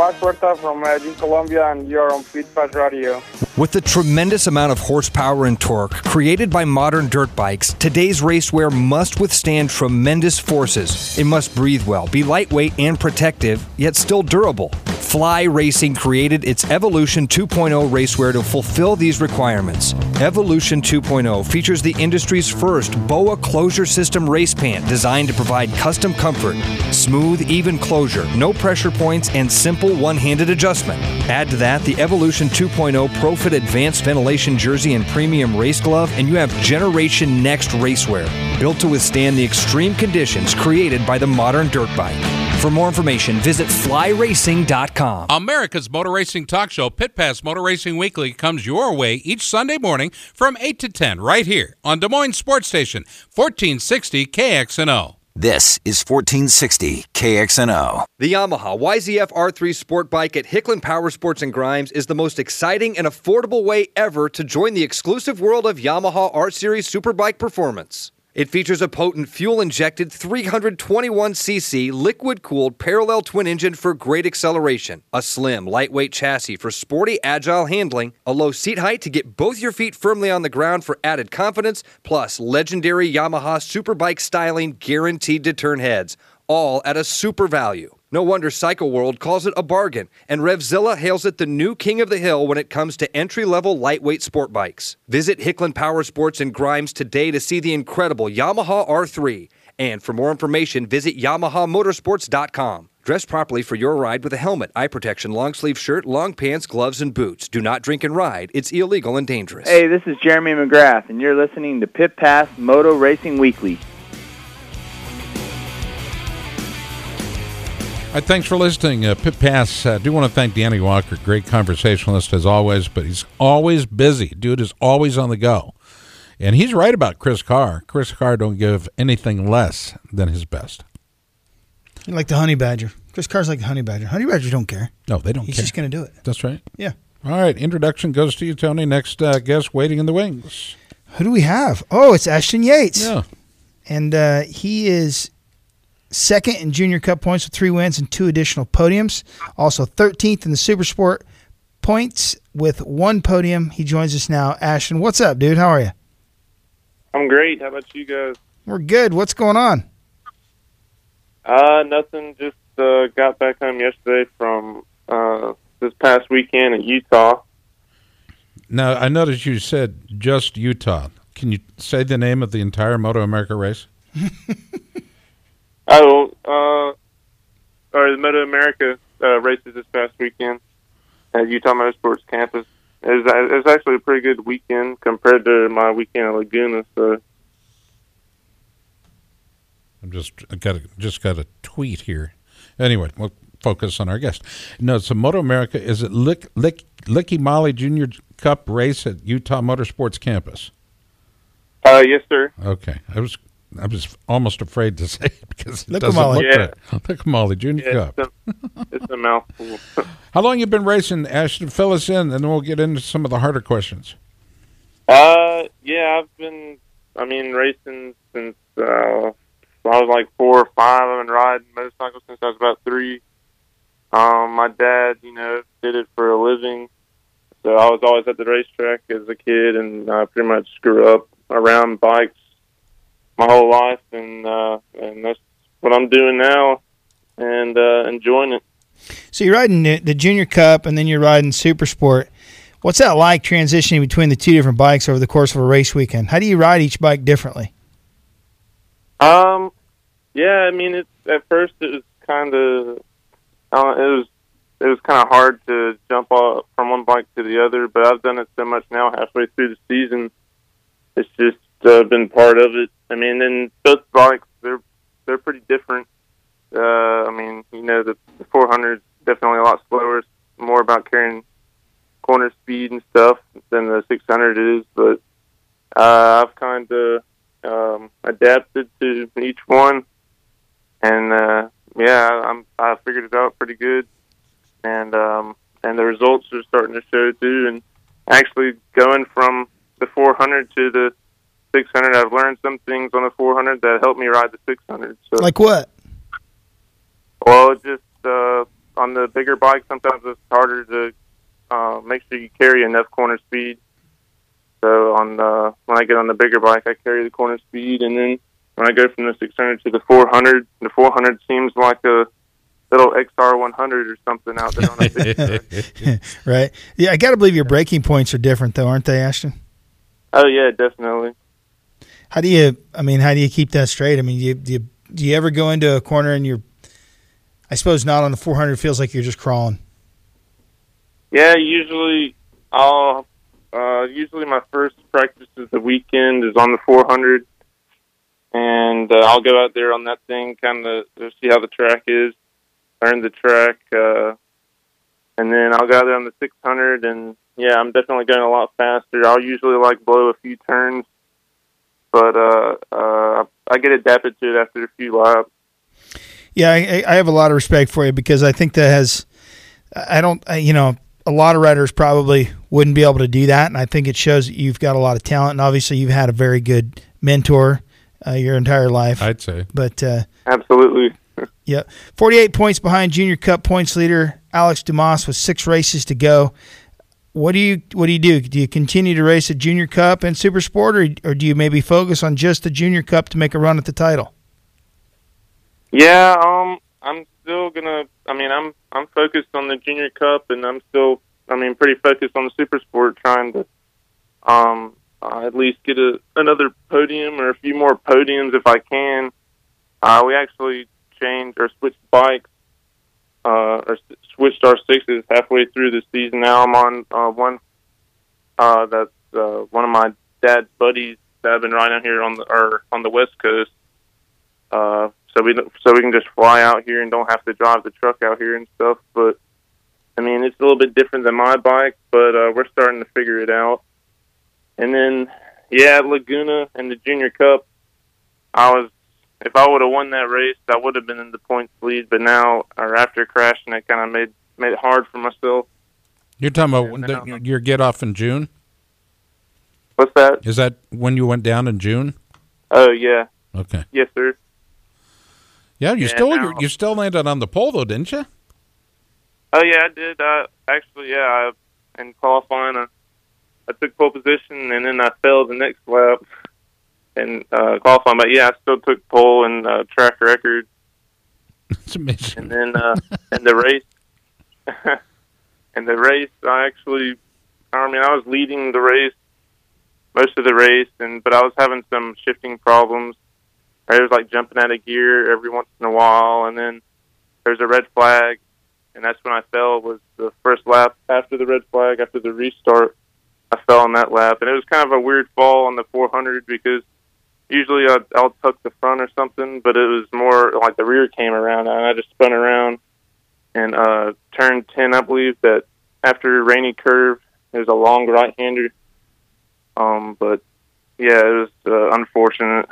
Puerta from uh, Medellin, Colombia, and you're on Pass Radio. With the tremendous amount of horsepower and torque created by modern dirt bikes, today's racewear must withstand tremendous forces. It must breathe well, be lightweight and protective, yet still durable. Fly Racing created its Evolution 2.0 racewear to fulfill these requirements. Evolution 2.0 features the industry's first BOA closure system race pant designed to provide custom comfort, smooth, even closure, no pressure points, and simple one handed adjustment. Add to that the Evolution 2.0 ProFit Advanced Ventilation Jersey and Premium Race Glove, and you have Generation Next racewear, built to withstand the extreme conditions created by the modern dirt bike. For more information, visit flyracing.com. America's Motor Racing Talk Show, Pit Pass Motor Racing Weekly, comes your way each Sunday morning from 8 to 10 right here on Des Moines Sports Station, 1460 KXNO. This is 1460 KXNO. The Yamaha YZF R3 Sport Bike at Hicklin Power Sports and Grimes is the most exciting and affordable way ever to join the exclusive world of Yamaha R Series Superbike performance. It features a potent fuel injected 321cc liquid cooled parallel twin engine for great acceleration, a slim, lightweight chassis for sporty, agile handling, a low seat height to get both your feet firmly on the ground for added confidence, plus legendary Yamaha Superbike styling guaranteed to turn heads, all at a super value. No wonder Cycle World calls it a bargain, and Revzilla hails it the new king of the hill when it comes to entry level lightweight sport bikes. Visit Hicklin Power Sports and Grimes today to see the incredible Yamaha R3. And for more information, visit YamahaMotorsports.com. Dress properly for your ride with a helmet, eye protection, long sleeve shirt, long pants, gloves, and boots. Do not drink and ride. It's illegal and dangerous. Hey, this is Jeremy McGrath, and you're listening to Pit Pass Moto Racing Weekly. Right, thanks for listening. Uh, Pit Pass, I uh, do want to thank Danny Walker, great conversationalist as always, but he's always busy. Dude is always on the go. And he's right about Chris Carr. Chris Carr don't give anything less than his best. Like the honey badger. Chris Carr's like the honey badger. Honey badgers don't care. No, they don't He's care. just going to do it. That's right. Yeah. All right, introduction goes to you, Tony. Next uh, guest waiting in the wings. Who do we have? Oh, it's Ashton Yates. Yeah. And uh, he is second in Junior Cup points with three wins and two additional podiums. Also 13th in the Super Sport points with one podium. He joins us now. Ashton, what's up, dude? How are you? I'm great. How about you guys? We're good. What's going on? Uh, nothing. Just uh, got back home yesterday from uh, this past weekend in Utah. Now, I noticed you said just Utah. Can you say the name of the entire Moto America race? Oh, uh, or the Moto America uh, races this past weekend at Utah Motorsports campus. It was, it was actually a pretty good weekend compared to my weekend at Laguna. So I'm just I got a, just got a tweet here. Anyway, we'll focus on our guest. No, it's a Moto America. Is it Lick, Lick, Liqui Moly Junior Cup race at Utah Motorsports campus? Uh, yes, sir. Okay, I was I was almost afraid to say it because it Lick doesn't Molly. look Yeah. right. Lick Molly Junior yeah, Cup. it's, a, it's a mouthful. How long you been racing, Ashton? Fill us in, and then we'll get into some of the harder questions. Uh, yeah, I've been, I mean, racing since uh, I was like four or five. I've been riding motorcycles since I was about three. Um, my dad, you know, did it for a living, so I was always at the racetrack as a kid, and I pretty much grew up around bikes my whole life, and uh, and that's what I'm doing now, and uh, enjoying it. So you're riding the, the Junior Cup and then you're riding Super Sport. What's that like transitioning between the two different bikes over the course of a race weekend? How do you ride each bike differently? Um, yeah, I mean, it at first it was kind of, uh, it was it was kind of hard to jump off from one bike to the other, but I've done it so much now, halfway through the season, it's just uh, been part of it. I mean, and both bikes they're they're pretty different. Uh, I mean, you know, the, the 400 is definitely a lot slower. More about carrying corner speed and stuff than the 600 is, but uh, I've kind of um, adapted to each one, and uh, yeah, I'm I figured it out pretty good, and um, and the results are starting to show too. And actually, going from the 400 to the 600, I've learned some things on the 400 that helped me ride the 600. So, Like what? well, just uh, on the bigger bike, sometimes it's harder to uh, make sure you carry enough corner speed. So on the, when I get on the bigger bike, I carry the corner speed, and then when I go from the 600 to the 400, the 400 seems like a little XR 100 or something out there on the right? Yeah, I got to believe your braking points are different, though, aren't they, Ashton? oh yeah, definitely. How do you? I mean, how do you keep that straight? I mean, do you do you, do you ever go into a corner and you're? I suppose not on the 400. Feels like you're just crawling. Yeah, usually I'll uh, usually my first practice of the weekend is on the 400, and uh, I'll go out there on that thing, kind of see how the track is, learn the track, uh, and then I'll go out there on the 600, and yeah, I'm definitely going a lot faster. I'll usually like blow a few turns, but uh, uh, I get adapted to it after a few laps. Yeah, I, I have a lot of respect for you because I think that has. I don't. I, you know, a lot of riders probably wouldn't be able to do that, and I think it shows that you've got a lot of talent. And obviously, you've had a very good mentor uh, your entire life. I'd say. But uh, Absolutely. yeah, forty-eight points behind Junior Cup points leader Alex Dumas with six races to go. What do you What do you do? Do you continue to race at Junior Cup and Super Sport, or, or do you maybe focus on just the Junior Cup to make a run at the title? Yeah, um, I'm still gonna. I mean, I'm I'm focused on the Junior Cup, and I'm still. I mean, pretty focused on the Super Sport, trying to um uh, at least get a another podium or a few more podiums if I can. Uh, we actually changed or switched bikes uh, or switched our sixes halfway through the season. Now I'm on uh, one uh, that's uh, one of my dad's buddies that I've been riding out here on the or on the West Coast. Uh, so we so we can just fly out here and don't have to drive the truck out here and stuff. But I mean, it's a little bit different than my bike, but uh, we're starting to figure it out. And then, yeah, Laguna and the Junior Cup, I was if I would have won that race, I would have been in the points lead. But now, or after crashing, it kind of made made it hard for myself. You're talking about when the, your get off in June? What's that? Is that when you went down in June? Oh yeah, Okay. yes sir. Yeah, you Yeah, still now- you still landed on the pole though, didn't you? Oh yeah, I did. Uh, actually, yeah. I, in qualifying, I, I took pole position, and then I fell the next lap in uh, qualifying. But yeah, I still took pole and uh, track record. It's amazing. And then uh, in the race, and the race, I actually, I mean, I was leading the race most of the race, and but I was having some shifting problems. I was like jumping out of gear every once in a while, and then there's a red flag, and that's when I fell. Was the first lap after the red flag after the restart. I fell on that lap, and it was kind of a weird fall on the 400 because usually I'd, I'll tuck the front or something, but it was more like the rear came around, and I just spun around and uh, turned 10, I believe. That after rainy curve, there's a long right hander. Um, but yeah, it was uh, unfortunate.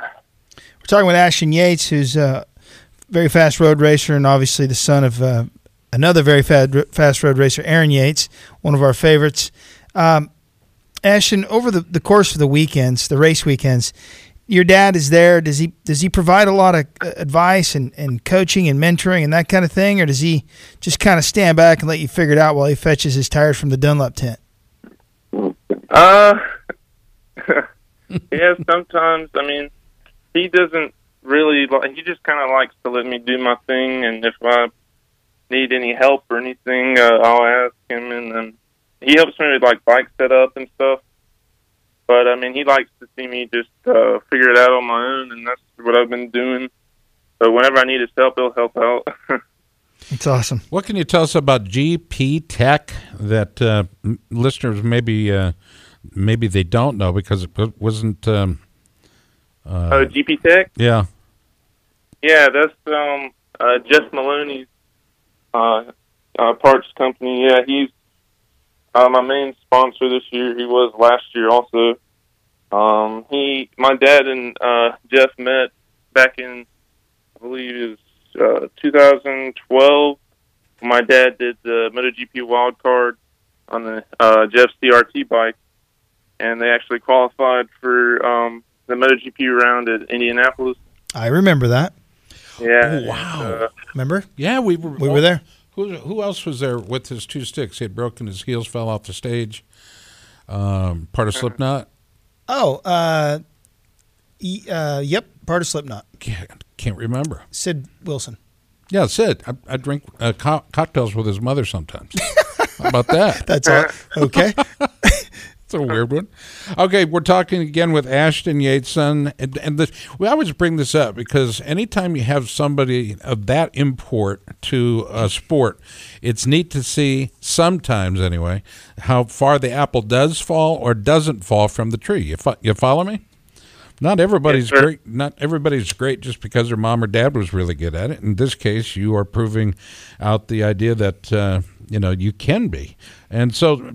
We're talking with Ashton Yates, who's a very fast road racer and obviously the son of uh, another very fast, road racer, Aaron Yates, one of our favorites. Um, Ashton, over the, the course of the weekends, the race weekends, your dad is there. Does he does he provide a lot of uh, advice and, and coaching and mentoring and that kind of thing, or does he just kind of stand back and let you figure it out while he fetches his tires from the Dunlop tent? Uh, yeah, sometimes. I mean, he doesn't really. He just kind of likes to let me do my thing, and if I need any help or anything, uh, I'll ask him, and then he helps me with like bike setup and stuff. But I mean, he likes to see me just uh, figure it out on my own, and that's what I've been doing. So whenever I need his help, he'll help out. It's awesome. What can you tell us about GP Tech that uh, listeners maybe uh, maybe they don't know because it wasn't? Um, uh, oh, GP Tech. yeah. Yeah, that's um uh Jeff Maloney's uh, uh parts company. Yeah, he's uh, my main sponsor this year. He was last year also. Um he my dad and uh Jeff met back in I believe it was uh 2012. My dad did the MotoGP wild card on the uh Jeff's CRT bike and they actually qualified for um the MotoGP round at Indianapolis. I remember that. Yeah. Oh, wow. and, uh, Remember? Yeah, we were. We were there. Who who else was there with his two sticks? He had broken his heels, fell off the stage. Um, part of Slipknot. Oh, uh, e- uh, yep, part of Slipknot. Can't, can't remember. Sid Wilson. Yeah, Sid. I, I drink uh, co- cocktails with his mother sometimes. How about that? That's all. Okay. It's a weird one. Okay, we're talking again with Ashton Yates, son, and, and this, we always bring this up because anytime you have somebody of that import to a sport, it's neat to see sometimes, anyway, how far the apple does fall or doesn't fall from the tree. You fo- you follow me? Not everybody's Yes, great. Not everybody's great just because their mom or dad was really good at it. In this case, you are proving out the idea that uh, you know you can be. And so,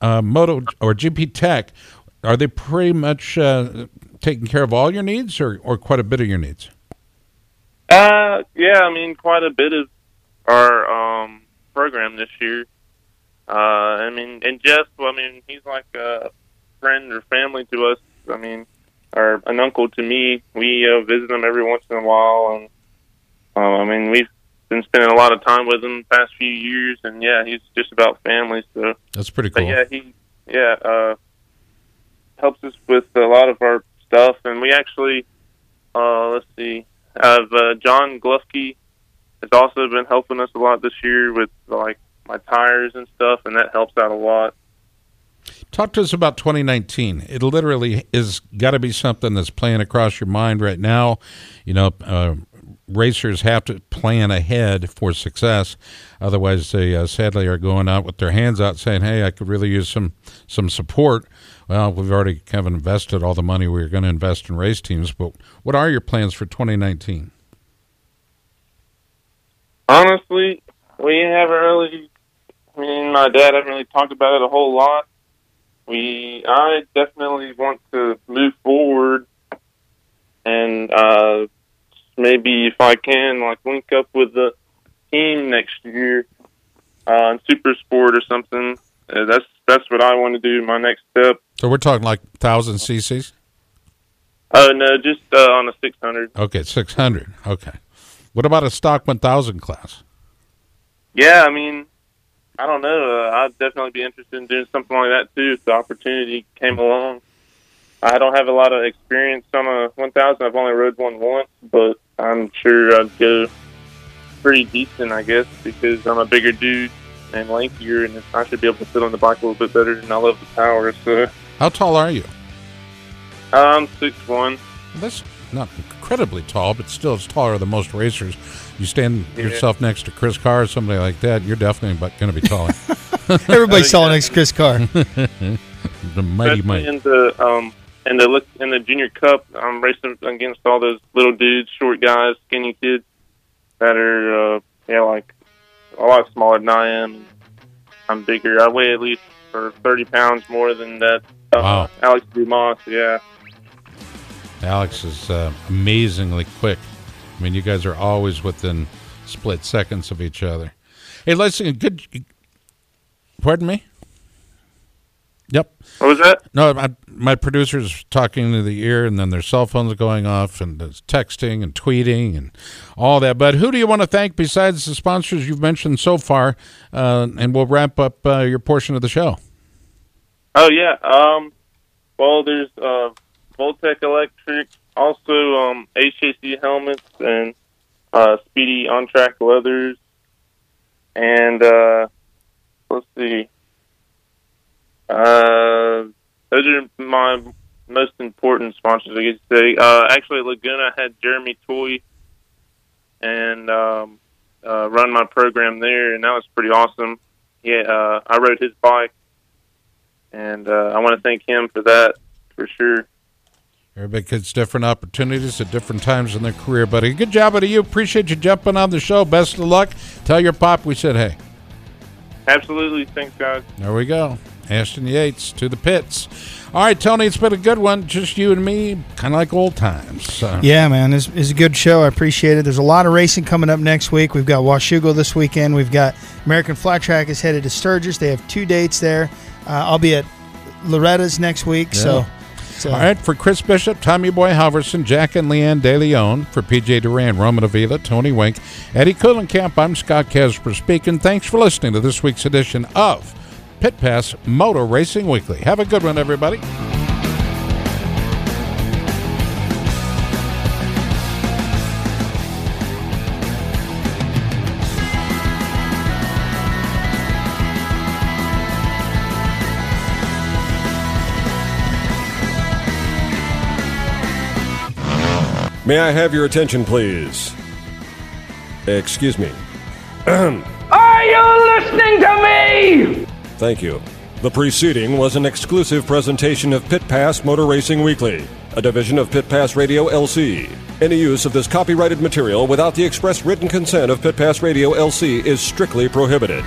uh, Moto or GP Tech, are they pretty much uh, taking care of all your needs, or, or quite a bit of your needs? Uh, yeah, I mean, quite a bit of our um program this year. Uh, I mean, and Jeff, well, I mean, he's like a friend or family to us. I mean, or an uncle to me. We uh, visit him every once in a while, and um, I mean, we've been spending a lot of time with him the past few years. And yeah, he's just about family. So That's pretty but cool. yeah, he yeah uh, helps us with a lot of our stuff, and we actually uh, let's see, have uh, John Glufke has also been helping us a lot this year with like my tires and stuff, and that helps out a lot. Talk to us about 2019. It literally is got to be something that's playing across your mind right now. You know, uh, racers have to plan ahead for success. Otherwise, they uh, sadly are going out with their hands out, saying, "Hey, I could really use some some support." Well, we've already kind of invested all the money we were going to invest in race teams. But what are your plans for 2019? Honestly, we haven't really. Me and my dad haven't really talked about it a whole lot. We, I definitely want to move forward, and uh, maybe if I can, like link up with the team next year uh, in Super Sport or something. Uh, that's that's what I want to do. My next step. So we're talking like thousand CCs. Oh no, just uh, on a six hundred. Okay, six hundred. Okay. What about a stock one thousand class? Yeah, I mean, I don't know. Uh, I'd definitely be interested in doing something like that too if the opportunity came along. I don't have a lot of experience on a 1000. I've only rode one once, but I'm sure I'd go pretty decent, I guess, because I'm a bigger dude and lankier, and I should be able to sit on the bike a little bit better, and I love the power. So How tall are you? I'm six one. That's not incredibly tall, but still it's taller than most racers. You stand Yeah. yourself next to Chris Carr or somebody like that, you're definitely going to be taller. Everybody's taller next to Chris Carr. the mighty Especially mighty. in the um in the look in the junior cup, I'm racing against all those little dudes, short guys, skinny kids that are uh, yeah like a lot smaller than I am. I'm bigger. I weigh at least for 30 pounds more than that. Uh, Wow. Alex Dumas, yeah. Alex is uh, amazingly quick. I mean, you guys are always within split seconds of each other. Hey, listen, good. Pardon me. Yep. What was that? No, my, my producer's talking into the ear, and then their cell phones are going off, and there's texting and tweeting and all that. But who do you want to thank besides the sponsors you've mentioned so far? Uh, and we'll wrap up uh, your portion of the show. Oh yeah. Um. Well, there's uh, Voltec Electric, also um, HJC helmets and uh, Speedy on track leathers, and uh, let's see. Uh, those are my most important sponsors, I guess to say. Uh, actually, Laguna had Jeremy Toye and um, uh, run my program there, and that was pretty awesome. Yeah, uh, I rode his bike and uh, I want to thank him for that for sure. Everybody gets different opportunities at different times in their career, buddy. Good job out of you. Appreciate you jumping on the show. Best of luck. Tell your pop we said hey. Absolutely, thanks, guys. There we go. Ashton Yates to the pits. All right, Tony, it's been a good one. Just you and me, kind of like old times. So. Yeah, man, it's, it's a good show. I appreciate it. There's a lot of racing coming up next week. We've got Washougal this weekend. We've got American Flat Track is headed to Sturgis. They have two dates there. Uh, I'll be at Loretta's next week. So, Yeah. so All right, for Chris Bishop, Tommy Boy Halverson, Jack and Leanne DeLeon, for PJ Duran, Roman Avila, Tony Wink, Eddie Kuhlenkamp, I'm Scott Casper speaking. Thanks for listening to this week's edition of Pit Pass Motor Racing Weekly. Have a good one, everybody. May I have your attention, please? Excuse me. Are you listening to me? Thank you. The preceding was an exclusive presentation of Pit Pass Motor Racing Weekly, a division of Pit Pass Radio LC. Any use of this copyrighted material without the express written consent of Pit Pass Radio LC is strictly prohibited.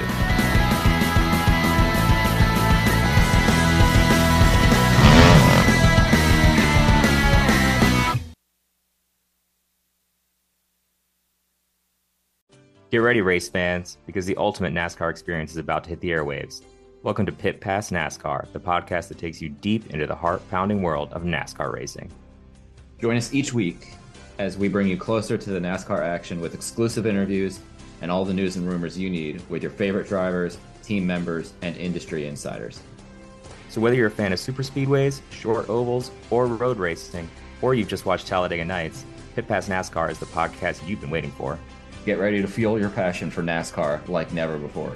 Get ready, race fans, because the ultimate NASCAR experience is about to hit the airwaves. Welcome to Pit Pass NASCAR, the podcast that takes you deep into the heart pounding world of NASCAR racing. Join us each week as we bring you closer to the NASCAR action with exclusive interviews and all the news and rumors you need with your favorite drivers, team members, and industry insiders. So, whether you're a fan of super speedways, short ovals, or road racing, or you've just watched Talladega Nights, Pit Pass NASCAR is the podcast you've been waiting for. Get ready to fuel your passion for NASCAR like never before.